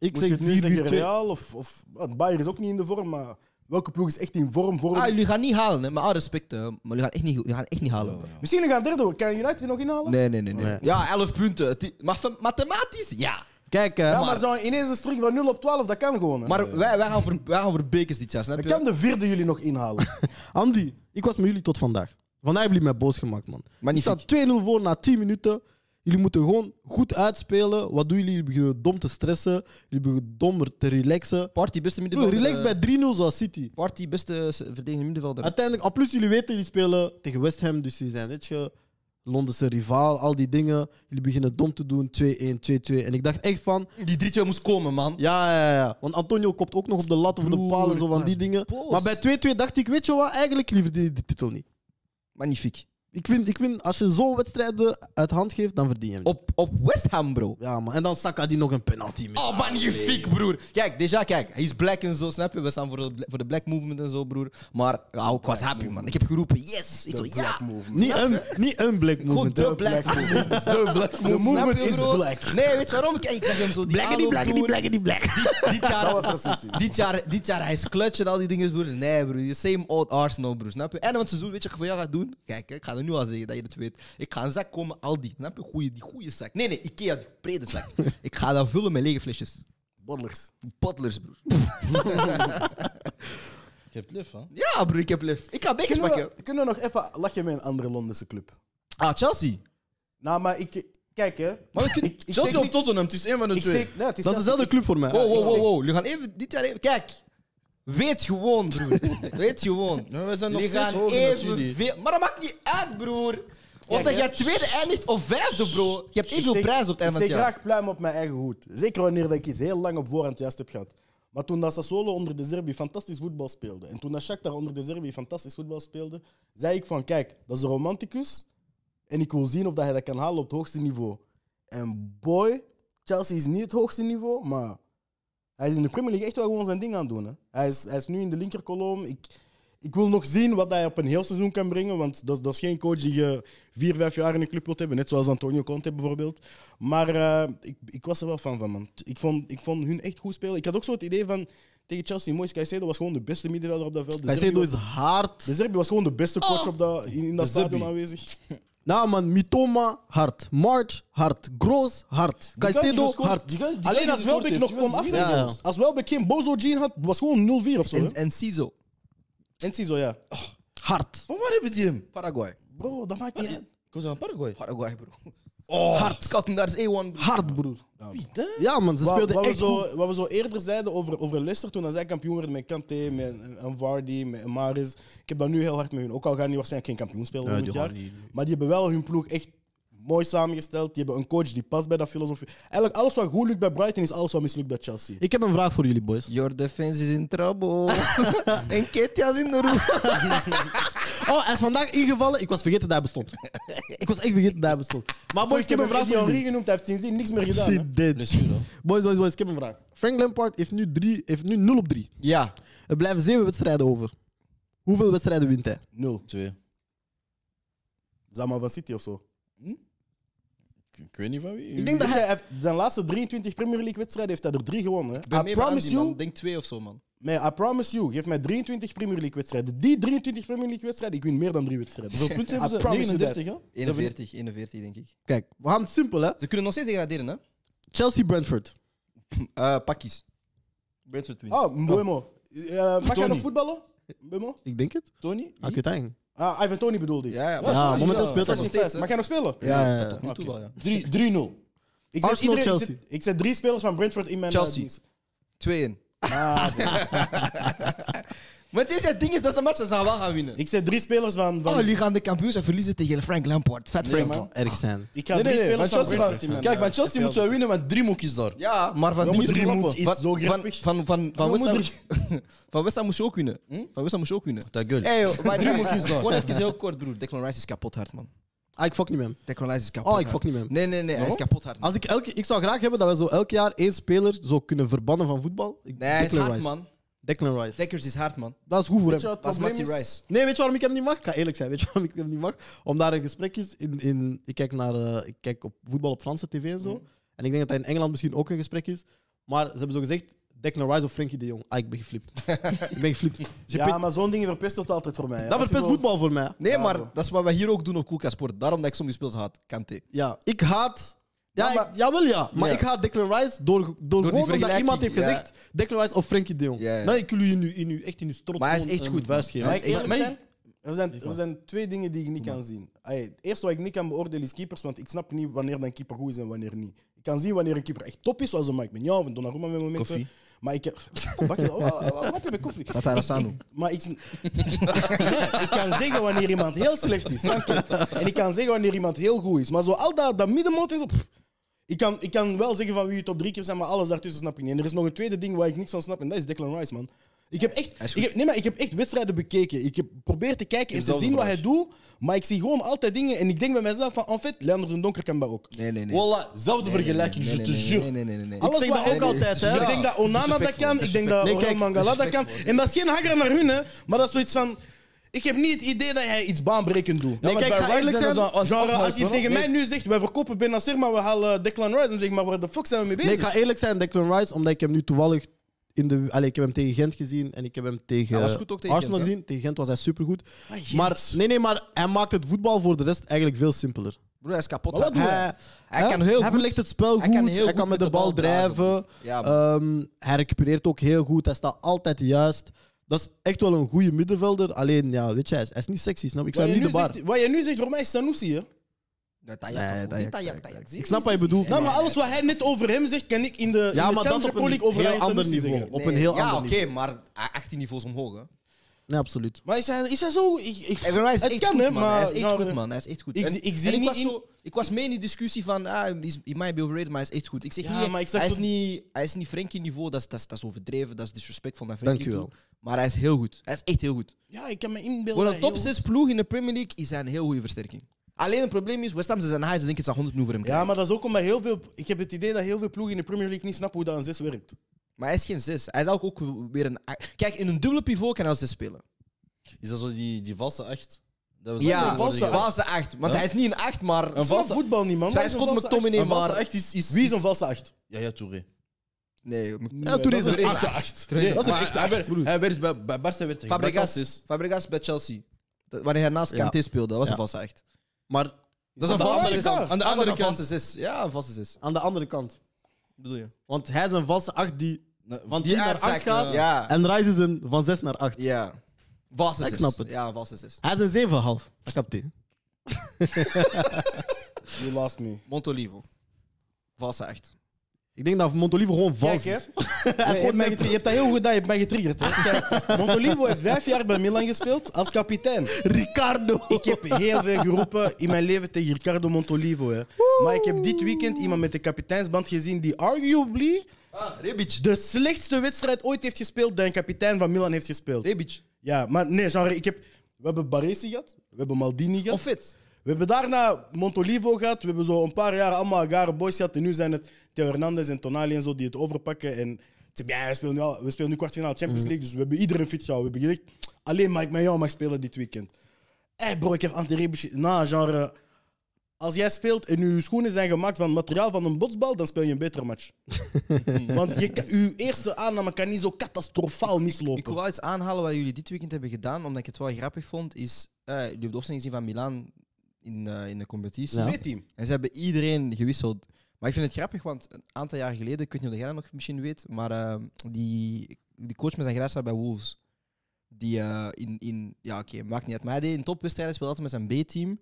Ik Moest je zeg het nu zeggen 4-4-2. Real of, of want Bayern is ook niet in de vorm, maar welke ploeg is echt in vorm? vorm? Ah, jullie gaan niet halen, hè. met alle respect. Hè. Maar jullie gaan echt niet, jullie gaan echt niet halen. Misschien gaan derde worden. Kan United nog inhalen? Nee, nee, nee. nee. Nee. Ja, 11 punten. Het i- Maar van- mathematisch, ja. Kijk, hè, Ja, maar, maar, zo ineens een streak van 0 op 12, dat kan gewoon. hè. Maar wij, wij, gaan voor, wij gaan voor bekers dit jaar, snap dan je? kan de vierde jullie nog inhalen. Andy, ik was met jullie tot vandaag. Vandaag hebben jullie mij boos gemaakt, man. Je Magnifiek. staat 2-0 voor na 10 minuten. Jullie moeten gewoon goed uitspelen. Wat doen jullie? Jullie beginnen dom te stressen. Jullie beginnen dom te relaxen. Party, beste Bro, middenvelder. relax eh, bij 3-0 zoals City. Party, beste verdedigende middenvelder. Uiteindelijk, en plus jullie weten, jullie spelen tegen West Ham, dus jullie zijn, weet je, Londense rivaal, al die dingen. Jullie beginnen dom te doen, 2-1, 2-2. En ik dacht echt van, Die 3-2 moest komen, man. ja, ja, ja. Want Antonio kopt ook nog op de lat of de Broer, paal en zo van die dingen. boos. Maar bij 2-2 dacht ik, weet je wat, eigenlijk liever die, die titel niet. Magnifiek. Ik vind, ik vind, als je zo'n wedstrijden uit hand geeft, dan verdien je hem. Op, op West Ham, bro. Ja, man. En dan Saka die nog een penalty mee. Oh, magnifiek, broer. Kijk, déjà, kijk. Hij is black en zo, snap je? We staan voor de, voor de black movement en zo, broer. Maar ja, ik was happy, man. Ik heb geroepen, yes. Ik zo, ja. Niet een, niet een black movement. de hè. black movement. De black movement je, is black. Nee, weet je waarom? Kijk, ik zeg hem zo. Die Blackity, aanloop, blackity, broer. blackity, black. Dit jaar, Dat was racistisch. Dit jaar, dit jaar hij is clutch en al die dingen, broer. Nee, broer. The same old Arsenal, broer. Snap je? En wat seizoen, weet je wat ik voor jou ga doen? Kijk, ik ga nu al zeggen dat je het weet. Ik ga een zak komen, al die. Snap je? Goeie, die goede zak. Nee, nee, Ikea, die brede zak. ik ga dat vullen met lege flesjes. Boddlers. Butlers, broer. Ik heb lief, hè? Ja, broer, ik heb lief. Ik ga bekers Kunnen pakken. we, kunnen we nog even lachen met een andere Londense club? Ah, Chelsea. Nou, maar ik... Kijk, hè. Maar we kunnen... Ik, ik Chelsea of niet- Tottenham, het is één van de ik twee. steek- nee, het is Dat is dezelfde club voor mij. Wow, wow, ik wow, wow. Jullie gaan even dit jaar even... Kijk. Weet gewoon, broer. Weet gewoon. Ja, we zijn nog Jullie steeds gaan hoger dan jullie. evenveel... Maar dat maakt niet uit, broer. Of dat jij tweede eindigt of vijfde, bro. Je hebt evenveel prijzen op het Ik van steek het jaar. graag pluim op mijn eigen hoed. Zeker wanneer dat ik iets heel lang op voorhand juist heb gehad. Maar toen dat Sassuolo onder de Zerbi fantastisch voetbal speelde, en toen dat Shakhtar onder de Zerbi fantastisch voetbal speelde, zei ik van, kijk, dat is een romanticus. En ik wil zien of dat hij dat kan halen op het hoogste niveau. En boy, Chelsea is niet het hoogste niveau, maar hij is in de Premier League echt wel gewoon zijn ding aan het doen. Hè. Hij, is, hij is nu in de linkerkolom. Ik, ik wil nog zien wat hij op een heel seizoen kan brengen, want dat, is- dat is geen coach die je vier, vijf jaar in een club wilt hebben, net zoals Antonio Conte bijvoorbeeld. Maar eh, ik, ik was er wel fan van, man. Ik vond, ik vond hun echt goed spelen. Ik had ook zo het idee van, tegen Chelsea, Moise Caicedo was gewoon de beste middenvelder op dat veld. De Caicedo was- is hard. de Zerbi was gewoon de beste coach op dat, in, in dat Zerbi. stadion aanwezig. Nou man, Mitoma, hard. March, hard. Gross, hard. Caicedo, hard. die guy- die guy Alleen als Welbeck nog kon afleggen. Als Welbeck geen Bozo Jean had, was gewoon 0-4 of zo. En, en Ciso. En Ciso, ja. Hard. Van waar hebben die hem? Paraguay. Bro, dat maakt niet uit. Was aan Paraguay. Paraguay, bro. Oh, hard. Scouting daar is A1, bro. Hard, broer. Wie, hè? Ja man, ze Wat, speelden wat, we echt goed. zo, wat we zo eerder zeiden over, over Leicester toen zij kampioen werden met Kanté, met een Vardy, met Maris. Ik heb dat nu heel hard met hun. Ook al gaan die waarschijnlijk geen kampioen spelen volgend jaar. Maar die hebben wel hun ploeg echt mooi samengesteld. Die hebben een coach die past bij dat filosofie. Eigenlijk alles wat goed lukt bij Brighton is alles wat mislukt bij Chelsea. Ik heb een vraag voor jullie, boys. Your defense is in trouble. en Ketja is in de roep. Oh, hij is vandaag ingevallen. Ik was vergeten dat hij bestond. ik was echt vergeten dat hij bestond. Maar boys, ik heb een vraag voor jullie. genoemd, hij heeft sindsdien niks meer gedaan. Shit, dead. Boys, boys, boys, ik heb een vraag. Frank Lampard heeft nu, drie, heeft nu 0 op 3. Ja. Er blijven zeven wedstrijden over. Hoeveel wedstrijden wint hij? Nul. Twee. Zama van City of zo. Ik, ik weet niet van wie. Ik denk dat hij heeft zijn laatste 23 Premier League wedstrijden heeft hij er drie gewonnen. Hè. Ik ben I promise Andy, man. you, Denk twee of zo, man. nee, I promise you, geef mij 23 Premier League wedstrijden. Die 23 Premier League wedstrijden, ik win meer dan drie wedstrijden. Hoeveel punten hebben ze? promise you 39, hè? 41, 41 denk ik. Kijk, we gaan het simpel, hè. Ze kunnen nog steeds degraderen, hè? Chelsea-Brentford. Eh pakkies. Brentford win. Oh, Mbeumo. Eh, mag jij Tony. nog voetballen? Ik denk het. Tony? Ah, Ah, Ivan Tony bedoelde ik. Ja, ja, Ja, maar- Ja, momenteel speelt hij nog steeds? Mag jij nog spelen? Ja, ja, ja. Tot nu toe wel, ja. Drie- 3-0. Ik zet, Arsenal, iedereen, ik, Chelsea. zet, ik zet drie spelers van Brentford in mijn... Chelsea. eh, dienst. 2-1. Ah. Maar het, is, het ding is dat ze matchen ze wel gaan winnen. ik zet drie spelers van... van Oh, jullie gaan de kampioens en verliezen tegen Frank Lampard. Vet Frank. man. Erg zijn. ik ga Nee, nee, drie nee. Van spelers van Chelsea, van, kijk, van Chelsea moeten we winnen met drie moekjes daar. Ja, maar van van, drie is van, zo van, grappig. van, van, van, van West Ham moest je ook winnen. Van West Ham moest je ook winnen. Dat maar Drie moekjes daar. Gewoon even heel kort, broer. Declan Rice is kapot hard, man. Ah, ik fuck niet met hem. Declan Rice is kapot Oh, ik fuck niet met hem. Nee, nee, nee. Hij is kapot hard. Als ik, elke, ik zou graag hebben dat we zo elk jaar één speler zo kunnen verbannen van voetbal. Ik, Nee, hij is Declan hard, Rice. man. Declan Rice. Dekkers is hard, man. Dat is goed voor Weet hem. probleem Matty is? Rice. Nee, weet je waarom ik hem niet mag? Ik ga eerlijk zijn. Weet je waarom ik hem niet mag? Omdat er een gesprek is. In, in, ik, kijk naar, eh, ik kijk op voetbal op Franse tv en zo. Mhm. En ik denk dat dat in Engeland misschien ook een gesprek is. Maar ze hebben zo gezegd: Declan Rice of Frankie de Jong. Ah, ik ben geflipt. ik ben geflipt. Je Ja, maar zo'n dingen verpest het altijd voor mij. hè. dat verpest voetbal voor mij. Nee, Ja, maar bro. dat is wat we hier ook doen op Koelka Sport. Daarom dat ik sommige speels haat. Kante. Ja, ik haat. Ja, Ja, maar- ik- jawel ja. Maar Ja. ik haat Declan Rice door, door, gewoon omdat vergelijking, iemand heeft ja. gezegd Declan Rice of Frankie de Jong. Ja, ja. Nee, ik wil u in uw, in uw, echt in uw strot Maar hij is gewoon echt een goed, vuist geven. Mag ik Maar- eerlijk maar- zijn? Er zijn, er zijn twee dingen die ik niet kan zien. Het eerste wat ik niet kan beoordelen is keepers, want ik snap niet wanneer een keeper goed is en wanneer niet. Ik kan zien wanneer een keeper echt top is, zoals een Mike Mignon of een Donnarumma met momenten. Koffie. Maar ik heb... Wat je- wat- wat- wat heb je met koffie? Wat staan ik- Maar ik... ik kan zeggen wanneer iemand heel slecht is. dank je. En ik kan zeggen wanneer iemand heel goed is. Maar zo al dat, dat middenmoot is op... Ik kan, ik kan wel zeggen van wie je top drie keer zijn, maar alles daartussen snap ik niet. En er is nog een tweede ding waar ik niks van snap, en dat is Declan Rice, man. Ik heb echt, ik heb, nee, maar ik heb echt wedstrijden bekeken. Ik heb probeerd te kijken en te zien wat hij doet, maar ik zie gewoon altijd dingen en ik denk bij mezelf van, en fait, Leander de Donker kan dat ook. Nee, nee, nee. Wallah, zelfde vergelijking, nee, je te nee, jure. Nee, nee, nee, nee, nee. Alles wat dat ook altijd, hè? Ik denk dat Onana dat kan, ik denk dat Mangala dat kan. En dat is geen hanger naar hun, hè. Maar dat is zoiets van... Ik heb niet het idee dat hij iets baanbrekend doet. Ja, maar kijk, ik ga eerlijk zijn Genre, als je ophypen, tegen mij nu zegt, wij verkopen Benacer, maar we halen Declan Rice, dan zeg ik, maar waar de fuck zijn we mee bezig? Nee, ik ga eerlijk zijn, Declan Rice, omdat ik hem nu toevallig in de... Allee, ik heb hem tegen Gent gezien en ik heb hem tegen Hij was goed ook tegen Arsenal Gent, gezien. Tegen Gent was hij supergoed. Ah, Gent. Maar, nee, nee, maar hij maakt het voetbal voor de rest eigenlijk veel simpeler. Broer, hij is kapot. Maar wat Hij, Hij kan heel hij goed- verlegt het spel goed, hij kan heel hij kan goed met de bal drijven. Ja. Ehm, hij recupereert ook heel goed, hij staat altijd juist. Dat is echt wel een goede middenvelder. Alleen, ja, weet je, hij is, hij is niet sexy, snap ik? Je, niet nu de bar. zegt, wat je nu zegt voor mij is Sanusi, hè? Dat Nee, tajak, dat tajak, dat tajak. Ik snap wat je bedoelt. Nou, maar alles wat hij net over hem zegt, kan ik in de, in Ja, de maar dat Challenger op Pro een League over heel Ryan ander niveau. Op een heel ja, ander oké, niveau. maar 18 niveaus omhoog, hè. Nee, absoluut. Maar is hij, is hij zo... Ik, ik, Evan Rice is het echt kan, goed, hè, man. maar... Hij is echt goed, man. Hij is echt goed. Ik- En- ik zie en ik niet was, in- zo, ik was mee in die discussie van, ah, hij is- he might be overrated, maar hij is echt goed. Ik zeg Ja, niet, maar ik zeg hij, is niet, hij is niet Frenkie-niveau, dat is, dat, is, dat is overdreven, dat is disrespectful naar Frenkie Dank u toe. Maar hij is heel goed. Hij is echt heel goed. Ja, ik kan me inbeelden... Voor een dat top heel- 6 ploeg in de Premier League is hij een heel goede versterking. Alleen het probleem is, West Ham ze zijn high, ze denken ze 100 miljoen voor hem Ja, krijgen. maar dat is ook omdat heel veel... Ik heb het idee dat heel veel ploegen in de Premier League niet snappen hoe dat een 6 werkt. Maar hij is geen 6. Hij is ook, ook weer een... Kijk, in een dubbele pivot kan hij als 6 spelen. Is dat zo die, die valse echt? Dat was Ja, een valse valse, acht. 8. Want hij is niet een 8, maar... Een valse- voetbal niet, man. Zij is een acht? in, Een valse maar... echt is... is Wie is een valse 8? Ja, ja, Touré. Nee, Ja, dat is een echt echte acht. Toen is het dat is een Maar echte hij acht. werd- Hij werd bij, bij Barca werd hij gebruikt als Fabregas, is. Fabregas bij Chelsea. Dat- Wanneer hij naast Ja. Kanté speelde, dat was Ja. een valse 8. Maar Dat is een Aan de valse andere 6. kant. Aan de andere kant. kant. is Ja, een valse 6. aan de andere kant. bedoel je? Want hij is een valse 8 die van Die 10 naar uitzakt, 8 gaat. Ja. En Rice is een van 6 naar 8. Ja. Valse Ik 6. snap het. Ja, 6. Hij is een 7,5. Dat kapt hij. You lost me. Montolivo. Valse 8. Ik denk dat Montolivo gewoon vals Kijk, hè. is. Je, je hebt mij getri- je hebt dat heel goed gedaan, je hebt mij getriggerd. Hè. Kijk, Montolivo heeft vijf jaar bij Milan gespeeld als kapitein. Ricardo. Ik heb heel veel geroepen in mijn leven tegen Ricardo Montolivo. Hè. Maar ik heb dit weekend iemand met de kapiteinsband gezien die arguably Ah, Rebic. de slechtste wedstrijd ooit heeft gespeeld dat een kapitein van Milan heeft gespeeld. Rebic. Ja, maar nee, genre, ik heb, we hebben Baresi gehad, we hebben Maldini gehad. Of fit. We hebben daarna Montolivo gehad. We hebben zo een paar jaar allemaal Gare Boys gehad. En nu zijn het Theo Hernandez en Tonali en zo die het overpakken. En bien, we spelen nu, al- we spelen nu kwartfinale Champions League. Dus we hebben iedereen fit. We hebben gezegd, alleen Mike Maignan mag spelen dit weekend. Hé bro, ik heb Ante Rebic... Nou, genre... Als jij speelt en je schoenen zijn gemaakt van materiaal van een botsbal, dan speel je een betere match. Want je, kan- eerste aanname kan niet zo catastrofaal Ik mislopen. wil wel iets aanhalen wat jullie dit weekend hebben gedaan, omdat ik het wel grappig vond. Is, eh, jullie hebben de opstelling gezien van Milan in, eh, in de competitie. Ja. B-team. En ze hebben iedereen gewisseld. Maar ik vind het grappig, want een aantal jaar geleden, ik weet niet of jij dat nog misschien weet, maar eh, die, die coach met zijn graafschap bij Wolves, die eh, in, in, ja oké, maakt niet uit, maar hij deed in topwedstrijden, speelde altijd met zijn B-team,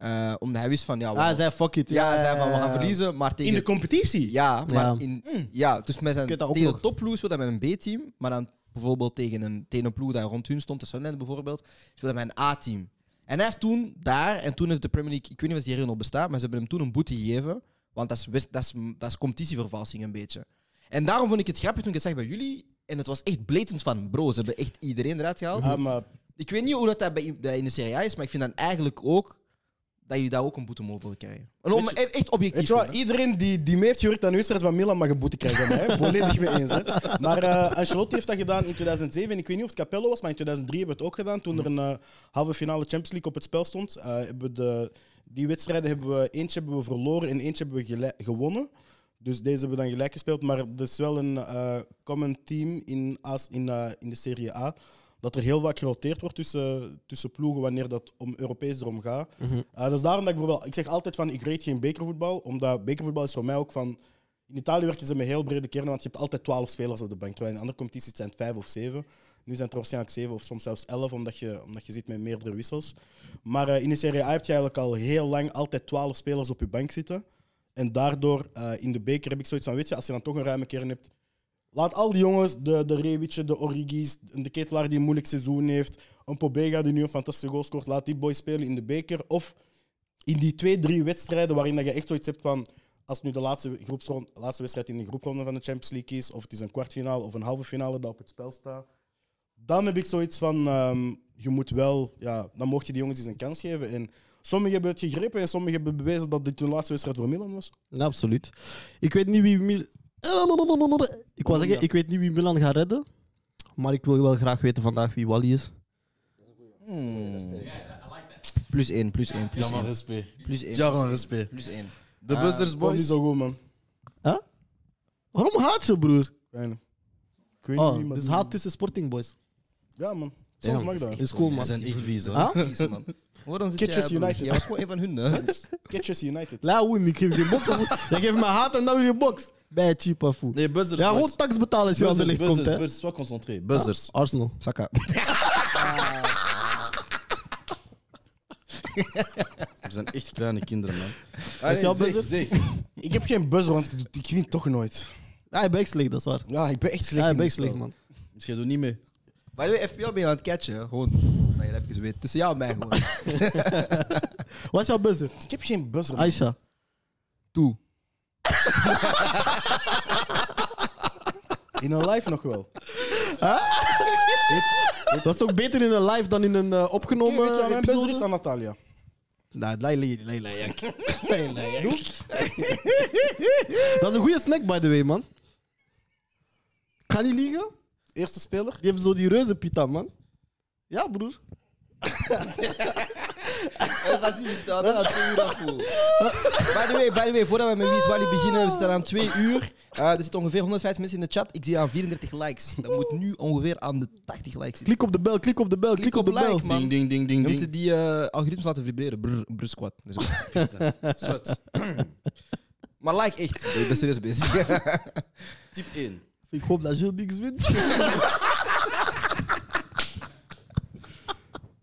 eh, omdat hij wist van, ja, we Ah, hij zei fuck it. ja, hij zei van, we gaan ja. verliezen, maar tegen... In de competitie? Ja, maar Ja. In, ja, dus met zijn, tegen de topploeg speelde hij met een B-team, maar dan bijvoorbeeld tegen een, tegen een ploeg dat rond hun stond, de Sunderland bijvoorbeeld, speelde hij met een A-team. En hij heeft toen daar, en toen heeft de Premier League, ik weet niet of het hier nog bestaat, maar ze hebben hem toen een boete gegeven, want dat is, dat is, dat is competitievervalsing een beetje. En daarom vond ik het grappig toen ik het zag bij jullie, en het was echt blatant van, bro, ze hebben echt iedereen eruit gehaald. Ah, maar Ik weet niet hoe dat, dat bij, bij in de Serie A is, maar ik vind dan eigenlijk ook dat jullie daar ook een boete mogen voor krijgen. En om, je- echt objectief. Weet je wat, hè. iedereen die, die mee heeft gewerkt aan de wedstrijd van Milan mag een boete krijgen. van mij. Volledig mee eens. Hè. Maar eh Ancelotti heeft dat gedaan in 2007. En ik weet niet of het Capello was, maar in 2003 hebben we het ook gedaan. Toen er een eh, halve finale Champions League op het spel stond. eh, hebben we de, die wedstrijden hebben we, eentje hebben we verloren en eentje hebben we gewonnen. Dus deze hebben we dan gelijk gespeeld. Maar er is wel een common team in, in, in de Serie A. Dat er heel vaak geroteerd wordt tussen, tussen ploegen wanneer dat om Europees erom gaat. Uh, dat is daarom dat ik bijvoorbeeld... Ik zeg altijd van, ik rate geen bekervoetbal. Omdat bekervoetbal is voor mij ook van... In Italië werken ze met heel brede kernen, want je hebt altijd 12 spelers op de bank. Terwijl in andere competities zijn het 5 of 7. Nu zijn het er waarschijnlijk 7 of soms zelfs 11, omdat je, omdat je zit met meerdere wissels. Maar eh, in de Serie A heb je eigenlijk al heel lang altijd 12 spelers op je bank zitten. En daardoor, eh, in de beker heb ik zoiets van, weet je, als je dan toch een ruime kern hebt, Laat al die jongens, de, de Rebic, de Origis, de Ketelaar die een moeilijk seizoen heeft, een Pobega die nu een fantastische goal scoort, laat die boys spelen in de beker. Of in die twee, drie wedstrijden waarin dat je echt zoiets hebt van, als nu de laatste, groepsronde, laatste wedstrijd in de groepronde van de Champions League is, of het is een kwartfinale of een halve finale dat op het spel staat, dan heb ik zoiets van, ehm, je moet wel, ja, dan mocht je die jongens eens een kans geven. En sommigen hebben het gegrepen en sommigen hebben bewezen dat dit hun laatste wedstrijd voor Milan was. Absoluut. Ik weet niet wie Ik wou zeggen, ik weet niet wie Milan gaat redden. Maar ik wil wel graag weten vandaag wie Wally is. Plus 1, plus 1, plus Ja, man, 1. respect. Plus 1. Ja, man, respect. Plus 1. De Ah, Buzzers Dat is niet Boys. zo goed, man. Waarom haat je, broer? Weinig. Ik weet niet wie, Oh, maar dus die- haat tussen Sporting Boys. Ja, man. Soms mag dat. Is cool, Ze man. zijn echt vies, hè. Huh? Man. Waarom zit Kitchens jij, broer? United. Jij was gewoon een van hun, hè? Catches United. La woen, ik geef je box. Jij geeft me haat en dan wil je box. Bij cheap afoe. Nee, Buzzers Ja, gewoon tax betalen als je aan de Buzzers, licht komt, Buzzers, hè. Buzzers, concentré. Buzzers. Arsenal. Saka. We zijn echt kleine kinderen, man. Is jouw zeg, buzzer? zeg. Ik heb geen buzzer, want ik, ik win toch nooit. Ja, je bent echt slecht, dat is waar. Ja, ik ben echt slecht. Ja, je in bent dit slecht, spel. man. Dus jij doet niet mee. By the way, FPL ben je aan het catchen, hè? Gewoon. Dat je dat even weet. Tussen jou en mij gewoon. Wat is jouw buzzer? Ik heb geen buzzer. man. Aisha. Toe. In een live nog wel. Dat is toch beter in een live dan in een eh, Oké, opgenomen weet je wat mijn buzzer is episode? aan Natalia. Nee, lei, lei, jak. Lei, lei, jak. Dat is een goede snack, by the way, man. Kan niet liegen? Eerste speler. Die hebben zo die reuze pita, man. Ja, broer. Racist, staat aan twee uur af. By the way, by the way, voordat we met Wie is Wally beginnen, we staan aan twee uur. Eh, er zitten ongeveer 150 mensen in de chat. Ik zie aan 34 likes. Dat moet nu ongeveer aan de 80 likes zitten. Klik op de bel, klik op de bel, klik, Klik op de op bel. like, man. Ding, ding, ding, We ding, moeten ding. die eh, algoritmes laten vibreren. Brr, brr squad. Dat is goed. Zwet. Maar like echt. Ik ben serieus bezig. Typ 1. Ik hoop dat Gilles niks wint.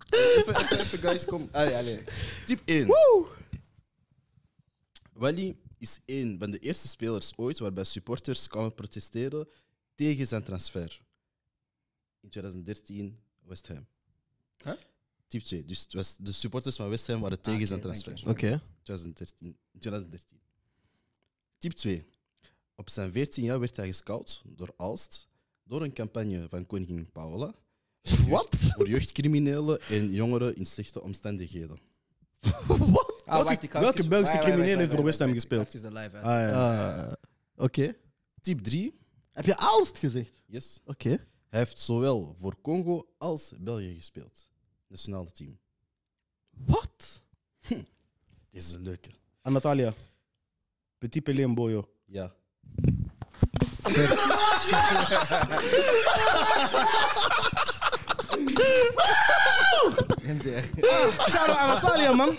Even, even, even, guys, kom. allee, allee. Typ 1. Wally is een van de eerste spelers ooit waarbij supporters kwamen protesteren tegen zijn transfer. In 2013 West Ham. Huh? Typ 2. Dus het was- de supporters van West Ham waren tegen oké, zijn transfer. Oké. 2013, in 2013. Typ 2. Op zijn 14 jaar werd hij gescout door Alst door een campagne van koningin Paola Wat? voor jeugdcriminelen en jongeren in slechte omstandigheden. Wat? Ah, wacht, ik ga welke even- Belgische wacht, wacht, crimineel wacht, heeft voor wacht, West Ham wacht, gespeeld? Even de live uit. Ah, ja. Eh, Oké. Typ 3. Heb je Aalst gezegd? Yes. Oké. Hij heeft zowel voor Congo als België gespeeld. Nationale team. Wat? Dit is een leuke. Aan Natalia. Petit Pelé en Boyo. Ja. En Shout out aan Natalia, man.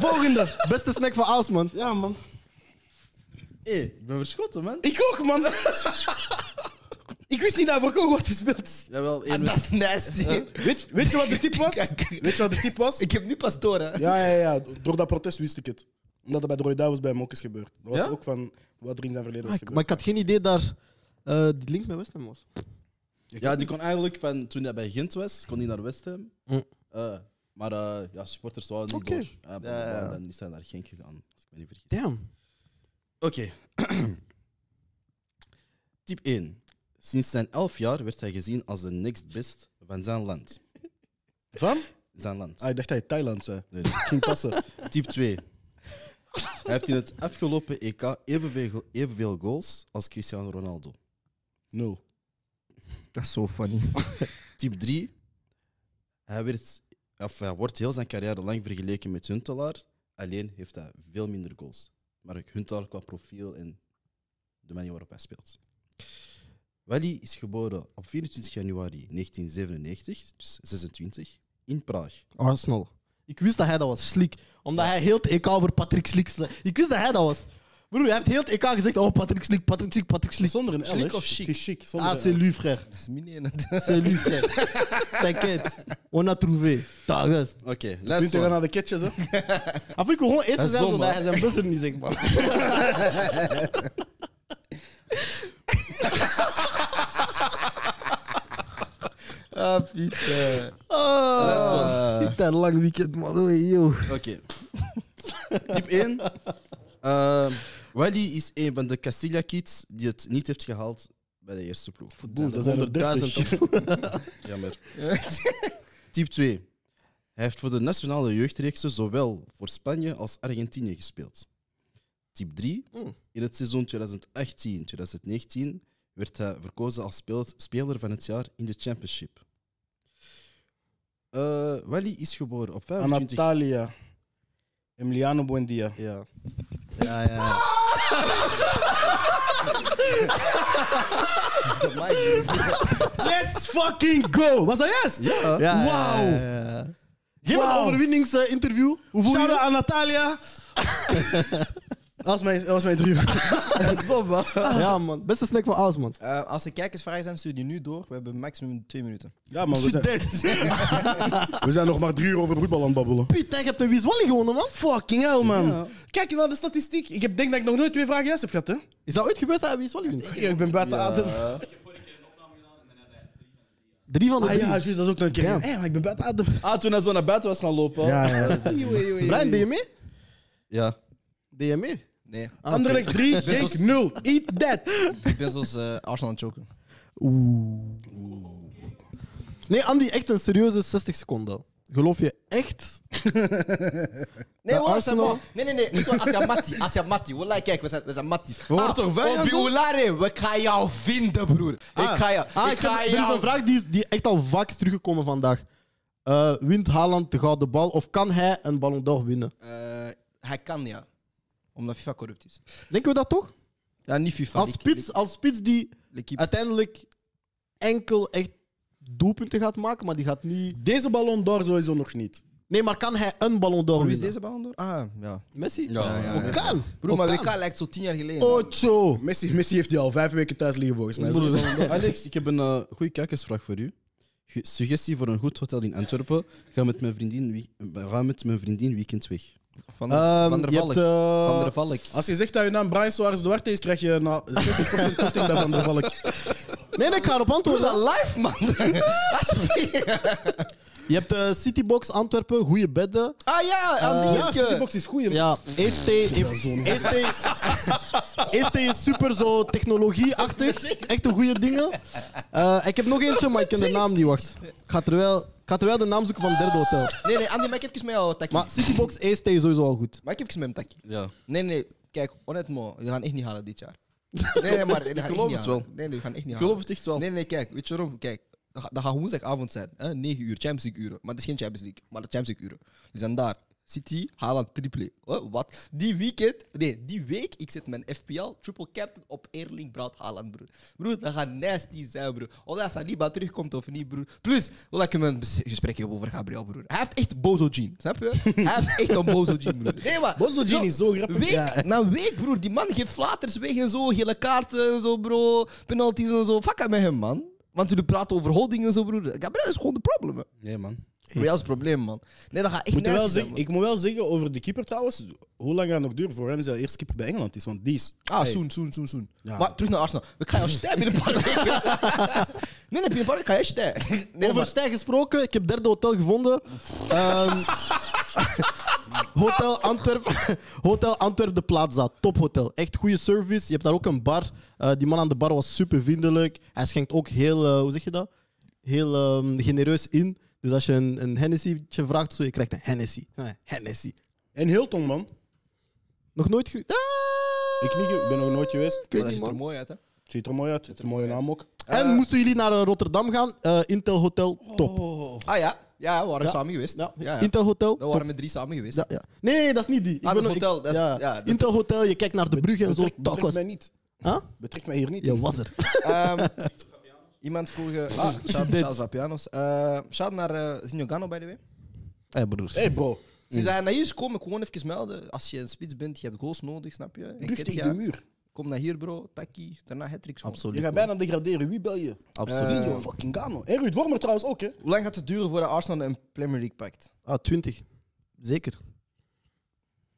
Volgende. Beste snack van Aalst, man. Ja, man. Hé, ik ben verschoten, man. Ik ook, man. ik wist niet dat voor Congo had gespeeld. Jawel, één Dat is nasty. Weet, weet je wat de tip was? Weet je wat de tip was? Ik heb nu pas door, hè. Ja, ja, ja. Door dat protest wist ik het. Omdat het bij de Roy Davis bij hem ook is gebeurd. Dat was Ja? ook van wat er in zijn verleden Ah, was ik- gebeurd. maar ik had geen idee daar eh die link met West Ham was. Ja, die kon eigenlijk, van, toen hij bij Gent was, kon hij naar West Ham. Hm. Eh, maar eh, ja, supporters waren niet Oké. door. Ja, Ja. Dan is hij naar Genk gegaan, als ik me niet vergis. Damn. Oké. Typ 1. Sinds zijn 11 jaar werd hij gezien als de next best van zijn land. Van? Zijn land. Ah, ik dacht dat hij Thailand zei. Nee. Ik ging passen. Typ 2. Hij heeft in het afgelopen EK evenveel, evenveel goals als Cristiano Ronaldo. Nul. Dat is zo funny. Typ 3. Hij, werd, of hij wordt heel zijn carrière lang vergeleken met Huntelaar. Alleen heeft hij veel minder goals. Maar ook Huntelaar qua profiel en de manier waarop hij speelt. Wally is geboren op 24 januari 1997, dus 26, in Praag. Arsenal. Ik wist dat hij dat was. Slik. Omdat hij heel het EK over Patrick Slik. Ik wist dat hij dat was. Broer, hij heeft heel het EK gezegd: Oh, Patrick Slik, Patrick Slik, Patrick Slik. Zonder een L. Hè? of chic? Het is chic. Ah, een c'est lui, frère. Dat C'est lui, frère. T'inquiète. On a trouvé. Tagus. Oké, Kunt last u gaan one. naar de ketjes, hè? Af ik wil gewoon eerst Dat zodat man. hij zijn buzzer niet zegt, man. Ah, Piet. eh. Ah, Piet, een lang weekend, man. Oké. Tip 1. Uh, Wally is een van de Castilla kids die het niet heeft gehaald bij de eerste ploeg. Boe, dat zijn 100.000 of... Jammer. Tip 2. Hij heeft voor de nationale jeugdreeksen zowel voor Spanje als Argentinië gespeeld. Tip 3. Mm. In het seizoen 2018-2019 werd hij verkozen als speler van het jaar in de Championship. Eh Wally is geboren op 25... Anatalia. Emiliano Buendia. Ja. Ja, ja. Let's fucking go! Was dat juist? Ja. ja Wauw. Geef een Wauw. overwinningsinterview. Hoe voel je Shout-out je? aan Natalia. dat was mijn, dat was mijn interview. Stop, man. Ja, man. Beste snack van alles, man. Eh, als er kijkersvragen zijn, stuur die nu door. We hebben maximum twee minuten. Ja, man, we zijn, we zijn nog maar drie uur over voetbal aan het babbelen. Piet, je hebt een Wieswalli gewonnen, man. Fucking hell, man. Kijk je naar de statistiek. Ik heb, denk dat ik nog nooit twee vragen juist heb gehad, hè? Is dat ooit gebeurd Wieswalli wint? Ja, ik ben buiten adem. Drie van de Ah drie. ja, juist, dat is ook nog een keer. Ja. Hé, maar ik ben buiten adem. Ah, toen hij zo naar buiten was gaan lopen. Ja, ja. Brian, deed je mee? Ja. Deed je mee? Nee, Ah, Anderlecht 3, Genk 0. Eat that. ik ben zoals eh, Arsenal aan het choken. Oeh. Nee, Andy, echt een serieuze 60 seconden. Geloof je echt? Nee, hoor, Arsenal- Arsenal. Nee, nee, nee. Niet waar. Wallah, kijk, we zijn, we zijn Matti. We worden toch vijanden? Obi Oulare, we gaan jou vinden, broer. ik ga jou. Ah, ik ga er is jou een vraag die, is- die echt al vaak is teruggekomen vandaag. Eh, wint Haaland de gouden bal of kan hij een Ballon d'Or winnen? Eh, hij kan, ja. Omdat FIFA corrupt is. Denken we dat toch? Ja, niet FIFA. Als spits, als spits die uiteindelijk enkel echt doelpunten gaat maken, maar die gaat niet... Deze ballon d'or sowieso nog niet. Nee, maar kan hij een Ballon d'Or wie is winnen? deze ballon door? Ah, ja. Messi? Ja, ja, ja. Kan. Broer, maar. WK lijkt zo tien jaar geleden. Ocho. Messi, Messi heeft die al vijf weken thuis liggen, volgens mij. Broer. Alex, ik heb een eh, goede kijkersvraag voor u. Ge- Suggestie voor een goed hotel in Antwerpen. Ga met mijn vriendin, wie- ga met mijn vriendin weekend weg. Van, Ehm, van der je Valk. hebt, eh, Van der Valk. Als je zegt dat je naam Brian Suarez Duarte is, krijg je na 60% korting bij Van der Valk. Nee, nee, ik ga erop antwoorden. dat live, man. Alsjeblieft. Je hebt de Citybox Antwerpen, goede bedden. ah ja, aan Eh, Ja, Citybox is goed. Ja, EST heeft... EST, EST is super zo technologieachtig. Echt een goede dingen. Eh, ik heb nog eentje, maar ik ken de naam niet. Wacht. Ik ga terwijl, ik ga terwijl de naam zoeken van het derde hotel. Nee, nee, Andy, maak even met jou, Taki. Maar Citybox EST is sowieso al goed. Maak even met hem, Taki. Ja. Nee, nee, kijk, honnêtement, we gaan echt niet halen dit jaar. Nee, nee, maar echt geloof het wel. Nee, nee, we gaan echt niet Ik halen. geloof het echt wel. Nee, nee, kijk, weet je waarom? Kijk, dat ga- dat gaat woensdagavond zijn. Hè? 9 uur, Champions League uren. Maar het is geen Champions League, maar de Champions League uren. Die zijn daar. City, Haaland, triple. Oh, wat? Die weekend, nee, die week, ik zet mijn FPL, triple captain op Erling Braut Haaland, broer. Broer, dat gaat nasty zijn, broer. Of dat Saliba terugkomt of niet, broer. Plus, wil ik hem een gesprek hebben over Gabriel, broer. Hij heeft echt bozo jean, snap je? Hij heeft echt een bozo jean, broer. Nee, maar... Bozo Jean is zo grappig. Week Ja. na week, broer. Die man geeft flaters weg en zo. Gele kaarten en zo, bro. Penalties en zo. Fuck met hem, man. Want jullie praten over holding en zo, broer. Gabriel is gewoon de probleem. hè. Nee, man. Is het probleem, man. Nee, dat gaat echt Moet wel zeggen, man. ik moet wel zeggen over de keeper trouwens. Hoe lang gaat het nog duren voor Rennes de eerste keeper bij Engeland is? Want die is. Ah, Hey. soon, soon, soon, soon. Ja. Maar terug naar Arsenal. We gaan jou binnen een paar weken. nee, nee, binnen een paar weken ga je sterren. Nee, Over stijl gesproken, ik heb derde hotel gevonden. Ehm, hotel Antwerp, Hotel Antwerp de Plaza, tophotel. Echt goede service. Je hebt daar ook een bar. Eh, die man aan de bar was super vriendelijk. Hij schenkt ook heel, eh, hoe zeg je dat? Heel ehm, genereus in. Dus als je een, een Hennessy'tje vraagt, of zo, je krijgt een Hennessy. Eh, Hennessy. En Hilton, man. Nog nooit ge... Ah, Ik, niet, ik ben nog nooit geweest. ik weet dat niet, ziet er man. mooi uit, hè. Ziet er mooi uit. Het is een mooie naam ook. En moesten jullie naar eh, Rotterdam gaan? Eh, Intel Hotel, top. Ah ja, ja, we waren Ja. samen geweest. Ja, ja, ja. Intel Hotel, We top. waren met drie samen geweest. Ja, ja. Nee, nee, dat is niet die. Ik Ah, dat is hotel, dat is- ja. ja, dat is- Intel Hotel, je kijkt naar de brug en zo. Betrekt, Dat betrekt was... mij niet. Huh? Betrekt mij hier niet. Je was er. Ehm, iemand vroeg... eh, ah, shout Dit. shout. Eh shout naar eh Zinho Gano, by the way. Hé, broers. Hé, hey, bro. Sinds hij naar hier is komen, gewoon even melden. Als je een spits bent, je hebt goals nodig, snap je? Enketia, tegen de muur. Kom naar hier, bro. Taki, daarna hat-tricks. gewoon. Absoluut. Je gaat bijna degraderen. Wie bel je? Absoluut. Zie je fucking Gano. En Ruud Wormer trouwens ook, hè? Hoe lang gaat het duren voordat Arsenal een Premier League pakt? Ah, 20. Zeker.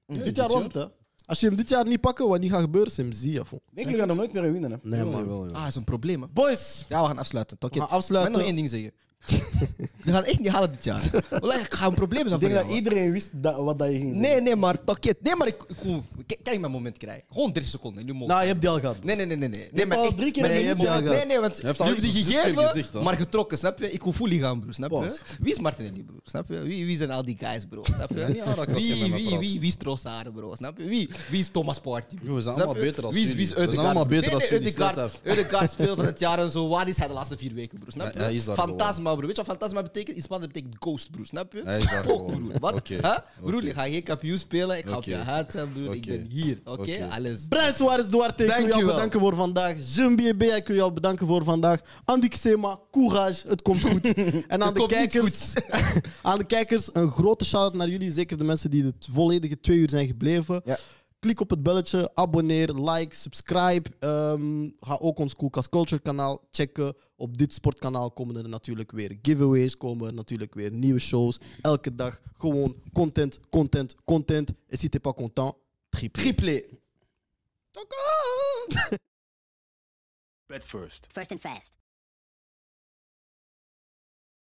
Dit jaar was het, hè? Als je hem dit jaar niet pakken, wat niet gaat gebeuren, is hem zie. Of... Ik denk, we gaan hem nooit meer winnen. Hè. Nee, man. Jawel. Ah, is een probleem. hè. Boys, Ja, we gaan afsluiten. we Oké. gaan Ik afsluiten. nog één ding zeggen. We gaan echt niet halen dit jaar. Wallah, Ik ga een probleem zijn Ik denk dat jou, iedereen wist dat, wat dat je ging Nee, zeggen. nee, maar Toket. Nee, maar ik, ik, ik, kan je mijn moment krijgen? Gewoon 30 seconden in je mond. Nou, je hebt die al gehad. Nee, nee, nee, nee. nee. nee hebt maar al echt- drie keer een nee, minuut nee, gehad. nee, nee, want je al hebt die iets zes keer gegeven, gezegd, hè? maar getrokken, snap je? Ik wil fully gaan, broer, snap je? Pas. Wie is Martinelli, broer, snap je? Wie, wie zijn al die guys, bro, snap je? niet als je wie, me wie, praat. wie, wie is Trossard, bro, snap je? Wie, wie is Thomas Partey? Bro, we zijn allemaal je? beter als jullie. Wie is We zijn allemaal beter nee, als nee, jullie, Ødegaard speelt van het jaar en zo. Waar is hij de laatste vier weken, broer, snap je? Ja, hij is daar Fantasma, broer. Weet je wat fantasma betekent? In Spanje betekent ghost, broer, snap je? Hij is daar Spook, gewoon. broer. Wat? Oké, Huh? Broer, oké. ik ga geen kampioen spelen. Ik ga op je huid zijn, broer. Ik ben hier, oké? Alles. Brian Suarez Duarte, ik wil jou Dankjewel. bedanken voor vandaag. Jumbi B, ik wil jou bedanken voor vandaag. Andy Xema, courage, het komt goed. En aan de, komt niet kijkers, aan de kijkers, een grote shout-out naar jullie. Zeker de mensen die het volledige twee uur zijn gebleven. Ja. Klik op het belletje, abonneer, like, subscribe. Ehm, ga ook ons Koelkast Culture kanaal checken. Op dit sportkanaal komen er natuurlijk weer giveaways, komen er natuurlijk weer nieuwe shows. Elke dag gewoon content, content, content. Et si t'es pas content, triple. Triplé. Bet first. First and fast.